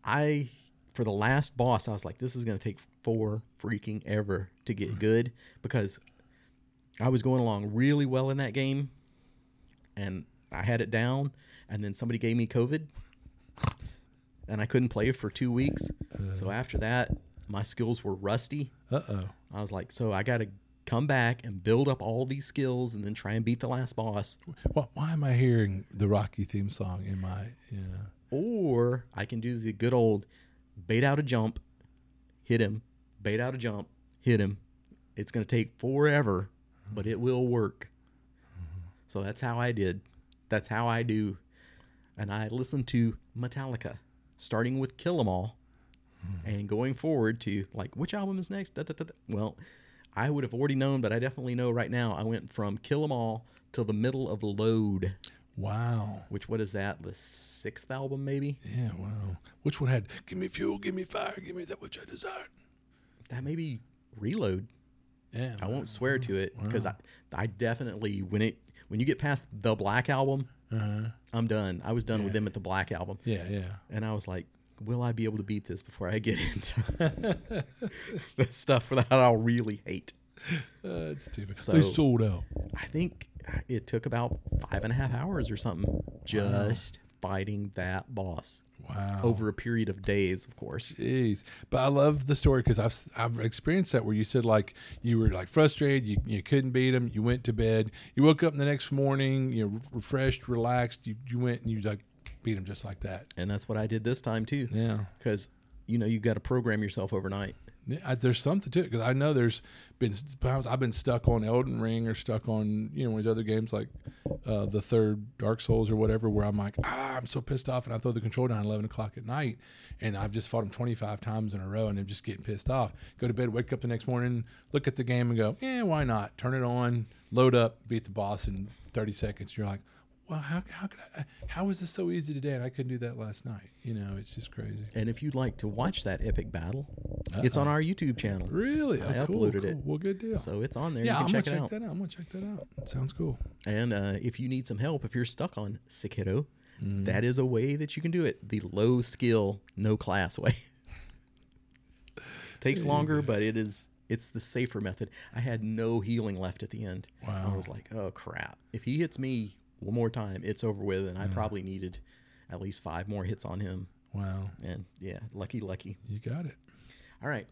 S1: I, for the last boss, I was like, this is going to take four freaking ever to get good because I was going along really well in that game and I had it down. And then somebody gave me COVID and I couldn't play for two weeks. So after that, my skills were rusty.
S2: Uh oh.
S1: I was like, so I got to come back and build up all these skills and then try and beat the last boss.
S2: Why, why am I hearing the Rocky theme song in my? Yeah.
S1: or I can do the good old bait out a jump, hit him, bait out a jump, hit him. It's going to take forever, but it will work. Mm-hmm. So that's how I did. That's how I do. And I listened to Metallica, starting with Kill 'Em All mm-hmm. and going forward to like which album is next. Da, da, da. Well, I would have already known, but I definitely know right now. I went from Kill 'Em All till the middle of Load,
S2: Wow.
S1: which what is that? The sixth album, maybe?
S2: Yeah, wow. Which one had give me fuel, give me fire, give me that which I desire?
S1: That may be Reload.
S2: Yeah.
S1: I won't swear to it because I, I definitely when it when you get past the Black album,
S2: Uh-huh.
S1: I'm done. I was done with them at the Black album,
S2: Yeah, yeah.
S1: and I was like, will I be able to beat this before I get into the stuff for that I'll really hate?
S2: Uh, it's stupid.
S1: So-
S2: they sold out.
S1: I think it took about five and a half hours or something just fighting that boss
S2: Wow.
S1: over a period of days, of course.
S2: Jeez, but I love the story because I've I've experienced that where you said like you were like frustrated, you, you couldn't beat him, you went to bed, you woke up the next morning, you know, refreshed, relaxed, you you went and you like beat them just like that.
S1: And that's what I did this time too.
S2: Yeah,
S1: Because, you know, you got to program yourself overnight.
S2: yeah I, there's something to it because I know there's been times I've been stuck on Elden Ring or stuck on you know these other games like uh, the third Dark Souls or whatever where I'm like ah I'm so pissed off and I throw the control down at 11 o'clock at night and I've just fought them 25 times in a row and I'm just getting pissed off. Go to bed, wake up the next morning, look at the game and go yeah why not? Turn it on, load up, beat the boss in 30 seconds. You're like well how how could I how was this so easy today and I couldn't do that last night? You know it's just crazy.
S1: And if you'd like to watch that epic battle, it's on our YouTube channel.
S2: Really?
S1: I
S2: Oh, cool,
S1: uploaded
S2: cool.
S1: it.
S2: Well, good deal.
S1: So it's on there.
S2: yeah,
S1: you
S2: I'm
S1: check
S2: gonna
S1: it
S2: check
S1: out.
S2: that out. I'm gonna check that out. Sounds cool.
S1: And uh, if you need some help, if you're stuck on Sekiro,
S2: Mm-hmm.
S1: that is a way that you can do it. The low skill, no class way. Takes longer, but it is it's the safer method. I had no healing left at the end.
S2: Wow.
S1: I was like, oh crap. If he hits me one more time, it's over with. And I probably needed at least five more hits on him.
S2: Wow,
S1: And yeah, lucky, lucky.
S2: you got it.
S1: All right.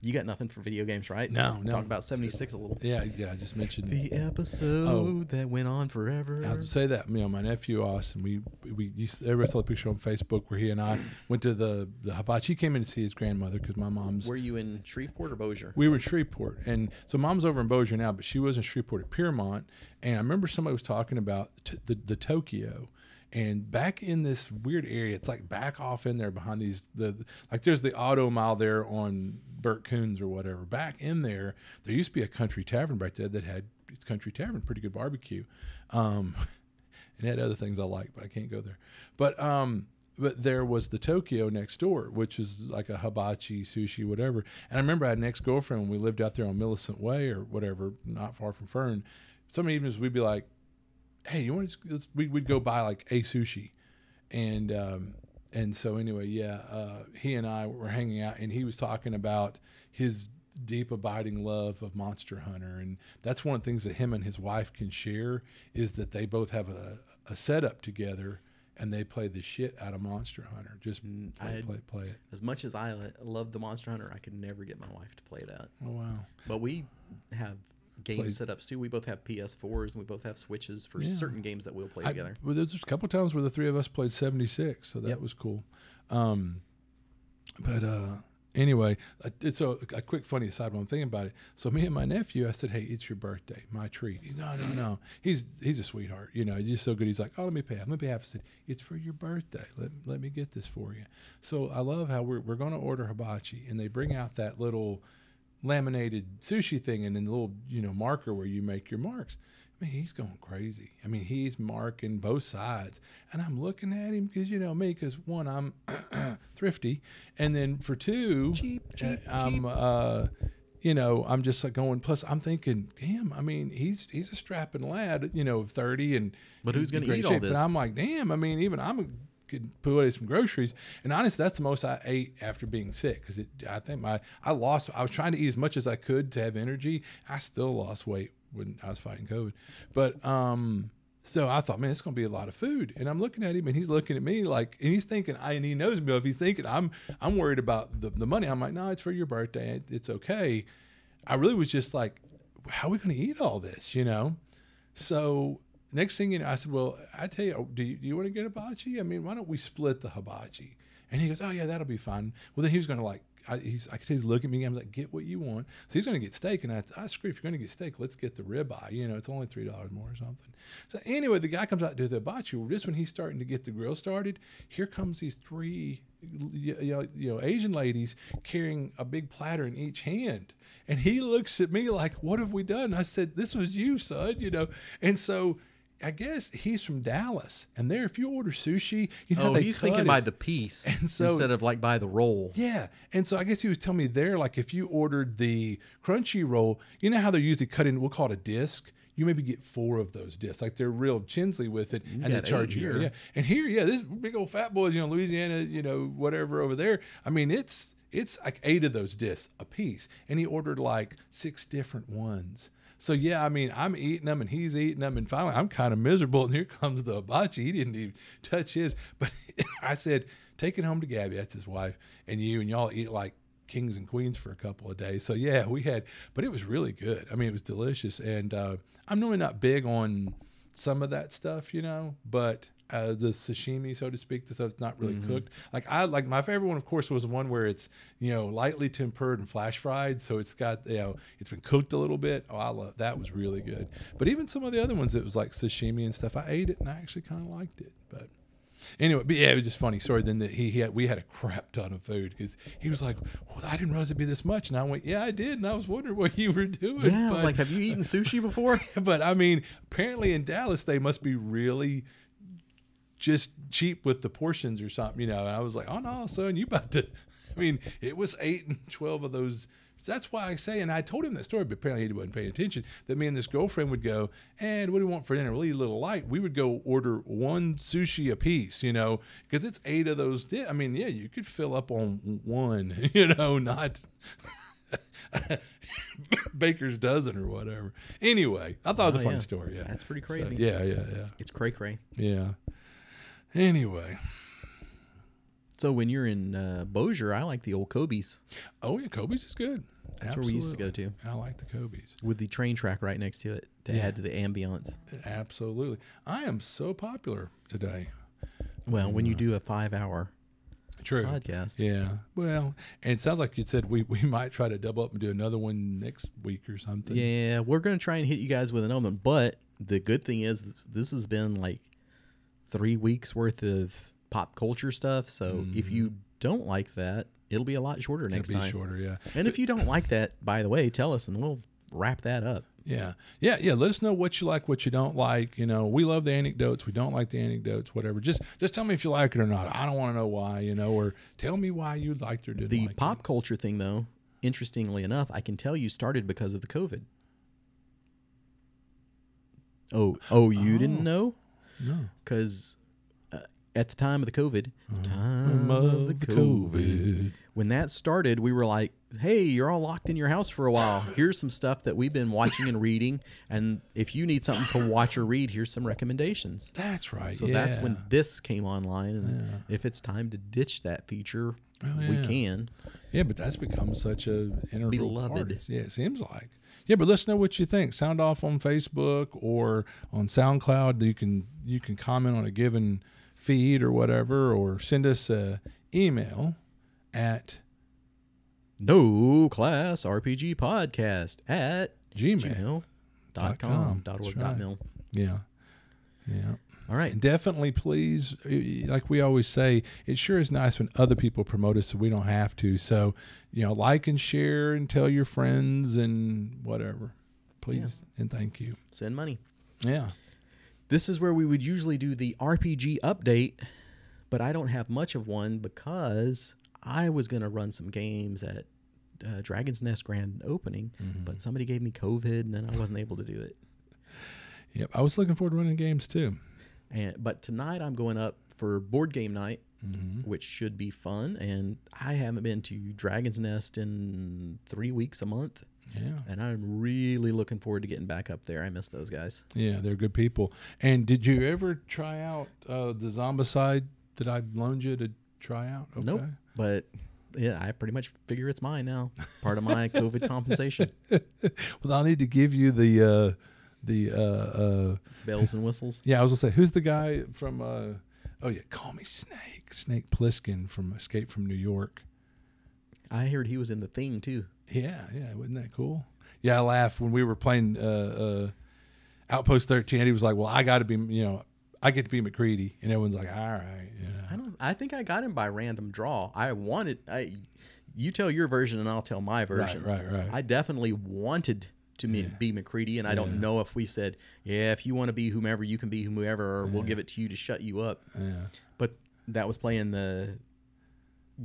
S1: You got nothing for video games, right?
S2: No, no.
S1: Talk about 76 a little.
S2: Yeah, yeah. I just mentioned.
S1: The episode oh. that went on forever.
S2: I say that you know my nephew Austin. We we used everybody saw the picture on Facebook where he and I went to the the hibachi. He came in to see his grandmother because my mom's.
S1: Were you in Shreveport or Bossier?
S2: we were in Shreveport, and so mom's over in Bossier now, but she was in Shreveport at Pierremont. And I remember somebody was talking about t- the the Tokyo, and back in this weird area, it's like back off in there behind these the like there's the auto mile there on Bert Kouns or whatever. Back in there, there used to be a country tavern right there that had it's country tavern, pretty good barbecue. Um, and had other things I like, but I can't go there. But um, but there was the Tokyo next door, which is like a hibachi, sushi, whatever. And I remember I had an ex girlfriend when we lived out there on Millicent Way or whatever, not far from Fern. Some evenings we'd be like, "Hey, you want to?" We would go buy like a sushi, and um, and so anyway, yeah, uh, he and I were hanging out, and he was talking about his deep abiding love of Monster Hunter, and that's one of the things that him and his wife can share is that they both have a, a setup together, and they play the shit out of Monster Hunter. Just play,
S1: I-
S2: play, play it.
S1: As much as I love the Monster Hunter, I could never get my wife to play that.
S2: Oh wow,
S1: But we have game
S2: Played-
S1: setups too. We both have PS4s and we both have Switches for
S2: Yeah.
S1: certain games that we'll play
S2: I,
S1: together.
S2: well, there's a couple times where the three of us played 76, so that
S1: Yep.
S2: was cool. Um, but uh, anyway, I did so a quick funny aside while I'm thinking about it. So me and my nephew, I said, "Hey, it's your birthday, my treat." He's no, no, no. He's he's a sweetheart, you know. He's just so good. He's like, "Oh, let me pay half. Let me pay half." I said, "It's for your birthday. Let let me get this for you." So I love how we're we're going to order hibachi, and they bring out that little laminated sushi thing and then the little you know marker where you make your marks. I mean, he's going crazy. I mean, he's marking both sides, and I'm looking at him because you know me. Because one, I'm thrifty, and then for two,
S1: Cheap, cheap,
S2: uh, I'm uh, you know I'm just like going. Plus, I'm thinking, damn. I mean, he's he's a strapping lad, you know, of thirty, and
S1: But who's gonna
S2: great
S1: eat all this?
S2: But I'm like, damn. I mean, even I'm could put away some groceries. And honestly, that's the most I ate after being sick because. I think my I lost. I was trying to eat as much as I could to have energy. I still lost weight when I was fighting COVID, but um. So I thought, man, it's going to be a lot of food, and I'm looking at him, and he's looking at me like, and he's thinking, I, and he knows me. If he's thinking, I'm, I'm worried about the, the money. I'm like, no, it's for your birthday. It's okay. I really was just like, how are we going to eat all this, you know? So next thing you know, I said, "Well, I tell you, oh, do you, do you want to get a hibachi? I mean, why don't we split the hibachi?" And he goes, "Oh yeah, that'll be fine." Well, then he was going to like, I, he's, I could he's looking at me. I'm like, "Get what you want." So he's going to get steak, and I, I screw. If you're going to get steak, let's get the ribeye. You know, it's only three dollars more or something. So anyway, the guy comes out to do the hibachi. Just when he's starting to get the grill started, here comes these three, you know, you know, Asian ladies carrying a big platter in each hand. And he looks at me like, "What have we done?" I said, "This was you, son." You know, and so I guess he's from Dallas, and there, if you order sushi, you know
S1: Oh,
S2: they
S1: he's thinking
S2: it.
S1: by the piece
S2: And so-
S1: instead of like by the roll.
S2: Yeah, and so I guess he was telling me there, like if you ordered the crunchy roll, you know how they're usually cut in, we'll call it a disc. You maybe get four of those discs, like they're real Chinsley with it, and they charge you.
S1: here.
S2: Yeah, and here, yeah, this big old fat boys, you know, Louisiana, you know, whatever over there. I mean, it's it's like eight of those discs a piece, and he ordered like six different ones. So yeah, I mean, I'm eating them and he's eating them, and finally I'm kind of miserable. And here comes the hibachi. He didn't even touch his, but I said, take it home to Gabby. That's his wife, and you, and y'all eat like kings and queens for a couple of days. So yeah, we had, but it was really good. I mean, it was delicious, and uh, I'm normally not big on some of that stuff, you know, but uh, the sashimi, so to speak, the stuff that's not really cooked. Like I like my favorite one, of course, was one where it's you know lightly tempered and flash fried, so it's got you know it's been cooked a little bit. Oh, I love that was really good. But even some of the other ones, it was like sashimi and stuff. I ate it and I actually kind of liked it, but. Anyway, but yeah, it was just funny. Sorry, then that he, he had, we had a crap ton of food because he was like, "Well, I didn't realize it'd be this much." And I went, "Yeah, I did," and I was wondering what you were doing.
S1: Yeah, I was like, have you eaten sushi before?
S2: but I mean, apparently in Dallas they must be really just cheap with the portions or something, you know. And I was like, oh no, son, you about to? I mean, it was eight and twelve of those. That's why I say, and I told him that story, but apparently he wasn't paying attention. That me and this girlfriend would go, and what do we want for dinner? We'll eat a little light. We would go order one sushi a piece, you know, because it's eight of those. Di- I mean, yeah, you could fill up on one, you know, not baker's dozen or whatever. Anyway, I thought it was a
S1: Oh,
S2: funny
S1: yeah.
S2: story. Yeah,
S1: That's pretty
S2: So,
S1: crazy.
S2: yeah, yeah, yeah,
S1: It's cray cray.
S2: yeah. Anyway,
S1: So when you're in uh, Bossier, I like the old Kobe's.
S2: oh yeah, Kobe's is good.
S1: That's where we used to go to
S2: I like the Kobe's.
S1: with the train track right next to it to
S2: Yeah.
S1: add to the ambiance.
S2: Absolutely. I am so popular today.
S1: Well, when you do a five hour
S2: True.
S1: podcast,
S2: Yeah. Well, and it sounds like you said we, we might try to double up and do another one next week or something.
S1: yeah, we're gonna try and hit you guys with another one. But the good thing is this, this has been like three weeks worth of pop culture stuff. So if you don't like that, it'll be a lot shorter next
S2: Mm-hmm. be
S1: time.
S2: shorter. Yeah.
S1: And if you don't like that, by the way, tell us and we'll wrap that up.
S2: Yeah. Yeah. Yeah. Let us know what you like, what you don't like. You know, we love the anecdotes. We don't like the anecdotes, whatever. Just just tell me if you like it or not. I don't want to know why, you know, or tell me why you liked or didn't
S1: The
S2: like
S1: pop culture thing, though, interestingly enough, I can tell you started because of the COVID. Oh, oh, you
S2: Oh.
S1: didn't know?
S2: No.
S1: Because at the time of the COVID,
S2: Uh-huh.
S1: time of the COVID, when that started, we were like, "Hey, you're all locked in your house for a while. Here's some stuff that we've been watching and reading, and if you need something to watch or read, here's some recommendations."
S2: That's right.
S1: So
S2: yeah.
S1: that's when this came online, and if it's time to ditch that feature,
S2: Oh,
S1: we can.
S2: Yeah, but that's become such a integral
S1: Beloved.
S2: part. Yeah, it seems like. Yeah, but let us know what you think. Sound off on Facebook or on SoundCloud. You can you can comment on a given feed or whatever, or send us a email at
S1: No class RPG podcast at
S2: Gmail.
S1: gmail dot
S2: com.
S1: com dot org
S2: That's
S1: dot
S2: right.
S1: mil.
S2: Yeah, yeah.
S1: All right.
S2: And definitely, please, like we always say, it sure is nice when other people promote us so we don't have to. So, you know, like and share and tell your friends and whatever. Please and thank you.
S1: Send money.
S2: Yeah.
S1: This is where we would usually do the RPG update, but I don't have much of one because I was going to run some games at uh, Dragon's Nest Grand Opening,
S2: Mm-hmm.
S1: but somebody gave me COVID and then I wasn't able to do it.
S2: Yep. I was looking forward to running games too.
S1: And but tonight I'm going up for board game night,
S2: Mm-hmm.
S1: which should be fun. And I haven't been to Dragon's Nest in three weeks a month,
S2: Yeah.
S1: and I'm really looking forward to getting back up there. I miss those guys.
S2: Yeah, they're good people. And did you ever try out uh, the Zombicide that I loaned you to try out? Okay.
S1: Nope. But yeah, I pretty much figure it's mine now. Part of my COVID compensation.
S2: Well, I'll need to give you the uh, the uh, uh,
S1: Bells and whistles.
S2: yeah, I was gonna say who's the guy from uh, oh yeah, call me Snake, Snake Plissken from Escape from New York.
S1: I heard he was in the thing too.
S2: Yeah, yeah, wasn't that cool? Yeah, I laughed when we were playing uh, uh, Outpost 13. He was like, "Well, I got to be, you know, I get to be MacReady," and everyone's like, "All right, yeah."
S1: I don't. I think I got him by random draw. I wanted. I. You tell your version and I'll tell my version.
S2: right, right. Right.
S1: I definitely wanted to me, be MacReady, and I don't know if we said, yeah, if you want to be whomever, you can be whomever, or we'll give it to you to shut you up.
S2: Yeah,
S1: But that was playing the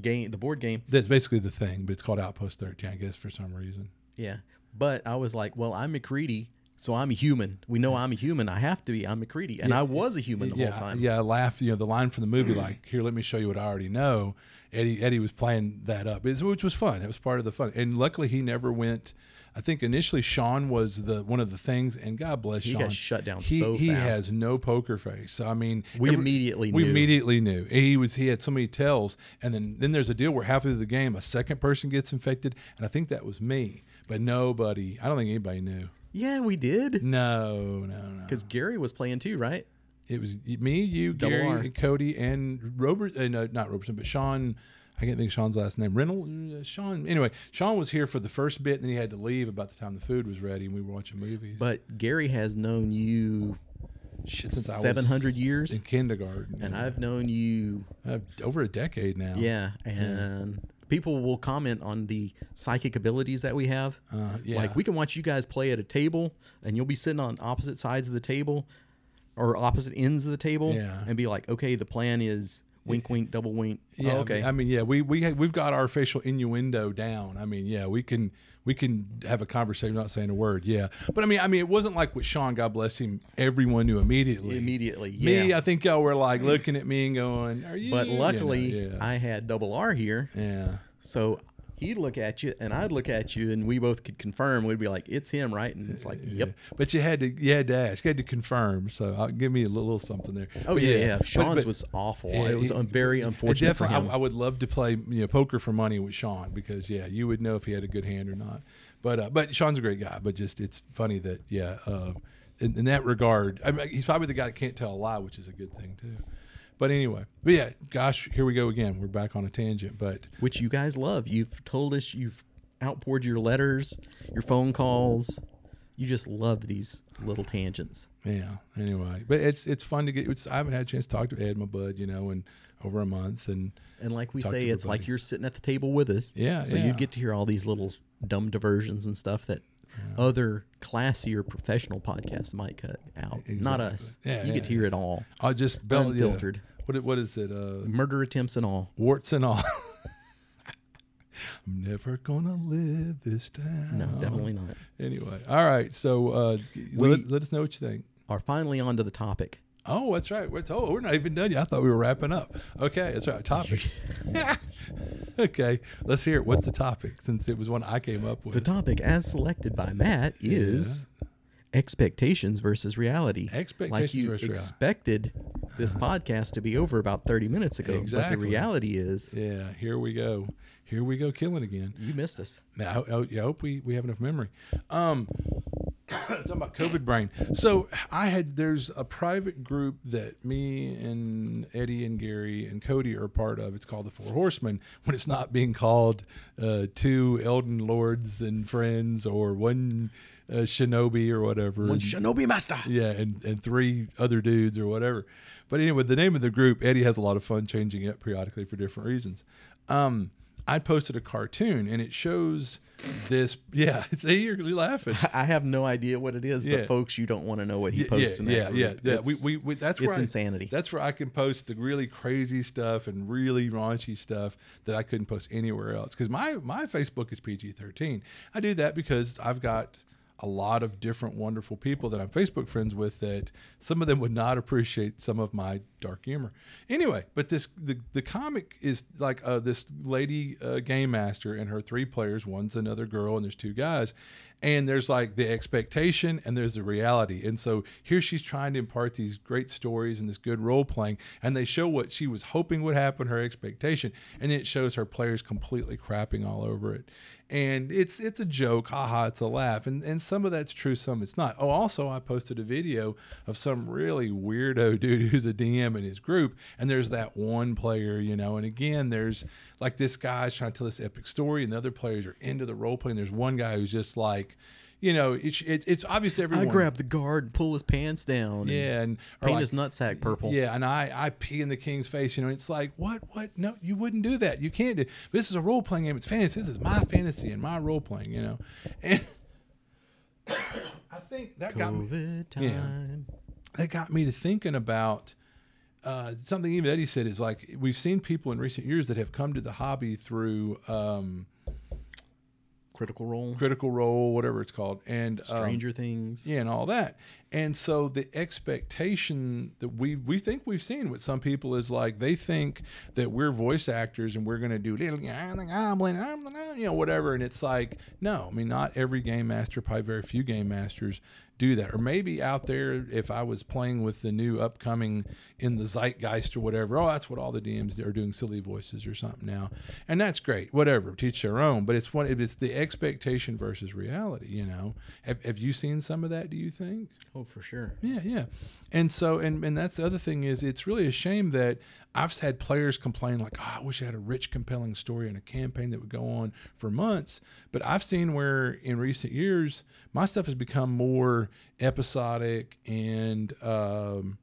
S1: game, the board game.
S2: that's basically the thing, but it's called Outpost 13, I guess, for some reason.
S1: Yeah. But I was like, well, I'm MacReady, so I'm a human. We know I'm a human. I have to be. I'm MacReady, and
S2: Yeah,
S1: I was a human the
S2: yeah,
S1: whole time.
S2: Yeah, I laughed. You know, the line from the movie, like, "Here, let me show you what I already know." Eddie Eddie was playing that up, It's- which was fun. It was part of the fun, and luckily he never went. I think initially Sean was the one of the things, and God bless
S1: He
S2: Sean.
S1: got shut down
S2: He
S1: so
S2: he
S1: fast.
S2: has no poker face. I mean,
S1: We immediately
S2: we
S1: knew.
S2: immediately knew he was. He had so many tells, and then then there's a deal where halfway through the game, a second person gets infected, and I think that was me, but nobody. I don't think anybody knew.
S1: Yeah, we did.
S2: No, no, no.
S1: Because Gary was playing too, right?
S2: It was me, you,
S1: Double
S2: Gary,
S1: R.
S2: Cody, and Robert. Uh, no, not Robertson, but Sean. I can't think of Sean's last name. Reynolds. Uh, Sean. Anyway, Sean was here for the first bit, and then he had to leave about the time the food was ready, and we were watching movies.
S1: But Gary has known you
S2: shit, since I was
S1: 700 years,
S2: in kindergarten,
S1: and
S2: yeah.
S1: I've known you,
S2: Uh, over a decade now.
S1: yeah, and people will comment on the psychic abilities that we have.
S2: Uh, yeah.
S1: Like we can watch you guys play at a table, and you'll be sitting on opposite sides of the table, or opposite ends of the table,
S2: Yeah.
S1: and be like, okay, the plan is wink, wink, double wink.
S2: Yeah,
S1: oh,
S2: I
S1: okay.
S2: mean- I mean, yeah, we we ha- we've got our facial innuendo down. I mean, yeah, we can we can have a conversation without saying a word. Yeah, but I mean, I mean, it wasn't like with Sean. God bless him. Everyone knew immediately.
S1: Immediately, yeah. Me.
S2: I think y'all were like looking at me and going, "Are you?"
S1: but
S2: you know,
S1: luckily,
S2: yeah.
S1: I had double R here,
S2: yeah.
S1: so he'd look at you, and I'd look at you, and we both could confirm. We'd be like, "It's him, right?" And it's like, "Yep."
S2: But you had to you had to ask, you had to confirm. So I'll give me a little, something there.
S1: Oh
S2: But
S1: yeah, yeah.
S2: But-
S1: Sean's
S2: but-
S1: was awful.
S2: yeah,
S1: it was
S2: he-
S1: very unfortunate for
S2: definitely,
S1: him.
S2: I, I would love to play you know poker for money with Sean because yeah, you would know if he had a good hand or not. But uh, but Sean's a great guy. But just it's funny that yeah, uh, in, in that regard, I mean, he's probably the guy that can't tell a lie, which is a good thing too. But anyway, but yeah, gosh, here we go again. We're back on a tangent, but
S1: which you guys love. You've told us you've outpoured your letters, your phone calls. You just love these little tangents.
S2: Yeah. Anyway, but it's it's fun to get. It's, I haven't had a chance to talk to Ed, my bud, you know, in over a month, and
S1: And like we say, it's like you're sitting at the table with us.
S2: Yeah,
S1: So
S2: yeah.
S1: you get to hear all these little dumb diversions and stuff that other classier professional podcasts might cut out. Not us.
S2: Yeah,
S1: you
S2: yeah,
S1: get to hear it all.
S2: I just bell, yeah.
S1: Unfiltered.
S2: What what is it? Uh,
S1: Murder attempts and all.
S2: warts and all. I'm never gonna live this down.
S1: No, definitely not.
S2: Anyway, all right. So uh, let, let us know what you think.
S1: Are finally on to the topic.
S2: Oh, that's right. We're, oh, we're not even done yet. I thought we were wrapping up. Okay, that's right. Topic. okay, let's hear it. What's the topic? Since it was one I came up with.
S1: The topic, as selected by Matt, is expectations versus reality. like
S2: Expectations
S1: you
S2: versus reality.
S1: expected this podcast to be over about 30 minutes ago. But
S2: Exactly.
S1: the reality is,
S2: yeah, here we go. Here we go, killing again.
S1: you missed us.
S2: Now, I, I, I hope we, we have enough memory. Um, talking about COVID brain. So I had there's a private group that me and Eddie and Gary and Cody are part of. It's called the Four Horsemen. When it's not being called uh, two Elden Lords and friends or one uh, Shinobi or whatever.
S1: One
S2: And-
S1: Shinobi Master.
S2: yeah, and, and three other dudes or whatever. But anyway, the name of the group, Eddie has a lot of fun changing it periodically for different reasons. Um, I posted a cartoon and it shows this. Yeah, see, you're, you're laughing.
S1: I have no idea what it is,
S2: Yeah.
S1: but folks, you don't want to know what he
S2: Yeah,
S1: posts in that
S2: yeah, yeah,
S1: group.
S2: yeah. We,
S1: It's-
S2: we, we, that's
S1: it's
S2: where I-
S1: insanity.
S2: that's where I can post the really crazy stuff and really raunchy stuff that I couldn't post anywhere else. Because my my Facebook is PG thirteen. I do that because I've got a lot of different wonderful people that I'm Facebook friends with that some of them would not appreciate some of my dark humor. Anyway, but this the the comic is like uh, this lady uh, game master and her three players. One's another girl and there's two guys, and there's like the expectation and there's the reality and so here she's trying to impart these great stories and this good role playing and they show what she was hoping would happen her expectation and it shows her players completely crapping all over it and it's it's a joke haha it's a laugh and and some of that's true some it's not. Oh also i posted a video of some really weirdo dude who's a dm in his group and there's that one player you know and again there's like this guy's trying to tell this epic story and the other players are into the role playing there's one guy who's just like you know, it's it's, it's obvious to
S1: I grab the guard, and pull his pants down,
S2: yeah, and or
S1: paint
S2: like-
S1: his nutsack purple.
S2: Yeah, and I I pee in the king's face. You know, it's like what what? No, you wouldn't do that. You can't do. This is a role playing game. It's fantasy. This is my fantasy and my role playing. You know, and I think that got me.
S1: COVID
S2: Yeah. That got me to thinking about. Uh, something even Eddie said is like we've seen people in recent years that have come to the hobby through um,
S1: Critical Role,
S2: Critical Role, whatever it's called, and um,
S1: Stranger Things.
S2: yeah, and all that. And so the expectation that we we think we've seen with some people is like they think that we're voice actors and we're going to do little I'm the goblin, I'm the you know whatever. And it's like no, I mean not every game master, probably very few game masters do that. Or maybe out there, if I was playing with the new upcoming in the zeitgeist or whatever, oh, that's what all the DMs are doing silly voices or something now, and that's great. Whatever, teach their own. But it's one. It's the expectation versus reality. You know, have, have you seen some of that? Do you think?
S1: Oh, for sure.
S2: Yeah, yeah. And so, and and that's the other thing is, it's really a shame that I've had players complain like, "Oh, I wish I had a rich, compelling story and a campaign that would go on for months." But I've seen where in recent years my stuff has become more episodic and um,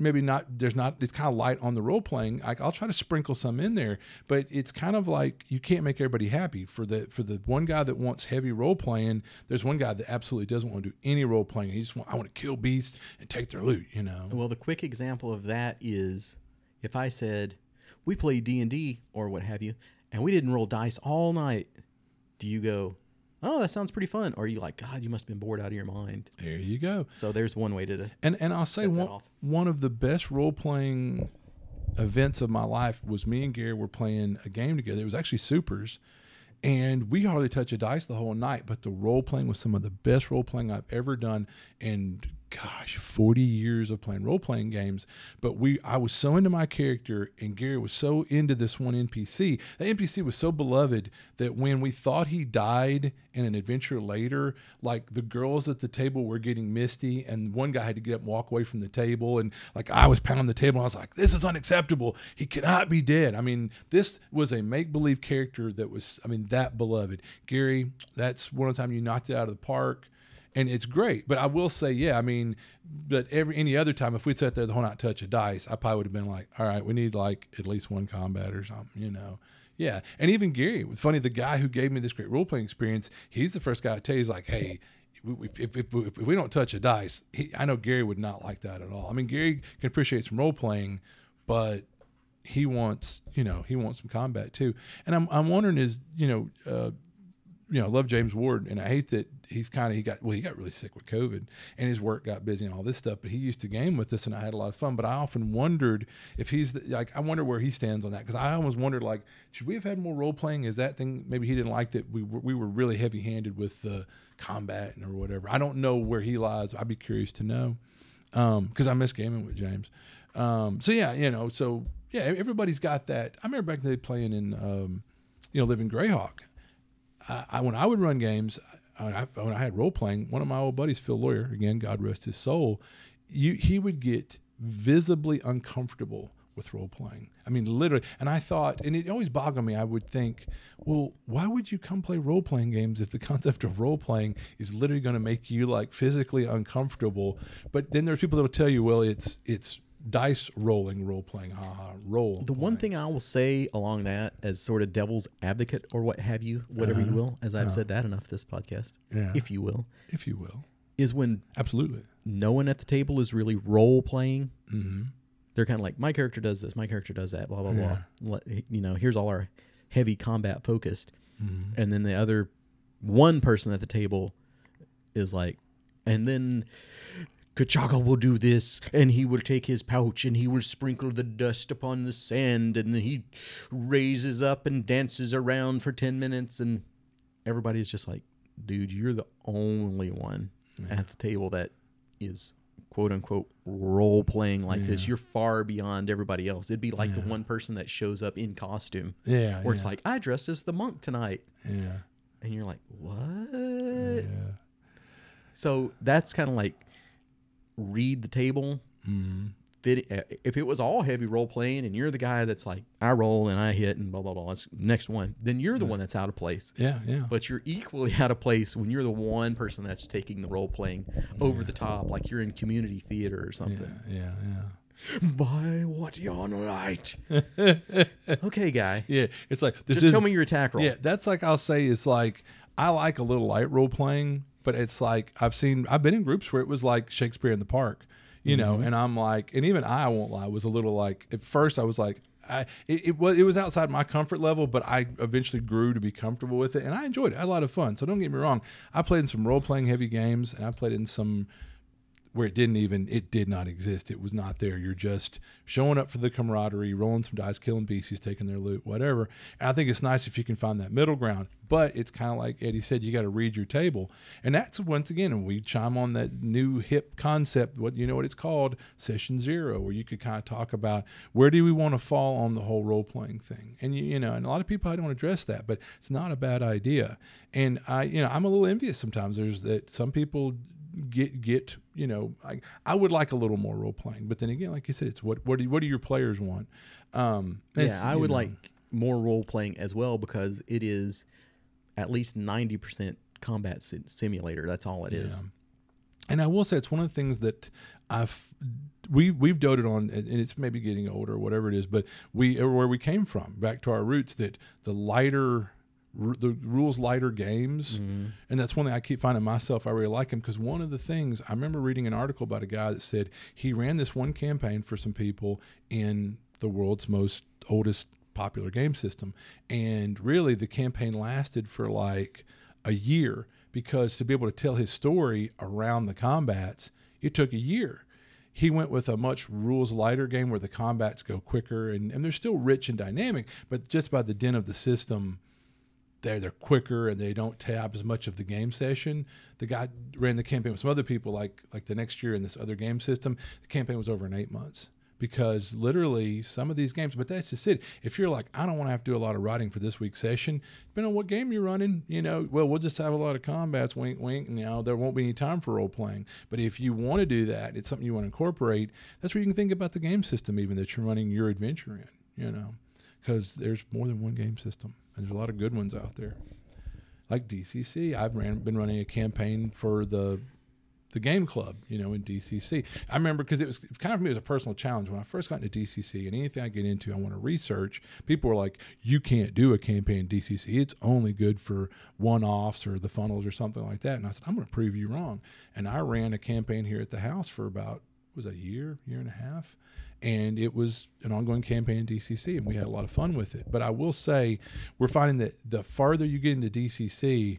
S2: maybe not. There's not. It's kind of light on the role playing. I, I'll try to sprinkle some in there, but it's kind of like you can't make everybody happy. For the for the one guy that wants heavy role playing, there's one guy that absolutely doesn't want to do any role playing. He just want I want to kill beasts and take their loot. You know.
S1: Well, the quick example of that is if I said we play D and D or what have you, and we didn't roll dice all night. Do you go, oh, that sounds pretty fun? Or are you like, God, you must have been bored out of your mind?
S2: There you go.
S1: So there's one way to.
S2: And and I'll say one one of the best role playing events of my life was me and Gary were playing a game together. It was actually Supers, and we hardly touched a dice the whole night. But the role playing was some of the best role playing I've ever done. And gosh, forty years of playing role playing games. But we, I was so into my character, and Gary was so into this one NPC. That NPC was so beloved that when we thought he died in an adventure later, like the girls at the table were getting misty, and one guy had to get up and walk away from the table, and like I was pounding the table, and I was like, "This is unacceptable. He cannot be dead." I mean, this was a make believe character that was, I mean, that beloved. Gary, that's one of the time you knocked it out of the park and it's great. But I will say, yeah, I mean, but every any other time, if we'd sat there the whole night touch a dice, I probably would have been like, all right, we need like at least one combat or something, you know. Yeah, and even Gary, funny, the guy who gave me this great role playing experience, he's the first guy to tell you, he's like, hey. If, if, if, if we don't touch a dice, he, I know Gary would not like that at all. I mean, Gary can appreciate some role playing, but he wants, you know, he wants some combat too. And I'm, I'm wondering is, you know, uh, you know, I love James Ward, and I hate that he's kind of he got well, he got really sick with COVID, and his work got busy and all this stuff. But he used to game with us, and I had a lot of fun. But I often wondered if he's the, like, I wonder where he stands on that because I almost wondered like, should we have had more role playing? Is that thing maybe he didn't like that we were, we were really heavy handed with the combat and or whatever. I don't know where he lies. I'd be curious to know because I miss gaming with James. Um, so yeah, you know, so yeah, everybody's got that. I remember back in the day playing in, um, you know, living Greyhawk. I, when I would run games, I, I, when I had role playing, one of my old buddies, Phil Lawyer, again, God rest his soul, you he would get visibly uncomfortable with role playing. I mean, literally. And I thought, and it always boggled me. I would think, well, why would you come play role playing games if the concept of role playing is literally going to make you like physically uncomfortable? But then there's people that will tell you, well, it's it's dice rolling role playing, haha, roll.
S1: The one thing I will say along that, as sort of devil's advocate or what have you, whatever you will, as I've said that enough this podcast,
S2: Yeah.
S1: if you will,
S2: if you will,
S1: is when
S2: absolutely.
S1: no one at the table is really role playing.
S2: Mm-hmm.
S1: They're kind of like, my character does this, my character does that, blah blah
S2: Yeah.
S1: blah. Let, you know, here's all our heavy combat focused,
S2: Mm-hmm.
S1: and then the other one person at the table is like, and then Kachaka will do this, and he will take his pouch and he will sprinkle the dust upon the sand, and he raises up and dances around for ten minutes, and everybody's just like, dude, you're the only one at the table that is quote unquote role playing like this. You're far beyond everybody else. It'd be like the one person that shows up in costume,
S2: Yeah.
S1: where it's like, I dressed as the monk tonight.
S2: yeah,
S1: And you're like, what?
S2: yeah.
S1: So that's kind of like read the table.
S2: Mm-hmm.
S1: Fit, if it was all heavy role playing and you're the guy that's like, I roll and I hit and blah, blah, blah, that's next one, then you're the one that's out of place.
S2: Yeah, yeah.
S1: But you're equally out of place when you're the one person that's taking the role playing over the top, like you're in community theater or something.
S2: yeah,
S1: something.
S2: yeah,
S1: By what yon right? okay, guy.
S2: yeah. It's like this
S1: Just
S2: is
S1: tell me your attack roll.
S2: Yeah, that's like I'll say It's like I like a little light role playing, but it's like I've seen I've been in groups where it was like Shakespeare in the Park, you know, mm-hmm. and I'm like, and even I won't lie, was a little like at first I was like. I, it, it was it was outside my comfort level, but I eventually grew to be comfortable with it, and I enjoyed it. I had a lot of fun. So don't get me wrong. I played in some role playing heavy games, and I played in some where it didn't even it did not exist. It was not there. You're just showing up for the camaraderie, rolling some dice, killing beasties, taking their loot, whatever. And I think it's nice if you can find that middle ground. But it's kind of like Eddie said, you got to read your table, and that's once again, and we chime on that new hip concept. What you know what it's called, session zero, where you could kind of talk about where do we want to fall on the whole role playing thing, and you, you know, and a lot of people I don't address that, but it's not a bad idea. And I, you know, I'm a little envious sometimes. There's that some people get get you know I, I would like a little more role playing but then again like you said it's what what do what do your players want um
S1: Yeah, I would
S2: know,
S1: like more role playing as well because it is at least 90% combat sim- simulator. That's all it is.
S2: Yeah. and I will say it's one of the things that I've we we've doted on and it's maybe getting older or whatever it is but we where we came from back to our roots that the lighter r- the rules lighter games. Mm-hmm. And that's one thing I keep finding myself I really like them because one of the things I remember reading an article about a guy that said he ran this one campaign for some people in the world's most oldest popular game system. And really the campaign lasted for like a year because to be able to tell his story around the combats it took a year. He went with a much rules lighter game where the combats go quicker and, and they're still rich and dynamic but just by the din of the system they're they're quicker and they don't tab as much of the game session. The guy ran the campaign with some other people like like the next year in this other game system. The campaign was over in eight months because literally some of these games. But that's just it. If you're like I don't want to have to do a lot of writing for this week's session, depending on what game you're running, you know, well we'll just have a lot of combats. Wink, wink. You know, there won't be any time for role playing. But if you want to do that, it's something you want to incorporate. That's where you can think about the game system even that you're running your adventure in. You know because there's more than one game system and there's a lot of good ones out there. Like dcc i've ran, been running a campaign for the the game club you know in dcc i remember because it was kind of for me it was a personal challenge. When i first got into dcc and anything i get into i want to research people were like you can't do a campaign in dcc it's only good for one-offs or the funnels or something like that. And i said i'm going to prove you wrong. And i ran a campaign here at the house for about was a year year and a half and it was an ongoing campaign in DCC, and we had a lot of fun with it. But I will say, we're finding that the farther you get into DCC,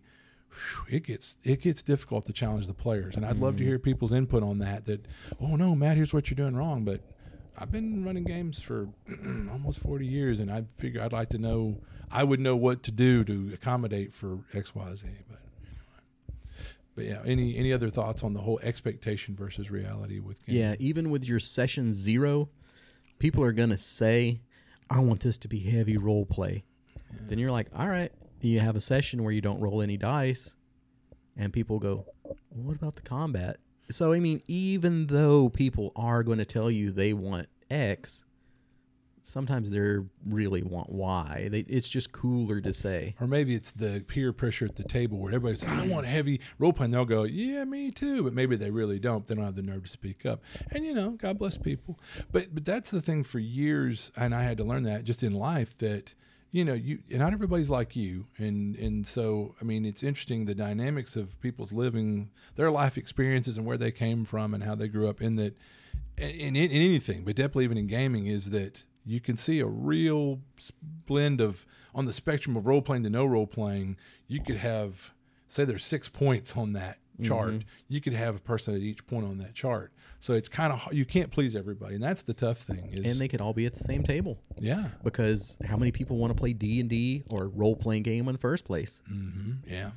S2: it gets it gets difficult to challenge the players. And I'd love to mm-hmm. hear people's input on that. That oh no, Matt, here's what you're doing wrong. But I've been running games for almost 40 years, and I figure I'd like to know. I would know what to do to accommodate for X, Y, Z. But but yeah, any any other thoughts on the whole expectation versus reality with games?
S1: Yeah, even with your session zero, people are gonna say, "I want this to be heavy role play." Then you're like, "All right." You have a session where you don't roll any dice, and people go, well, "What about the combat?" So I mean, even though people are going to tell you they want X, sometimes they're really want why. They, it's just cooler to say.
S2: Or maybe it's the peer pressure at the table where everybody's I want heavy role playing. They'll go, Yeah, me too. But maybe they really don't. They don't have the nerve to speak up. And you know, God bless people. But but that's the thing for years, and I had to learn that just in life that you know you and not everybody's like you and and so i mean it's interesting the dynamics of people's living their life experiences and where they came from and how they grew up in that in, in, in anything but definitely even in gaming is that you can see a real blend of on the spectrum of role playing to no role playing you could have say there's six points on that chart you could have a person at each point on that chart so it's kind of you can't please everybody and that's the tough thing is
S1: And they could all be at the same table
S2: yeah
S1: because how many people want to play D and D or role playing game in the first place?
S2: hmm yeah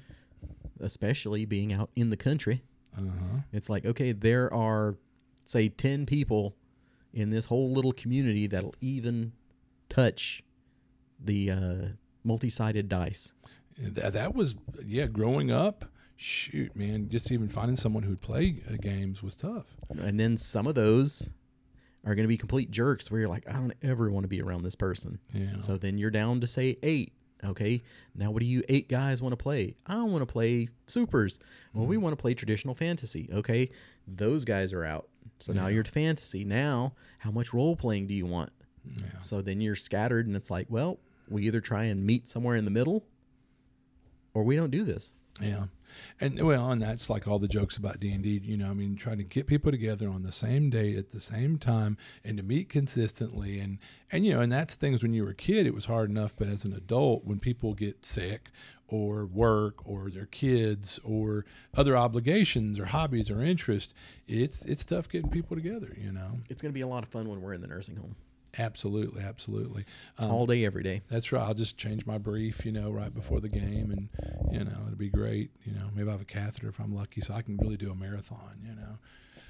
S1: especially being out in the country.
S2: Uh-huh.
S1: It's like, okay, there are, say, 10 people in this whole little community that'll even touch the uh, multi sided dice.
S2: That, that was yeah. Growing up, shoot, man, just even finding someone who'd play uh, games was tough.
S1: And then some of those are going to be complete jerks where you're like, I don't ever want to be around this person.
S2: Yeah.
S1: So then you're down to say eight. Okay. Now, what do you eight guys want to play? I want to play supers. Well, we want to play traditional fantasy. Okay. Those guys are out. So now you're to fantasy. Now, how much role playing do you want?
S2: Yeah.
S1: So then you're scattered, and it's like, well, we either try and meet somewhere in the middle or we don't do this.
S2: Yeah, and well, and that's like all the jokes about D and D. You know, I mean, trying to get people together on the same date at the same time and to meet consistently, and and you know, and that's things when you were a kid it was hard enough, but as an adult, when people get sick or work or their kids or other obligations or hobbies or interests, it's it's tough getting people together. You know,
S1: It's going to be a lot of fun when we're in the nursing home
S2: absolutely, absolutely. Um,
S1: all day, every day.
S2: That's right. I'll just change my brief, you know, right before the game, and you know, it'll be great. You know, maybe I have a catheter if I'm lucky, so I can really do a marathon. You know,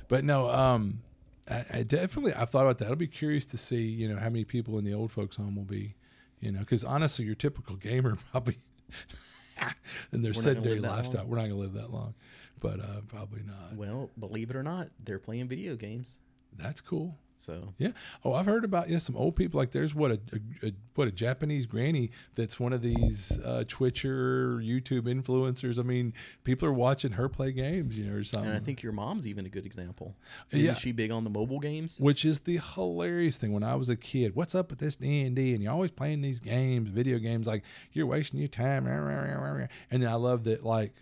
S2: but no, um, I, I definitely I've thought about that. I'll be curious to see, you know, how many people in the old folks home will be, you know, because honestly, your typical gamer probably in their sedentary lifestyle. We're not gonna live that long, but uh, probably not.
S1: Well, believe it or not, they're playing video games.
S2: That's cool.
S1: So
S2: Yeah. Oh, I've heard about yeah some old people like there's what a, a, a what a Japanese granny that's one of these uh, Twitcher YouTube influencers. I mean, people are watching her play games, you know, or something.
S1: And I think your mom's even a good example.
S2: Um, Yeah.
S1: Isn't she big on the mobile games?
S2: which is the hilarious thing. When I was a kid, what's up with this D and D? And you're always playing these games, video games. Like you're wasting your time. And I love that. Like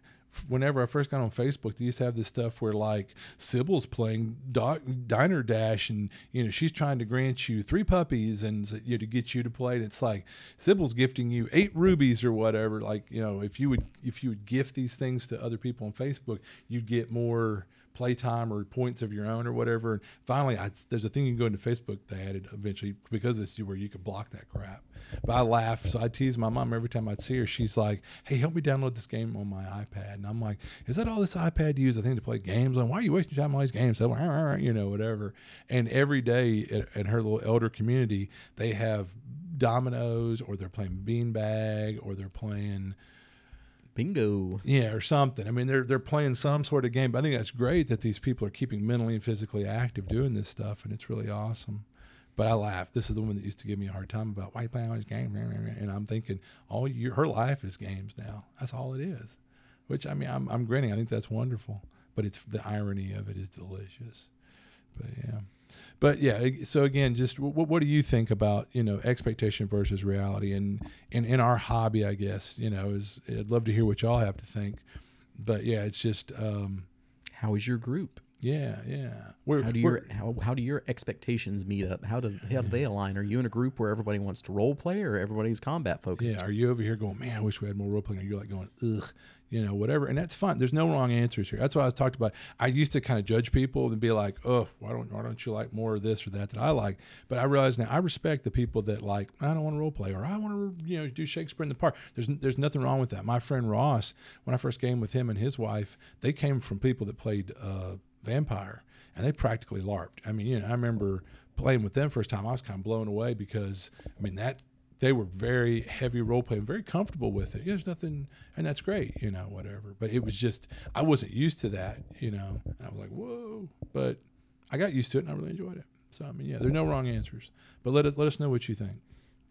S2: whenever I first got on Facebook, they used to have this stuff where like Sybil's playing Doc, Diner Dash, and you know she's trying to grant you three puppies and you know, to get you to play. And it's like Sybil's gifting you eight rubies or whatever. Like you know if you would if you would gift these things to other people on Facebook, you'd get more playtime or points of your own or whatever. And finally, I, there's a thing you can go into Facebook they added eventually because it's where you could block that crap. But I laugh, so I tease my mom every time I'd see her. She's like, "Hey, help me download this game on my iPad," and I'm like, "Is that all this iPad use? I think to play games on? Why are you wasting time on these games? So, you know, whatever." And every day in her little elder community, they have dominoes or they're playing beanbag or they're playing
S1: Bingo.
S2: yeah, or something. I mean, they're they're playing some sort of game. But I think that's great that these people are keeping mentally and physically active doing this stuff, and it's really awesome. But I laugh. This is the one that used to give me a hard time about why you playing all these games, and I'm thinking, all your her life is games now. That's all it is. Which I mean, I'm I'm grinning. I think that's wonderful. But it's the irony of it is delicious. But yeah. But yeah, so again, just what, what do you think about you know expectation versus reality, and and in our hobby, I guess you know is I'd love to hear what y'all have to think. But yeah, it's just um,
S1: How is your group?
S2: yeah, yeah. We're,
S1: How do your how, how do your expectations meet up? How do how do they align? Are you in a group where everybody wants to role play or everybody's combat focused?
S2: Yeah, are you over here going, man, I wish we had more role playing? Or you're like going, ugh, you know, whatever. And that's fine. There's no wrong answers here. That's what I was talked about. I used to kind of judge people and be like, oh, why don't why don't you like more of this or that that I like? But I realize now I respect the people that like, I don't want to role play or I want to, you know, do Shakespeare in the park. There's there's nothing wrong with that. My friend Ross, when I first came with him and his wife, they came from people that played uh, vampire and they practically larped. I mean, you know, I remember playing with them first time. I was kind of blown away because I mean that they were very heavy role playing, very comfortable with it. There's nothing, and that's great, you know, whatever. But it was just I wasn't used to that, you know. And I was like, whoa, but I got used to it, and I really enjoyed it. So I mean, yeah, there's no wrong answers, but let us let us know what you think.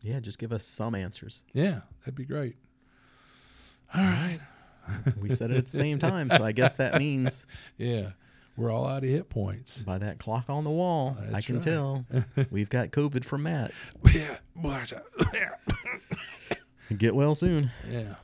S1: Yeah, just give us some answers.
S2: Yeah, that'd be great. All right,
S1: We said it at the same time, so I guess that means
S2: yeah, we're all out of hit points.
S1: by that clock on the wall, I can
S2: right.
S1: tell we've got COVID from Matt.
S2: Yeah.
S1: Get well soon.
S2: yeah.